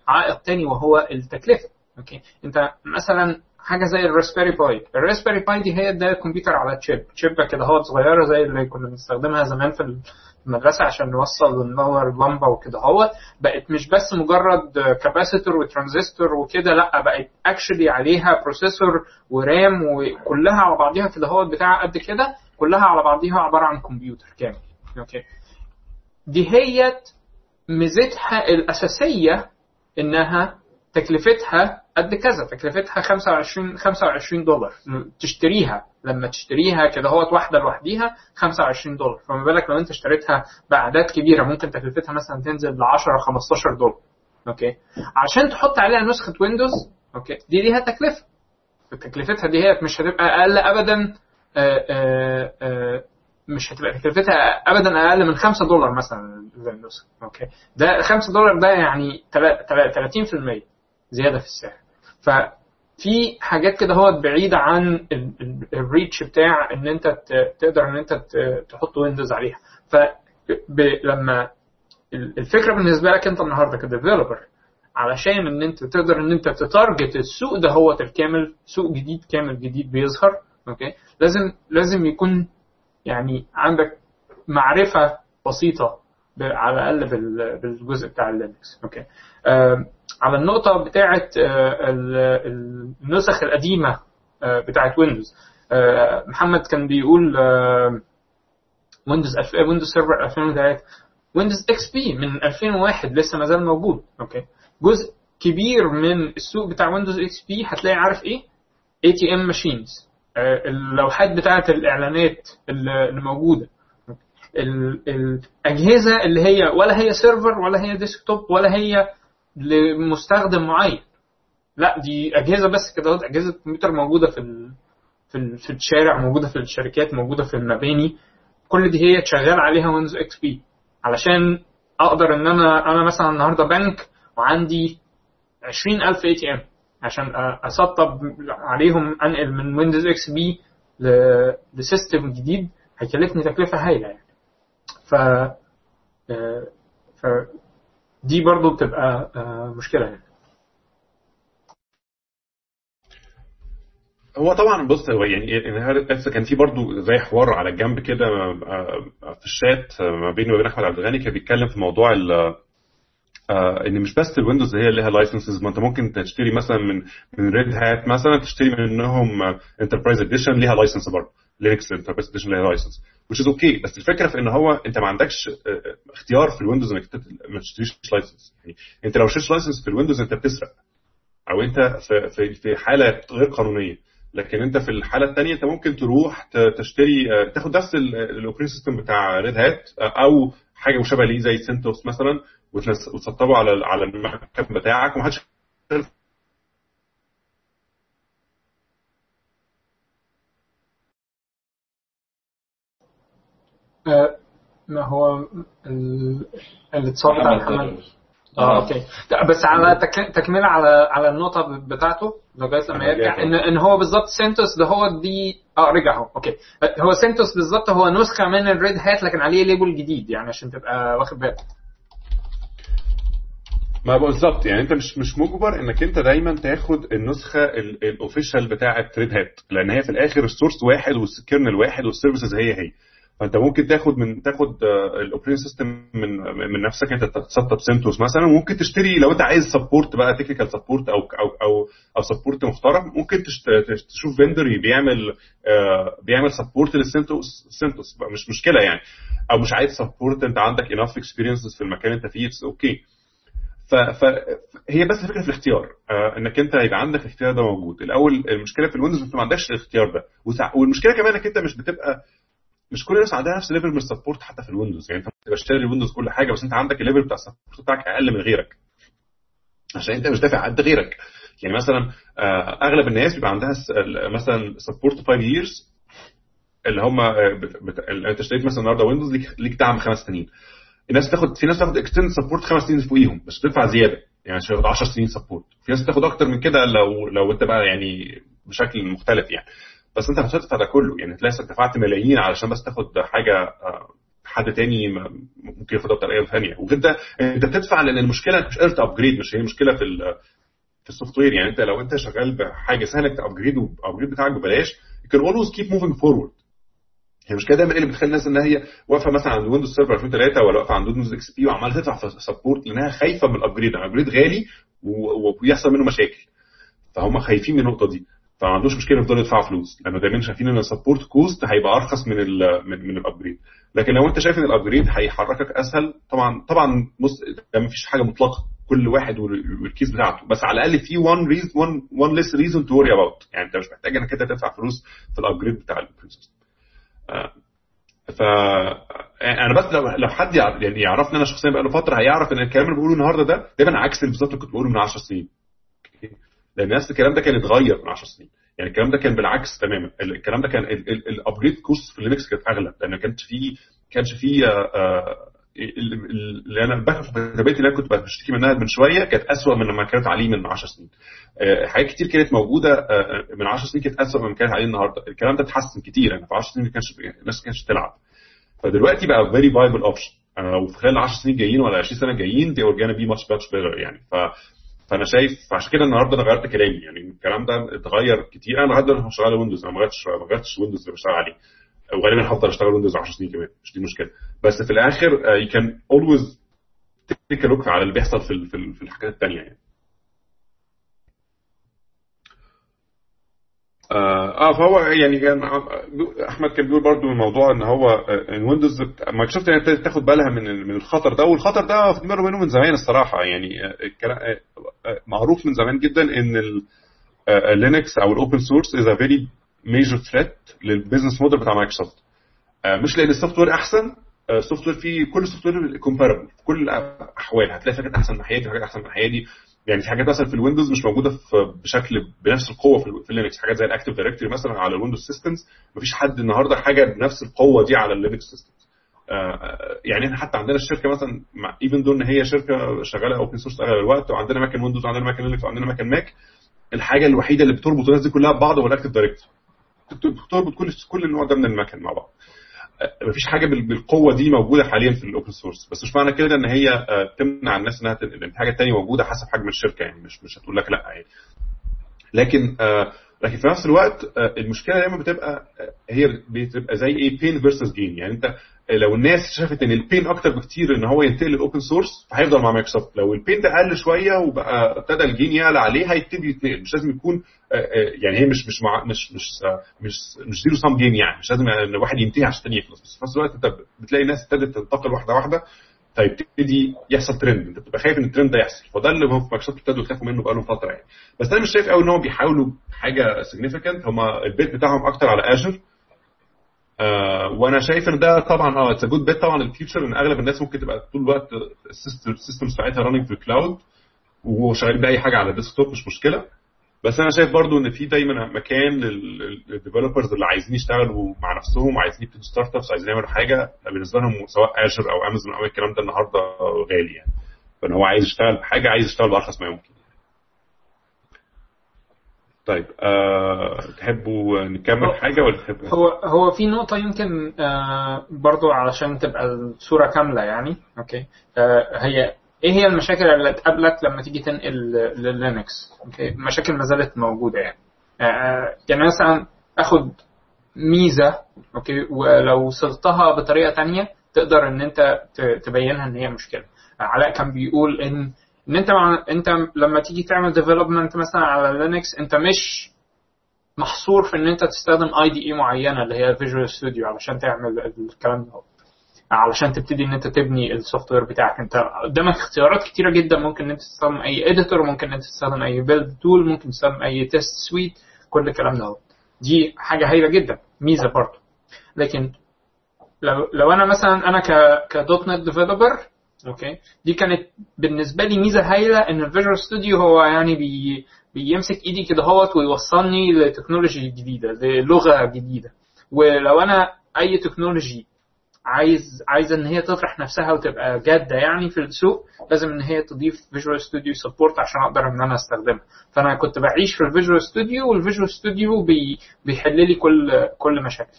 Speaker 3: عائق تاني وهو التكلفة. okay. أنت مثلا حاجة زي ال Raspberry Pi ال Raspberry Pi دي هي ده كمبيوتر على chip chip كده هو صغيرة زي اللي كنا بنستخدمها زمان في المدرسة عشان نوصل وننور اللمبه وكده. هو بقت مش بس مجرد capacitor و transistor وكده لأ بقت actually عليها processor و RAM وكلها على بعضيها كده هو بتاع قد كده كلها على بعضيها عبارة عن كمبيوتر كامل. okay دي هي ميزتها الأساسية إنها تكلفتها قد كذا تكلفتها 25 25 دولار تشتريها. لما تشتريها كده هوت واحدة لوحديها 25 دولار. فما بالك لو انت اشتريتها باعداد كبيرة ممكن تكلفتها مثلا تنزل ل 10 15 دولار. okay؟ عشان تحط عليها نسخة Windows okay؟ دي ليها تكلفة. تكلفتها دي هي مش هتبقى أقل ابدا آآ آآ مش هتبقى تكلفتها ابدا أقل من 5 دولار مثلا زي النسخه okay؟ ده 5 دولار ده يعني 30% زيادة في السعر. ففي حاجات كده هو بعيده عن ال reach بتاع ان انت تقدر ان انت تحط Windows عليها. فلما الفكرة بالنسبة لك انت النهارده ك developer علشان ان انت تقدر ان انت ت target السوق ده هو الكامل سوق جديد كامل جديد بيظهر okay لازم لازم يكون يعني عندك معرفة بسيطة على الأقل بالجزء بتاع ال Linux okay على النقطة بتاعه آه، ال- النسخ القديمة آه، Windows آه، محمد كان بيقول Windows Windows Server 2003 Windows XP من 2001 لسه ما زال موجود. okay. جزء كبير من السوق بتاع Windows XP هتلاقي عارف إيه؟ ATM machines اللوحات بتاعه الإعلانات اللي موجودة. ال- الأجهزة اللي هي ولا هي server ولا هي desktop ولا هي لمستخدم معين لا دي أجهزة بس كده أجهزة كمبيوتر موجودة في. في. في الشارع موجودة في الشركات موجودة في المباني كل دي هي شغال عليها Windows XP علشان أقدر إن أنا أنا مثلا النهارده بنك وعندي 20000 ATM عشان أسطب عليهم أنقل من Windows XP ل system جديد هيكلفني تكلفة هائله يعني ف آه، ف دي برضو بتبقى آه، مشكلة يعني.
Speaker 1: هو طبعا بص هو يعني بس كان في برضو زي حوار على الجنب كده آه، في الشات آه، ما بيني وبين أحمد عبد الغني كان بيتكلم في موضوع آه، إن مش بس ال Windows هي اللي لها licenses ما أنت ممكن تشتري مثلا من من Red Hat مثلا تشتري منهم enterprise edition ليها license برضه Linux enterprise edition ليها license is okay بس الفكرة في إن هو أنت ما عندكش آه، اختيار في ال Windows إنك ما تشتريش license يعني أنت لو اشتريت license في ال Windows أنت بتسرق. أو أنت في في حالة غير قانونية. لكن أنت في الحالة الثانية أنت ممكن تروح تشتري آه، تاخد نفس ال operating system بتاع Red Hat أو حاجة مشابهة ليه زي CentOS مثلا وتسطبه على على المكتب بتاعك ومحدش
Speaker 3: ما هو ال- الاتصال بتاع
Speaker 2: محمد
Speaker 3: محمد
Speaker 2: دروز.
Speaker 3: آه. okay. بس على تك- تكملة على على النقطة بتاعته لغايه لما يرجع ان إن هو بالظبط CentOS ده هو دي آه رجع اهو okay. هو CentOS بالظبط هو نسخة من ال Red Hat لكن عليه label جديد يعني عشان تبقى واخد بالك.
Speaker 1: ما بالظبط يعني أنت مش مش مجبر إنك أنت دايما تاخد النسخة ال official بتاعة Red Hat لأن هي في الآخر ال source واحد وال kernel واحد وال services هي هي. فانت ممكن تاخد من تاخد ال operating system من من نفسك انت تسطب CentOS مثلا وممكن تشتري لو انت عايز support بقى technical support أو أو أو أو support محترم ممكن تشوف vendor بيعمل آه، بيعمل support لل CentOS CentOS مش مشكلة يعني. أو مش عايز support انت عندك enough experiences في المكان اللي انت فيه okay فهي بس الفكرة في الاختيار آه انك انت يبقى عندك الاختيار ده موجود. الأول المشكلة في ال Windows انت ما عندكش الاختيار ده. والمشكلة كمان إنك انت مش بتبقى مش كل الناس عندها نفس ال level من ال support حتى في ال Windows. يعني انت بتبقى شاري ال Windows كل حاجة بس انت عندك ال level بتاع ال support بتاعك أقل من غيرك. عشان انت مش دافع قد غيرك. يعني مثلا آه أغلب الناس بيبقى عندها مثلا support 5 years اللي هم آه، انت اشتريت مثلا النهارده Windows ليك دعم خمس سنين. الناس بتاخد في ناس بتاخد extended support خمس سنين فوقيهم بس بتدفع زيادة. يعني عشان ياخد 10 سنين support في ناس بتاخد أكتر من كده لو لو انت بقى يعني بشكل مختلف يعني. بس انت هتدفع ده كله. يعني تلاقي دفعت ملايين علشان بس تاخد حاجة آه، حد تاني ممكن ياخدها بطريقة ثانية وغير ده انت بتدفع لأن المشكلة مش قادر ت upgrade مش هي مشكلة في في ال software يعني انت لو انت شغال بحاجة سهلة ت upgrade وال upgrade بتاعك ببلاش. Can always keep moving forward. هي مش كده دايما اللي بتخلي الناس إن هي واقفة مثلا عند Windows Server 2003 ولا واقفة عند Windows XP وعمالة تدفع في support لأنها خايفة من ال upgrade ال upgrade غالي وبيحصل منه مشاكل. فهم خايفين من النقطة دي. فما عندوش مشكلة يفضلوا يدفعوا فلوس. لأنه دايما شايفين إن ال support cost هيبقى أرخص من ال من, من ال upgrade لكن لو أنت شايف إن ال upgrade هيحركك أسهل طبعا طبعا بص ده مفيش حاجة مطلقة. كل واحد وال- وال case بتاعته. بس على الأقل في reason one one less reason to worry about. يعني أنت مش محتاج إنك أنت تدفع فلوس في الابجريد بتاع البرنسس ف أنا بس لو لو حد يع- يعني يعرفني أنا شخصيا بقى له فترة هيعرف إن الكلام اللي بقوله النهارده ده دايما عكس اللي بالظبط كنت بقوله من 10 سنين. لأن نفس الكلام ده كان اتغير من 10 سنين. يعني الكلام ده كان بالعكس تماما. الكلام ده كان الابجريد كوست في لينكس كانت أغلى لأن ما كانش فيه كانش فيه آه، آه، ال- ال- اللي أنا الباك اللي أنا كنت بشتكي منها من شوية كانت اسوء من لما كانت عليه من 10 سنين. آه، حاجات كتير كانت موجودة من 10 سنين كانت اسوء من كانت عليه النهارده. الكلام ده اتحسن كتير يعني في 10 سنين ما كانش الناس ما كانتش تلعب فدلوقتي بقى فيري فايبل اوبشن وفي خلال 10 سنين جايين ولا 20 سنة جايين دي اورجانا بي ماتش ماتش بيتر يعني. ف فأنا شايف فعشان كده النهارده أنا غيرت كلامي. يعني الكلام ده اتغير كتير. أنا لغاية دلوقتي شغال ويندوز أنا ما غيرتش ما غيرتش ويندوز اللي بشتغل عليه. وغالبا هفضل أشتغل ويندوز 10 سنين كمان. مش دي مشكله بس في الآخر يو كان اولويز take look على اللي بيحصل في في الحاجات الثانية يعني. آه آه، فهو يعني كان أحمد كان بيقول برضو الموضوع إن هو آه، إن Windows Microsoft يعني ابتدت تاخد بالها من من الخطر ده والخطر ده واخد باله منه من زمان الصراحة. يعني آه، آه، آه، معروف من زمان جدا إن ال Linux أو ال open source is a very major threat لل business model بتاع مايكروسوفت. آه، مش لأن ال software أحسن ال software فيه كل ال software comparable في كل الأحوال. هتلاقي حاجات أحسن من الناحية دي حاجات أحسن من الناحية دي. يعني في حاجات مثلا في ال Windows مش موجودة في بشكل بنفس القوة في, ال- في ال Linux حاجات زي ال Active Directory مثلا على ال Windows systems مفيش حد النهارده حاجة بنفس القوة دي على ال Linux systems يعني إحنا حتى عندنا الشركة مثلا even though إن هي شركة شغالة open source أغلب الوقت وعندنا مكان Windows وعندنا مكان Linux وعندنا مكان Mac الحاجة الوحيدة اللي بتربط الناس دي كلها ببعض هو ال Active Directory بتربط كل كل النوع ده من المكن مع بعض. آه، مفيش حاجة بال- بالقوة دي موجودة حاليا في ال open source بس مش معنى كده إن هي آه، تمنع الناس إنها تن- لأن في حاجة تانية موجودة حسب حجم الشركة يعني مش مش هتقول لك لأ يعني لكن آه، لكن في نفس الوقت آه، المشكلة دايما بتبقى آه، هي بتبقى زي إيه؟ pain versus gain يعني أنت لو الناس شافت إن ال pain أكتر بكتير إن هو ينتقل لل open source فهيفضل مع مايكروسوفت لو ال pain ده قل شوية وبقى ابتدى ال gain يعلى عليه هيبتدي يتنقل. مش لازم يكون آه، آه، يعني هي مش مش مع مش مش آه، مش مش zero sum game يعني. مش لازم إن واحد ينتهي عشان الثاني يخلص. بس في نفس الوقت أنت بتلاقي الناس ابتدت تنتقل واحدة واحدة. فيبتدي يحصل ترند. انت بتبقى خايف ان الترند ده يحصل. فده اللي هم في مايكروسوفت ابتدوا يخافوا منه بقالهم فترة يعني. بس أنا مش شايف قوي إن هم بيحاولوا حاجة significant هم ال bet بتاعهم أكتر على Azure آه وأنا شايف إن ده طبعا آه it's good bet طبعا ال future إن أغلب الناس ممكن تبقى طول الوقت ال system بتاعتها running في ال cloud وشغالين بأي حاجة على ال desktop مش مشكلة. بس أنا شايف برضو إن في دايما مكان لل developers اللي عايزين يشتغلوا مع نفسهم عايزين يبتدوا startups عايزين يعملوا حاجة بالنسبة لهم سواء Azure أو امازون أو الكلام ده النهارده غالي يعني. فإن هو عايز يشتغل بحاجة عايز يشتغل بأرخص ما يمكن. طيب أه تحبوا نكمل حاجة ولا تحبوا
Speaker 3: هو هو في نقطة يمكن آه برضو علشان تبقى الصورة كاملة يعني okay. آه هي إيه هي المشاكل اللي تقابلك لما تيجي تنقل ل Linux؟ okay مشاكل ما زالت موجودة يعني. آه يعني مثلا اخد ميزة okay ولو وصلتها بطريقة تانية تقدر إن أنت تبينها إن هي مشكلة. علاء كان بيقول إن إن أنت مع أنت لما تيجي تعمل development مثلا على Linux أنت مش محصور في إن أنت تستخدم IDE معينة اللي هي Visual Studio علشان تعمل الكلام ده. علشان تبتدي إن أنت تبني ال software بتاعك. أنت قدامك اختيارات كتيرة جدا. ممكن إن أنت تستخدم أي editor ممكن إن أنت تستخدم أي build tool ممكن تستخدم أي test suite كل الكلام ده دي حاجة هايلة جدا. ميزة برضه لكن لو لو أنا مثلا أنا ك ك .NET developer okay دي كانت بالنسبة لي ميزة هايلة. إن ال Visual Studio هو يعني بي بيمسك إيدي كده هوت ويوصلني ل technology جديدة للغة جديدة. ولو أنا أي technology عايز عايزة إن هي تطرح نفسها وتبقى جادة يعني في السوق لازم إن هي تضيف Visual Studio support عشان أقدر إن أنا أستخدمها. فأنا كنت بعيش في ال Visual Studio وال Visual Studio بي بيحل لي كل كل مشاكل.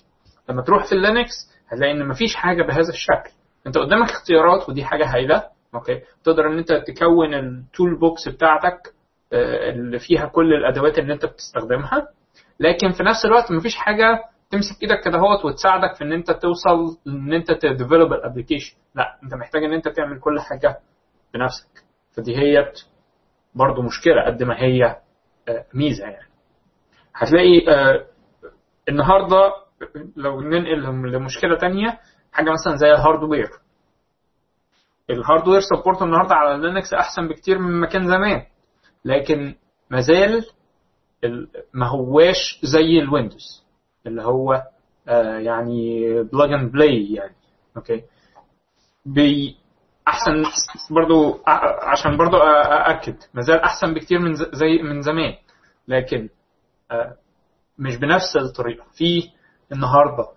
Speaker 3: لما تروح في ال Linux هتلاقي إن مفيش حاجة بهذا الشكل. أنت قدامك اختيارات ودي حاجة هايلة okay؟ تقدر إن أنت تكون ال toolbox بتاعتك آه، اللي فيها كل الأدوات اللي أنت بتستخدمها لكن في نفس الوقت مفيش حاجة تمسك إيدك كده اهوت وتساعدك في ان انت توصل ان انت ت develop ال application. لا انت محتاج ان انت تعمل كل حاجة بنفسك. فدي هي برضو مشكلة قد ما هي آه، ميزة يعني. هتلاقي آه، النهارده لو ننقل لمشكلة تانية حاجة مثلا زي ال hardware. ال hardware support النهارده على Linux أحسن بكتير مما كان زمان. لكن مازال ال- ما هواش زي ال Windows. اللي هو آه، يعني plug and play يعني. okay بي أحسن برضو عشان برضو أأكد مازال أحسن بكتير من زي من زمان. لكن آه، مش بنفس الطريقة. في النهارده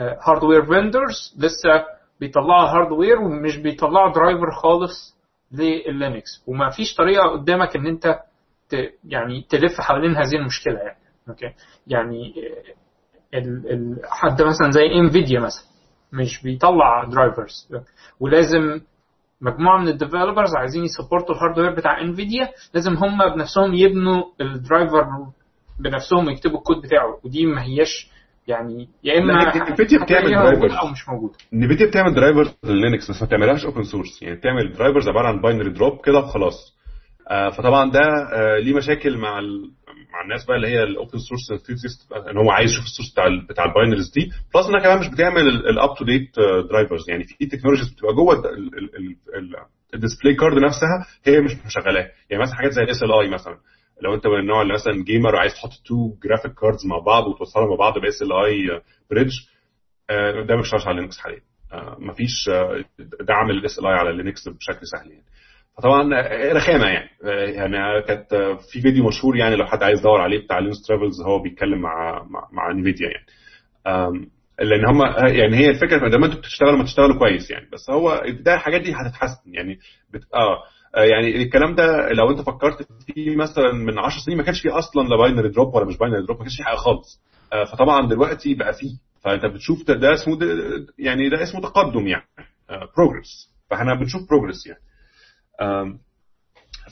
Speaker 3: hardware vendors لسه بيطلعوا hardware ومش بيطلعوا driver خالص لل Linux وما فيش طريقة قدامك إن أنت يعني تلف حوالين هذه المشكلة يعني. okay؟ يعني ال ال حد مثلا زي NVIDIA مثلا مش بيطلع drivers ولازم مجموعة من ال developers عايزين ي support وا ال hardware بتاع NVIDIA لازم هم بنفسهم يبنوا ال driver بنفسهم يكتبوا الكود بتاعه. ودي ما هياش يعني يا
Speaker 1: إما NVIDIA بتعمل drivers.
Speaker 3: أو مش موجودة.
Speaker 1: NVIDIA بتعمل drivers لل Linux بس ما بتعملهاش open source يعني بتعمل drivers عبارة عن binary drop كده وخلاص. آه فطبعا ده آه ليه مشاكل مع. مع الناس بقى اللي هي ال open source enthusiast إن هو عايز يشوف ال source بتاع بتاع ال binaries دي. plus إنها كمان مش بتعمل ال up to date drivers يعني في technologies بتبقى جوه ال display card نفسها هي مش مشغلاه يعني مثلا حاجات زي ال SLI مثلا. لو أنت من النوع اللي مثلا gamer وعايز تحط two graphic cards مع بعض وتوصلهم مع بعض ب SLI bridge ده مش على Linux حاليا. آه، مفيش آه، دعم لل SLI على Linux بشكل سهل يعني. فطبعا آه، رخامه يعني. آه، يعني كانت آه، في فيديو مشهور يعني لو حد عايز يدور عليه بتاع Linus Torvalds هو بيتكلم مع مع, مع NVIDIA يعني. لأن هم يعني هي الفكرة ما دام أنتوا بتشتغلوا ما تشتغلوا كويس يعني. بس هو ده الحاجات دي هتتحسن يعني. بت... آه آه، يعني الكلام ده لو أنت فكرت فيه مثلا من 10 سنين ما كانش فيه أصلا لا binary drop ولا مش binary drop ما كانش فيه حاجة خالص. آه، فطبعا دلوقتي بقى فيه. فأنت بتشوف ده, ده اسمه ده يعني ده اسمه تقدم يعني. progress فإحنا بنشوف progress يعني.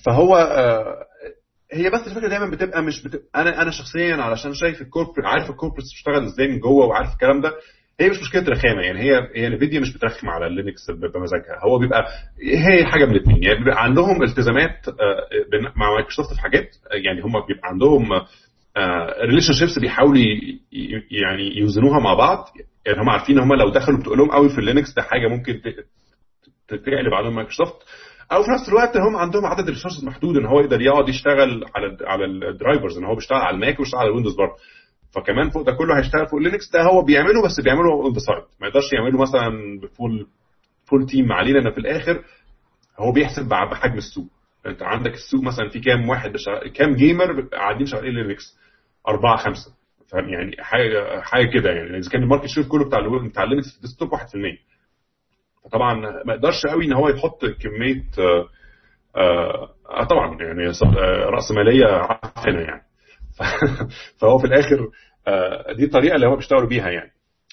Speaker 1: فهو آه، هي بس الفكرة دايما بتبقى مش بتبقى أنا أنا شخصيا علشان شايف ال corporate عارف ال corporate بتشتغل إزاي من جوه وعارف الكلام ده هي مش مشكلة رخامه يعني هي هي NVIDIA مش بترخم على Linux بمزاجها هو بيبقى هي حاجة من الاثنين يعني بيبقى عندهم التزامات آه، مع مايكروسوفت في حاجات آه، يعني هم بيبقى عندهم relationships بيحاولوا يعني يوزنوها مع بعض يعني هم عارفين إن هم لو دخلوا بتقلهم قوي في ال Linux ده حاجة ممكن تقلب عليهم مايكروسوفت أو في نفس الوقت هم عندهم عدد resources محدود إن هو يقدر يقعد يشتغل على على ال drivers إن هو بيشتغل على ال Mac ويشتغل على ال Windows برضه. فكمان فوق ده كله هيشتغل فوق Linux ده هو بيعمله بس بيعمله on the side ما يقدرش يعمله مثلا ب full full time عليه لأن في الآخر. هو بيحسب بحجم السوق. أنت عندك السوق مثلا في كام واحد بشغل... كام gamer قاعدين شغالين Linux أربعة خمسة. فاهم؟ يعني حاجة حاجة كده يعني. إذا كان ال market share كله بتاع بتاع Linux desktop 1% فطبعا ما يقدرش قوي إن هو يحط كمية آه آه آه، طبعا يعني آه، راسماليه عفنه يعني. فهو في الآخر آه، دي الطريقة اللي هو بيشتغلوا بيها يعني.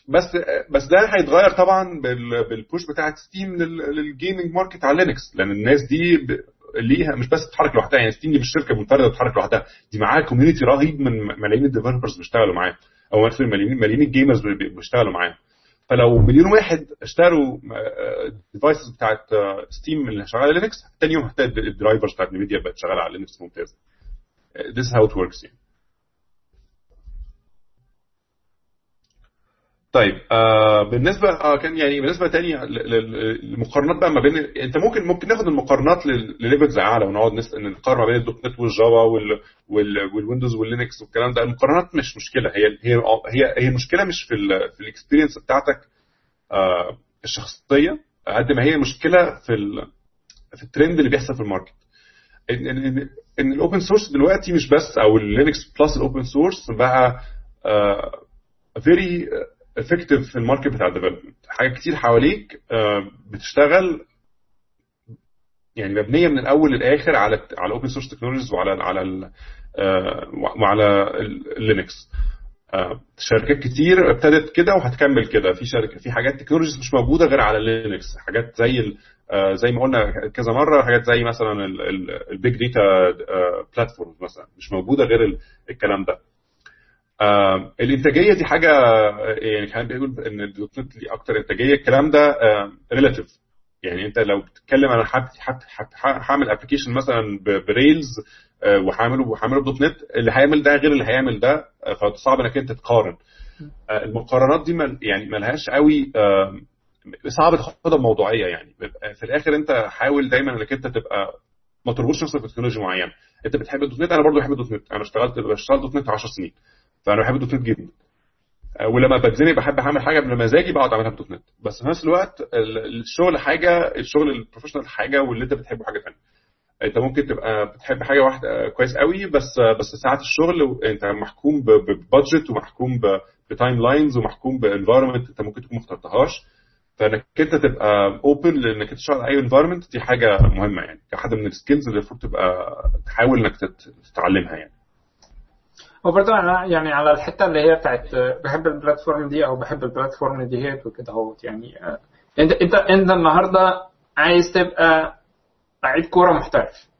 Speaker 1: بس بس ده هيتغير طبعا بال- بال push بتاعت Steam لل gaming market على Linux لأن الناس دي ليها مش بس بتتحرك لوحدها يعني Steam دي مش شركة منفردة بتتحرك لوحدها. دي معاها community رهيب من ملايين ال developers بيشتغلوا معاها أو ملايين ملايين ال gamers بي- بيشتغلوا معاها فلو مليون واحد اشتروا ال devices بتاعت Steam اللي شغالة Linux تاني يوم هتلاقي ال drivers بتاعت NVIDIA بقت شغالة على Linux ممتازة. This is how it works يعني. طيب آه بالنسبة آه كان يعني بالنسبة تاني للمقارنات بقى ما بين انت ممكن ممكن ناخد المقارنات لل- لل levels أعلى ونقعد نقارن ما بين ال .NET وال Java وال وال وال Windows وال Linux والكلام ده. المقارنات مش مشكلة هي هي هي هي المشكلة مش في ال في ال experience بتاعتك آه الشخصية قد ما هي مشكلة في ال في الترند اللي بيحصل في ال market. إن إن إن ال open source دلوقتي مش بس أو ال Linux plus ال open source بقى very effective في ال market بتاع ال development حاجات كتير حواليك آه، بتشتغل يعني مبنية من الأول للآخر على على ال open source technologies وعلى على ال- آه، وعلى ال Linux شركات كتير ابتدت كده وهتكمل كده. في شركه في حاجات technologies مش موجودة غير على Linux حاجات زي آه، زي ما قلنا كذا مرة حاجات زي مثلا ال big data platform مثلا. مش موجودة غير ال- الكلام ده. آه، الإنتاجية دي حاجة آه، يعني كان بيقول إن ال .NET ليه أكتر إنتاجية الكلام ده relative يعني أنت لو بتتكلم أنا هعمل application مثلا ب Rails آه، وهعمله وهعمله ب .NET اللي هيعمل ده غير اللي هيعمل ده آه، فصعب إنك أنت تقارن. آه، المقارنات دي مل يعني ملهاش قوي آه، صعب تاخدها بموضوعيه يعني. في الآخر أنت حاول دايما إنك أنت تبقى ما تربطش نفسك بتكنولوجيا معينة. أنت بتحب ال .NET أنا برضو بحب ال .NET. أنا اشتغلت بشتغل .NET 10 سنين. فأنا بحب ال .NET جدا. آه، ولما بتزنق بحب أعمل حاجة بمزاجي بقعد أعملها ب .NET. بس في نفس الوقت ال- الشغل حاجة الشغل ال professional حاجة واللي أنت بتحبه حاجة ثانية أنت ممكن تبقى بتحب حاجة واحدة كويس قوي بس بس ساعات الشغل أنت محكوم ب budget ومحكوم ب timelines ومحكوم ب environment أنت ممكن تكون ما اخترتهاش. فإنك أنت تبقى open لإنك تشتغل أي environment دي حاجة مهمة يعني. كحد من ال skills اللي المفروض تبقى تحاول إنك تت- تتعلمها يعني.
Speaker 3: وبرضه أنا يعني على الحتة اللي هي بتاعت بحب ال platform دي أو بحب ال platform دي هي وكده أهوت يعني آه، أنت أنت أنت النهارده عايز تبقى لعيب كورة محترف.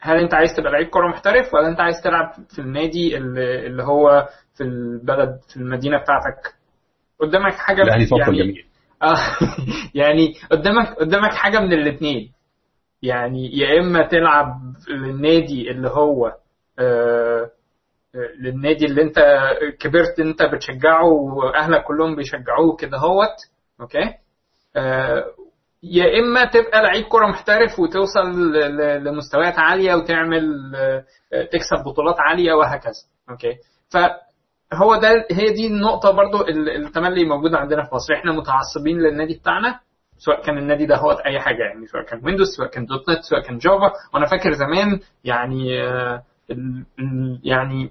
Speaker 3: هل أنت عايز تبقى لعيب كورة محترف ولا أنت عايز تلعب في النادي اللي, اللي هو في البلد في المدينة بتاعتك؟ قدامك
Speaker 1: حاجة الأهلي
Speaker 3: يعني
Speaker 1: جميل.
Speaker 3: آه، يعني قدامك قدامك حاجة من الاثنين يعني يا إما تلعب للنادي اللي هو آه، للنادي اللي انت كبرت انت بتشجعه وأهلك كلهم بيشجعوه كده هوت أوكي؟ آه، يا إما تبقى لعيب كرة محترف وتوصل لمستويات عالية وتعمل آه، تكسب بطولات عالية وهكذا okay؟ فهو ده هي دي النقطة برضو ال- التملي موجوده عندنا في مصر. إحنا متعصبين للنادي بتاعنا سواء كان النادي ده هو أي حاجة يعني سواء كان Windows سواء كان .NET سواء كان Java. وأنا فاكر زمان يعني آه، يعني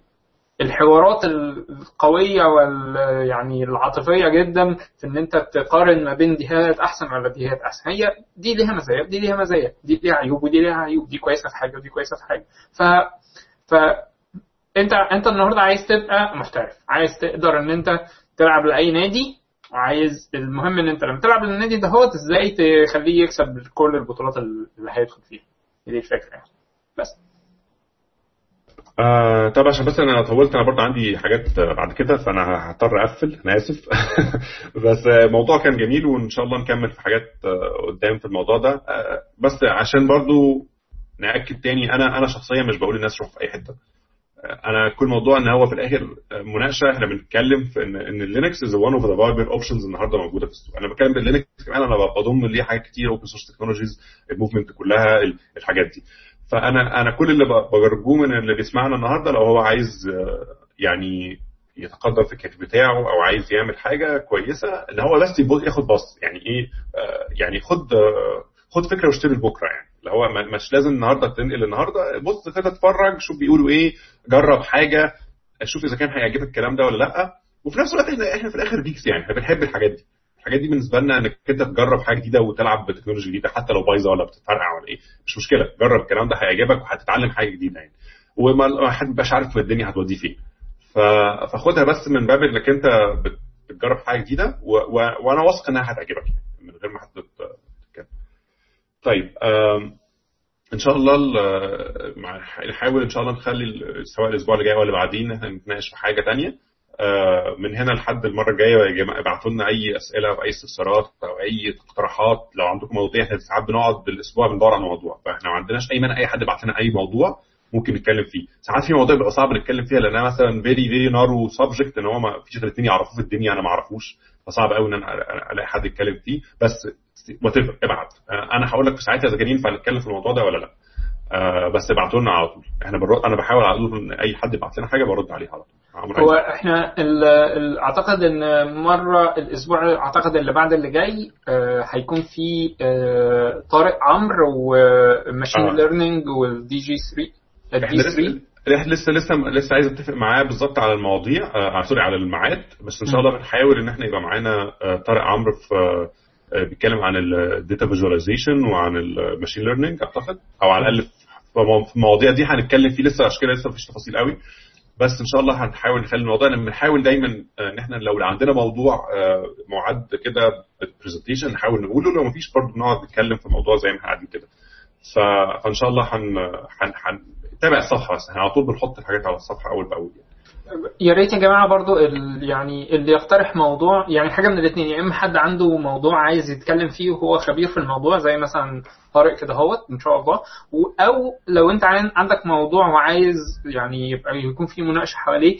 Speaker 3: الحوارات القوية وال يعني العاطفية جدا في إن أنت تقارن ما بين ديهات أحسن ولا ديهات أحسن. هي دي ليها مزايا دي ليها مزايا دي ليها عيوب ودي ليها عيوب دي كويسة في حاجة ودي كويسة في حاجة. ف ف أنت أنت النهارده عايز تبقى محترف عايز تقدر إن أنت تلعب لأي نادي وعايز المهم إن أنت لما تلعب للنادي ده هو إزاي تخليه يكسب كل البطولات اللي هيدخل فيها. دي الفكرة يعني. بس.
Speaker 1: آه طب عشان بس أنا طولت أنا برضه عندي حاجات بعد كده فانا هضطر اقفل أنا اسف. بس الموضوع كان جميل وان شاء الله نكمل في حاجات آه، قدام في الموضوع ده. آه، بس عشان برضه نأكد تاني أنا أنا شخصيا مش بقول الناس روح في أي حتة. آه، أنا كل موضوع إن هو في الآخر مناقشة إحنا بنتكلم في إن إن ال Linux is one of the viable options النهارده موجودة في السوق. أنا بتكلم بال Linux كمان أنا بضم ليه حاجات كتير open source technologies ال movement كلها ال- الحاجات دي. فأنا أنا كل اللي برجوه من اللي بيسمعنا النهارده لو هو عايز آه، يعني يتقدم في ال career بتاعه أو عايز يعمل حاجة كويسة ان هو بس ياخد بص يعني إيه؟ آه، يعني خد آه، خد فكرة واشتري لبكرة يعني. اللي هو مش لازم النهارده تنقل النهارده. بص كده اتفرج شوف بيقولوا إيه جرب حاجة شوف إذا كان هيعجبك الكلام ده ولا لأ. وفي نفس الوقت إحنا في الآخر جيكس يعني إحنا بنحب الحاجات دي. الحاجات دي بالنسبة لنا إنك أنت تجرب حاجة جديدة وتلعب بتكنولوجيا جديدة حتى لو بايظة ولا بتتفرقع ولا إيه مش مشكلة. جرب الكلام ده هيعجبك وهتتعلم حاجة جديدة يعني. وما ما حد بيبقاش عارف الدنيا هتوديه فين. فخدها بس من باب إنك أنت بت- بتجرب حاجة جديدة و... و... وأنا واثق إنها هتعجبك يعني من غير ما حد تت- تتكلم طيب إن شاء الله نحاول إن شاء الله نخلي سواء الأسبوع اللي جاي ولا بعدين إحنا نتناقش في حاجة تانية. آه، من هنا لحد المرة الجاية يا جماعة ابعتوا لنا أي أسئلة أو أي استفسارات أو أي اقتراحات. لو عندكم مواضيع إحنا ساعات بنقعد بالأسبوع بندور على موضوع فإحنا ما عندناش أي مانع أي حد يبعت لنا أي موضوع ممكن نتكلم فيه. ساعات في مواضيع بيبقى صعب نتكلم فيها لأنها مثلا very very narrow subject إن هو ما فيش غير اتنين يعرفوه في الدنيا أنا ما أعرفوش. فصعب قوي إن أنا ألاقي حد يتكلم فيه. بس وات ابعت. آه، أنا هقول لك في ساعتها إذا كان ينفع نتكلم في الموضوع ده ولا لأ. آه، بس ابعتوا لنا على طول. إحنا برد أنا بحاول على طول إن أي حد يبعت لنا حاجة برد عليها على طول.
Speaker 3: هو إحنا ال ال أعتقد إن مرة الأسبوع أعتقد اللي بعد اللي جاي آه، هيكون في آه، طارق عمرو و
Speaker 1: machine
Speaker 3: آه. learning وال D3
Speaker 1: إحنا
Speaker 3: ال D3
Speaker 1: لسه إحنا لسه لسه لسه عايز أتفق معاه بالظبط على المواضيع آه sorry على الميعاد بس إن شاء الله بنحاول إن إحنا يبقى معانا آه طارق عمرو في آه آه، بيتكلم عن ال data visualization وعن ال machine learning أعتقد أو على الأقل في مو- في المواضيع دي هنتكلم فيه لسه عشان كده لسه مفيش تفاصيل قوي بس إن شاء الله هنحاول نخلي الموضوع بنحاول دايما آه، إن إحنا لو عندنا موضوع آه، معد كده presentation نحاول نقوله لو مفيش برضه بنقعد نتكلم في الموضوع زي ما إحنا قاعدين كده فإن شاء الله هن هن هنتابع الصفحة بس إحنا على طول بنحط الحاجات على الصفحة أول بأول يعني.
Speaker 3: يا ريت يا جماعة برضو ال يعني اللي يقترح موضوع يعني حاجة من الاثنين يا إما حد عنده موضوع عايز يتكلم فيه وهو خبير في الموضوع زي مثلا طارق كده هوت إن شاء الله. أو لو أنت عن- عندك موضوع وعايز يعني يبقى يكون في مناقشة حواليه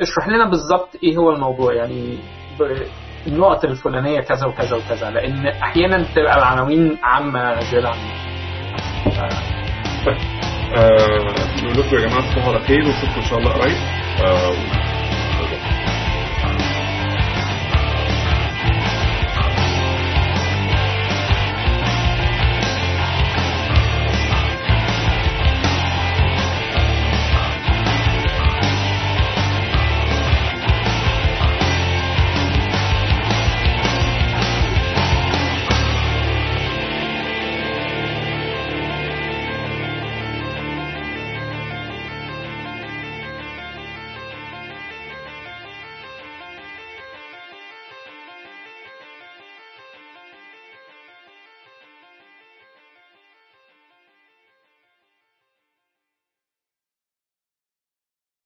Speaker 3: اشرح لنا بالظبط إيه هو الموضوع يعني ب- النقط الفلانية كذا وكذا وكذا لأن أحيانا بتبقى العناوين عامة زيادة عن
Speaker 1: طيب نقول لكم يا جماعة تصبحوا على خير ونشوفكم إن شاء الله قريب. uh,